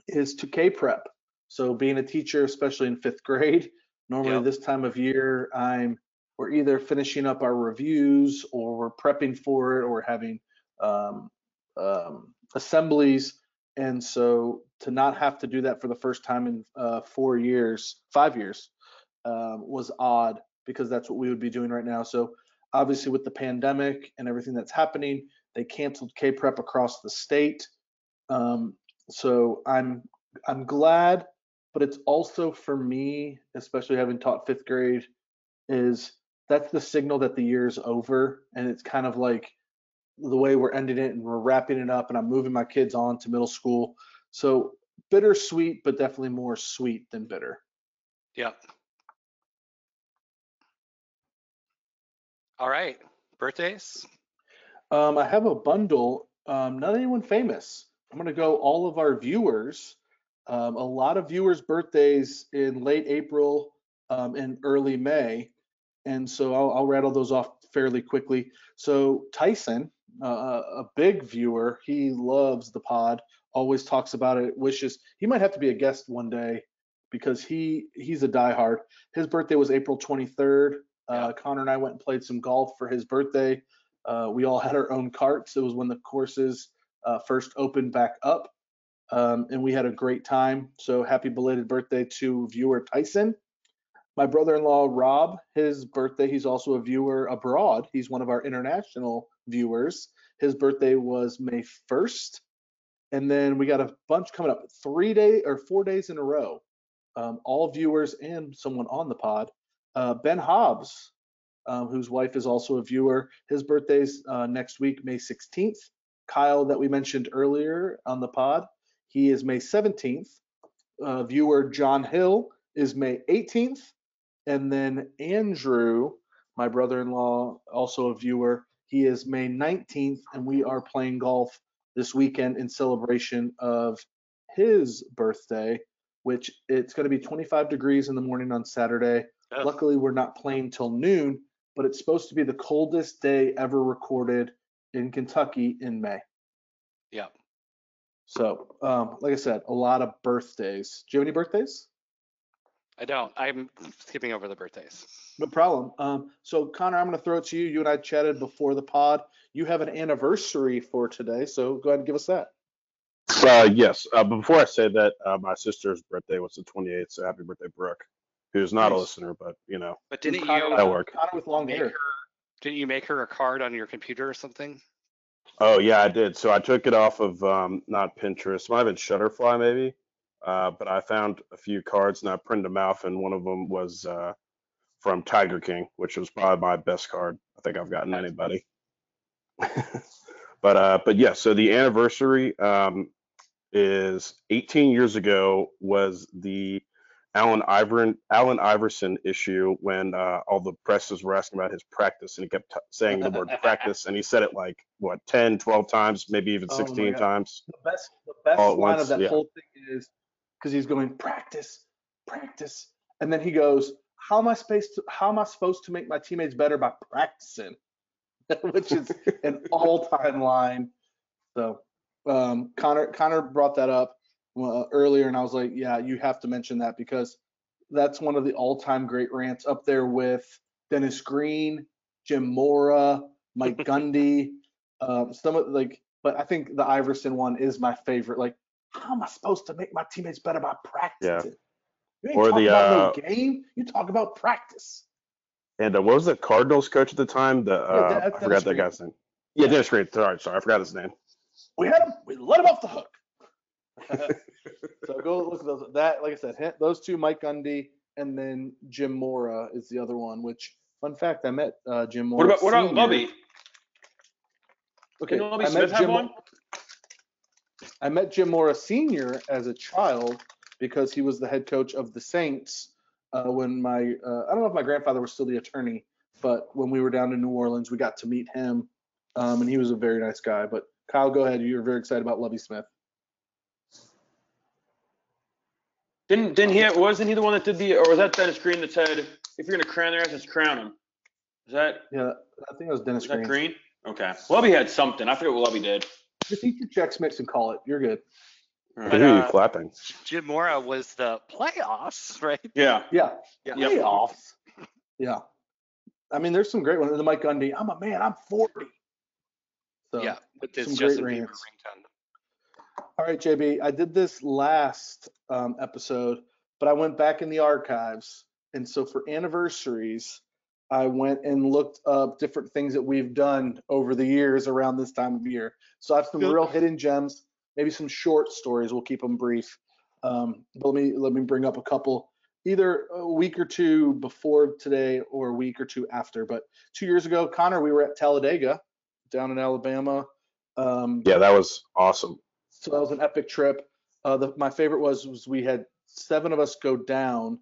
is to K Prep. So being a teacher, especially in fifth grade, normally Yep. this time of year, I'm we're either finishing up our reviews or we're prepping for it or having um, um, assemblies. And so to not have to do that for the first time in uh, four years, five years, um, was odd because that's what we would be doing right now. So obviously with the pandemic and everything that's happening, they canceled K Prep across the state. Um, so I'm I'm glad, but it's also for me, especially having taught fifth grade, is that's the signal that the year's over, and it's kind of like the way we're ending it and we're wrapping it up, and I'm moving my kids on to middle school. So bittersweet, but definitely more sweet than bitter. Yep. All right. Birthdays? Um, I have a bundle, um, not anyone famous. I'm going to go all of our viewers. Um, a lot of viewers' birthdays in late April um, and early May. And so I'll, I'll rattle those off fairly quickly. So Tyson, uh, a big viewer, he loves the pod, always talks about it, wishes he might have to be a guest one day because he he's a diehard. His birthday was April 23rd. Uh, Connor and I went and played some golf for his birthday. Uh, we all had our own carts. It was when the courses uh, first opened back up, um, and we had a great time. So happy belated birthday to viewer Tyson. My brother-in-law Rob, his birthday. He's also a viewer abroad. He's one of our international viewers. His birthday was May 1st, and then we got a bunch coming up. Three day or four days in a row. Um, all viewers and someone on the pod. Uh, ben Hobbs, um, whose wife is also a viewer, his birthday's uh, next week, May 16th. Kyle, that we mentioned earlier on the pod, he is May 17th. Uh, viewer John Hill is May 18th. And then Andrew, my brother in law, also a viewer, he is May 19th. And we are playing golf this weekend in celebration of his birthday, which it's going to be 25 degrees in the morning on Saturday. Ugh. Luckily, we're not playing till noon, but it's supposed to be the coldest day ever recorded in Kentucky in May. Yeah. So, um, like I said, a lot of birthdays. Do you have any birthdays? I don't. I'm skipping over the birthdays. No problem. Um, so, Connor, I'm going to throw it to you. You and I chatted before the pod. You have an anniversary for today, so go ahead and give us that. Uh, yes. Uh, but before I say that, uh, my sister's birthday was the 28th, so happy birthday, Brooke, who's not a listener, but you know, But didn't Connor, you That work. Connor with long hair. her? Didn't you make her a card on your computer or something? Oh yeah, I did. So I took it off of um, not Pinterest, might have been Shutterfly maybe. Uh, but I found a few cards and I printed them out, and one of them was uh, from Tiger King, which was probably my best card I think I've gotten anybody. but uh, but yeah, so the anniversary um, is 18 years ago was the Allen Iverson Allen Iverson issue when uh, all the presses were asking about his practice and he kept t- saying the word practice and he said it like what 10 12 times maybe even Oh 16 God. times The best, the best All line once, of that yeah. whole thing is because he's going practice, practice, and then he goes, "How am I supposed to? How am I supposed to make my teammates better by practicing?" Which is an all-time line. So, um, Connor, Connor brought that up earlier, and I was like, "Yeah, you have to mention that because that's one of the all-time great rants up there with Dennis Green, Jim Mora, Mike Gundy." um, some of like, but I think the Iverson one is my favorite. Like, how am I supposed to make my teammates better by practicing? You ain't Or talking the, about uh, no game. You talk about practice. and uh, what was the Cardinals coach at the time the uh, Den- I forgot that guy's name yeah Dennis Green sorry sorry I forgot his name We had him. We let him off the hook. so go look at those. That, like I said, those two, Mike Gundy, and then Jim Mora is the other one. Which, fun fact, I met uh, Jim Mora. What about what about. Lovie? Okay, Didn't Lovie I met Smith have Jim. one? I met Jim Mora Sr. as a child because he was the head coach of the Saints uh, when my uh, I don't know if my grandfather was still the attorney, but when we were down in New Orleans, we got to meet him, um, and he was a very nice guy. But Kyle, go ahead. You were very excited about Lovie Smith. Didn't didn't he wasn't he the one that did the or was that Dennis Green that said if you're gonna crown their ass, just crown them? Is that Yeah, I think it was Dennis is that Green. Green? Okay. Lovie had something. I forget what Lovie did. Just eat your Chex Mix and call it. You're good. All I right. hear you uh, clapping Jim Mora was the playoffs, right? Yeah. Yeah. Yeah. Yep. Playoffs. Yeah. I mean, there's some great ones. The Mike Gundy. I'm a man. I'm 40. So, yeah, with this some great Justin Bieber rants. ringtone. All right, JB. I did this last um, episode, but I went back in the archives, and so for anniversaries, I went and looked up different things that we've done over the years around this time of year. So I have some Good. real hidden gems, maybe some short stories. We'll keep them brief. Um, but let me let me bring up a couple, either a week or two before today or a week or two after. But two years ago, Connor, we were at Talladega, down in Alabama. Um, yeah that was awesome so that was an epic trip. Uh, the, my favorite was was we had seven of us go down,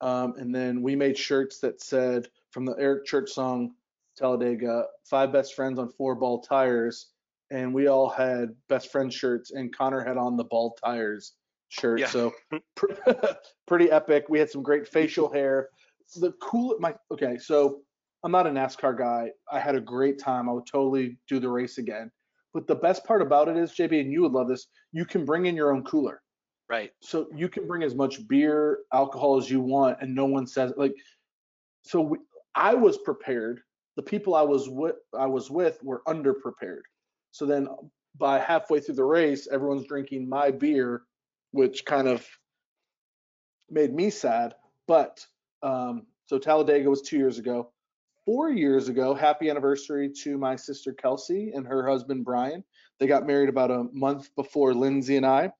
um, and then we made shirts that said from the Eric Church song Talladega, five best friends on four ball tires, and we all had best friend shirts, and Connor had on the ball tires shirt. Yeah. So pr- pretty epic. We had some great facial hair. The cool my okay, so I'm not a NASCAR guy. I had a great time. I would totally do the race again. But the best part about it is, JB, and you would love this, you can bring in your own cooler. Right. So you can bring as much beer, alcohol as you want, and no one says like. So we, I was prepared. The people I was with, I was with, were underprepared. So then, by halfway through the race, everyone's drinking my beer, which kind of made me sad. But um, so Talladega was two years ago. Four years ago, happy anniversary to my sister Kelsey and her husband Brian. They got married about a month before Lindsay and I.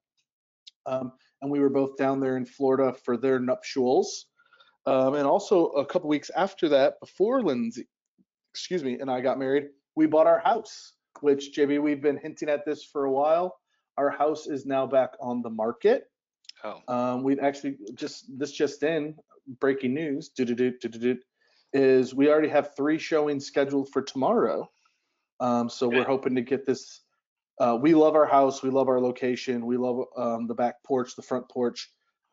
Um, and we were both down there in Florida for their nuptials. Um, and also a couple weeks after that, before Lindsay, excuse me, and I got married, we bought our house, which JB, we've been hinting at this for a while. Our house is now back on the market. Oh, Um, we've actually just this just in breaking news. Is we already have three showings scheduled for tomorrow. Um, so we're hoping to get this. Uh, we love our house. We love our location. We love um, the back porch, the front porch.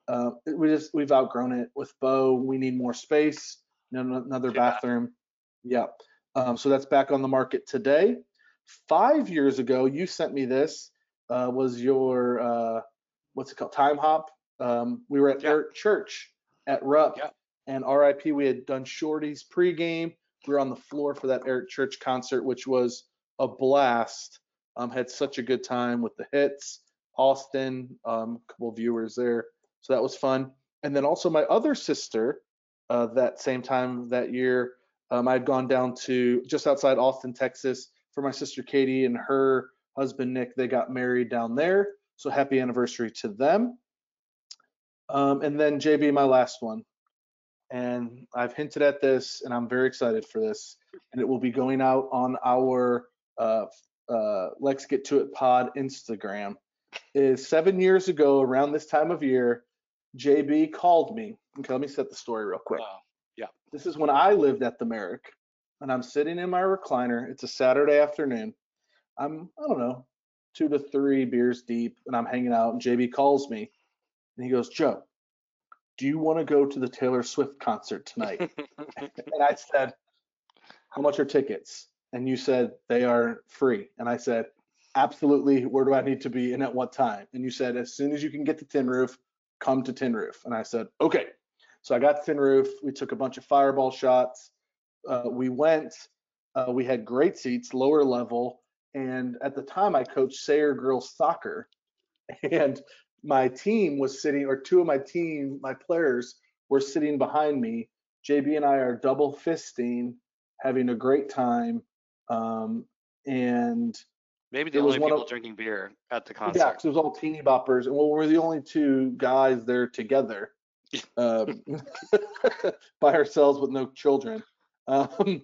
Uh, we just we've outgrown it with Bo. We need more space. no- no- Another bathrooms. bathroom. Yeah. Um, so that's back on the market today. Five years ago, you sent me this. Uh, was your uh, what's it called? Timehop. Um, we were at Yeah. Church at Rupp, Yeah. And RIP. We had done Shorty's pregame. We were on the floor for that Eric Church concert, which was a blast. Um, had such a good time with the hits. Austin, um, couple viewers there, so that was fun. And then also my other sister, uh, that same time that year, um, I had gone down to just outside Austin, Texas, for my sister Katie and her husband Nick. They got married down there, so happy anniversary to them. Um, and then JB, my last one, and I've hinted at this, and I'm very excited for this, and it will be going out on our uh, uh, Lex Get to It Pod Instagram. Is seven years ago, around this time of year, JB called me. Okay, let me set the story real quick. wow. This is when I lived at the Merrick, and I'm sitting in my recliner. It's a Saturday afternoon. I'm, I don't know, two to three beers deep, and I'm hanging out. And JB calls me, and he goes, Joe, do you want to go to the Taylor Swift concert tonight? and I said, How much are tickets? And you said, They are free. And I said, Absolutely. Where do I need to be and at what time? And you said, As soon as you can get to Tin Roof, come to Tin Roof. And I said, Okay. So I got to Tin Roof. We took a bunch of fireball shots. Uh, we went. Uh, we had great seats, lower level. And at the time, I coached Sayre girls soccer. And my team was sitting, or two of my team, my players were sitting behind me. JB and I are double fisting, having a great time. Um, and Maybe the only people of- drinking beer at the concert. yeah, concert. 'cause it was all teeny boppers, and well, we're the only two guys there together, um, by ourselves with no children. Um,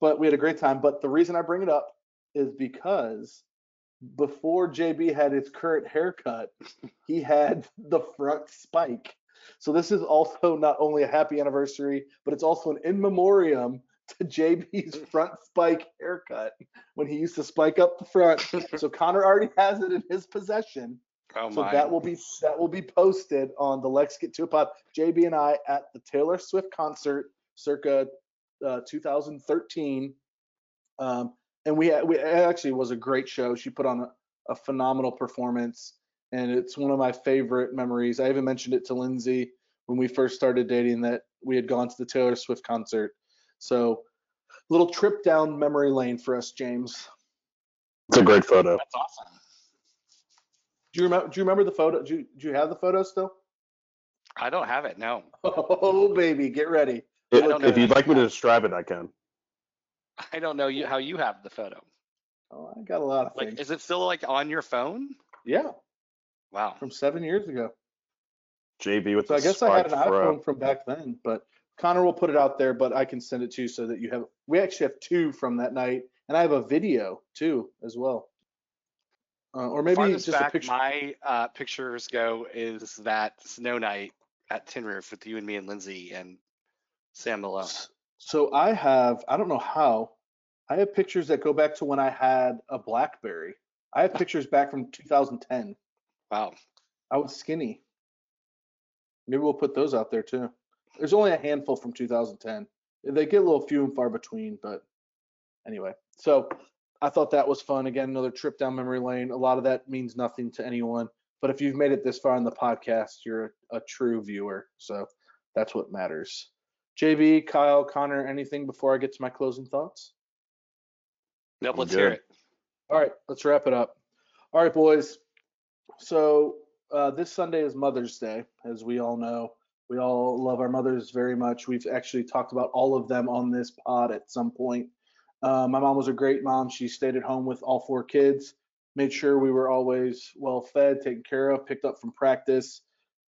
but we had a great time. But the reason I bring it up is because before JB had his current haircut, he had the front spike. So this is also not only a happy anniversary, but it's also an in memoriam to JB's front spike haircut when he used to spike up the front. So Connor already has it in his possession. oh So my. that will be that will be posted on the Lex Get to It Pod JB and I at the Taylor Swift concert, circa uh, 2013, um, and we we it actually was a great show. She put on a, a phenomenal performance, and it's one of my favorite memories. I even mentioned it to Lindsay when we first started dating that we had gone to the Taylor Swift concert. So, little trip down memory lane for us, James. It's a great photo. That's awesome. Do you remember? Do you remember the photo? Do you, do you have the photo still? I don't have it. No, Oh baby, get ready. If, if you'd like me to describe it, I can. I don't know you how you have the photo. Oh, I got a lot of Like, things. is it still like on your phone? yeah, Wow. from seven years ago. JB with So the I guess I had an fro. iPhone from back then, but Connor will put it out there, but I can send it to you so that you have. We actually have two from that night, and I have a video too as well. Uh, or maybe Farthest just back a picture. my uh, pictures go is that snow night at Tin Roof with you and me and Lindsay and Sam Malone. So I have, I don't know how, I have pictures that go back to when I had a BlackBerry. I have pictures back from 2010. Wow. I was skinny. Maybe we'll put those out there too. There's only a handful from 2010. They get a little few and far between, but anyway. So I thought that was fun. Again, another trip down memory lane. A lot of that means nothing to anyone, but if you've made it this far in the podcast, you're a, a true viewer. So that's what matters. JB, Kyle, Connor, anything before I get to my closing thoughts? Nope, let's hear it. All right, let's wrap it up. All right, boys. So uh, this Sunday is Mother's Day, as we all know. We all love our mothers very much. We've actually talked about all of them on this pod at some point. Uh, my mom was a great mom. She stayed at home with all four kids, made sure we were always well fed, taken care of, picked up from practice,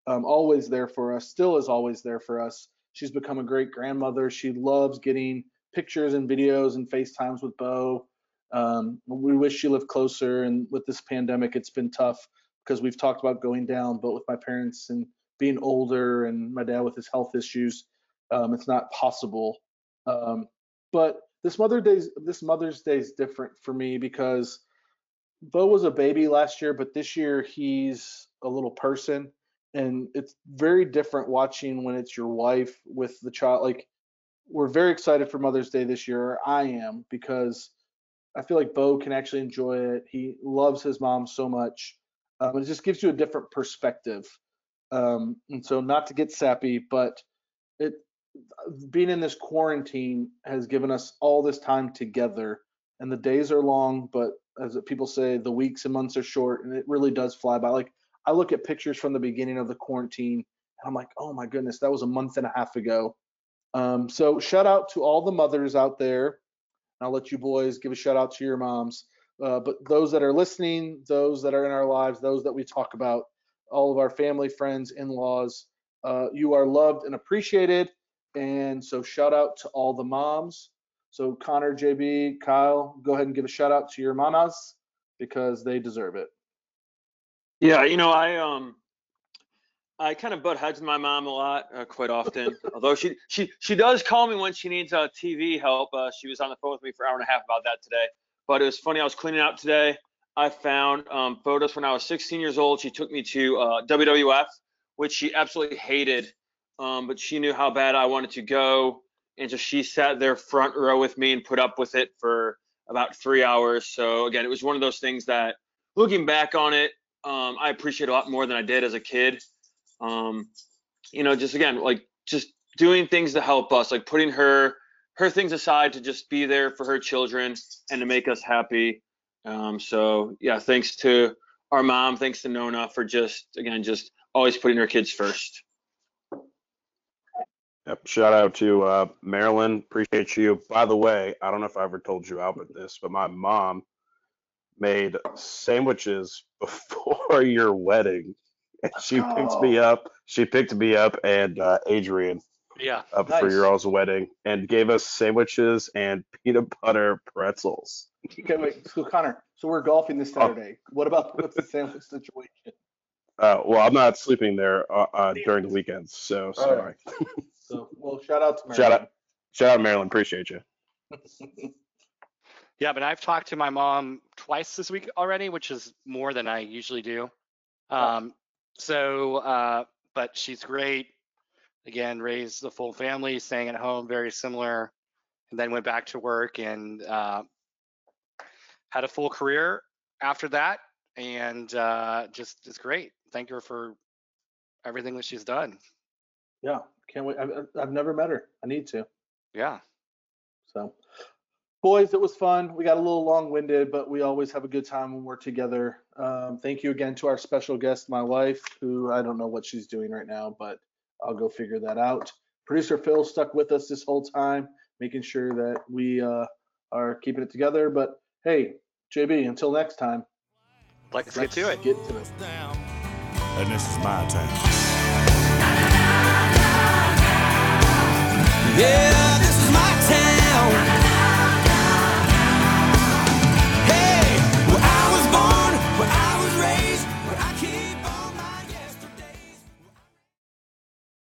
um, always there for us, still is always there for us. She's become a great grandmother. She loves getting pictures and videos and FaceTimes with Bo. Um, we wish she lived closer, and with this pandemic, it's been tough because we've talked about going down. But with my parents and being older, and my dad with his health issues, um, it's not possible. Um, but this Mother Day's this Mother's Day is different for me because Bo was a baby last year, but this year he's a little person, and it's very different watching when it's your wife with the child. Like we're very excited for Mother's Day this year. I am because I feel like Bo can actually enjoy it. He loves his mom so much. Um, it just gives you a different perspective. Um, and so, not to get sappy, but it being in this quarantine has given us all this time together. And the days are long, but as people say, the weeks and months are short, and it really does fly by. Like I look at pictures from the beginning of the quarantine, and I'm like, oh my goodness, that was a month and a half ago. Um, so shout out to all the mothers out there. I'll let you boys give a shout out to your moms. Uh, but those that are listening, those that are in our lives, those that we talk about, all of our family, friends, in-laws, uh, you are loved and appreciated. And so shout out to all the moms. So Connor, JB, Kyle, go ahead and give a shout out to your mamas because they deserve it. Yeah, you know, I um I kind of butt heads with my mom a lot, uh, quite often. Although she she she does call me when she needs uh, TV help. Uh, she was on the phone with me for an hour and a half about that today. But it was funny. I was cleaning out today. I found um, photos when I was 16 years old. She took me to uh, WWF, which she absolutely hated, um, but she knew how bad I wanted to go, and so she sat there front row with me and put up with it for about three hours. So again, it was one of those things that, looking back on it, um, I appreciate a lot more than I did as a kid um, you know, just again, like just doing things to help us, like putting her her things aside to just be there for her children and to make us happy. Um, so yeah, thanks to our mom, thanks to Nona for just again just always putting her kids first. Yep. Shout out to uh, Marilyn. Appreciate you. By the way, I don't know if I ever told you about this, but my mom made sandwiches before your wedding she picked me up. She picked me up and uh, Adrian Yeah. up Nice. for your all's wedding and gave us sandwiches and peanut butter pretzels. Okay, wait. So Connor, so we're golfing this Saturday. What about what's the sandwich situation? Uh, well, I'm not sleeping there uh, uh, during the weekends, so sorry. So, well, shout out to Marilyn. Shout out, shout out, Marilyn. Appreciate you. Yeah, but I've talked to my mom twice this week already, which is more than I usually do. Um, so, uh, but she's great. Again, raised the full family, staying at home, very similar, and then went back to work and uh, had a full career after that, and uh, just is great. Thank her for everything that she's done. Yeah, can't wait. I've, I've never met her. I need to. Yeah. So, boys, it was fun. We got a little long-winded, but we always have a good time when we're together. Um, thank you again to our special guest, my wife, who I don't know what she's doing right now, but I'll go figure that out. Producer Phil stuck with us this whole time, making sure that we uh, are keeping it together. But hey, JB, until next time, Let's get to it. Get to it. and this is my town. Yeah,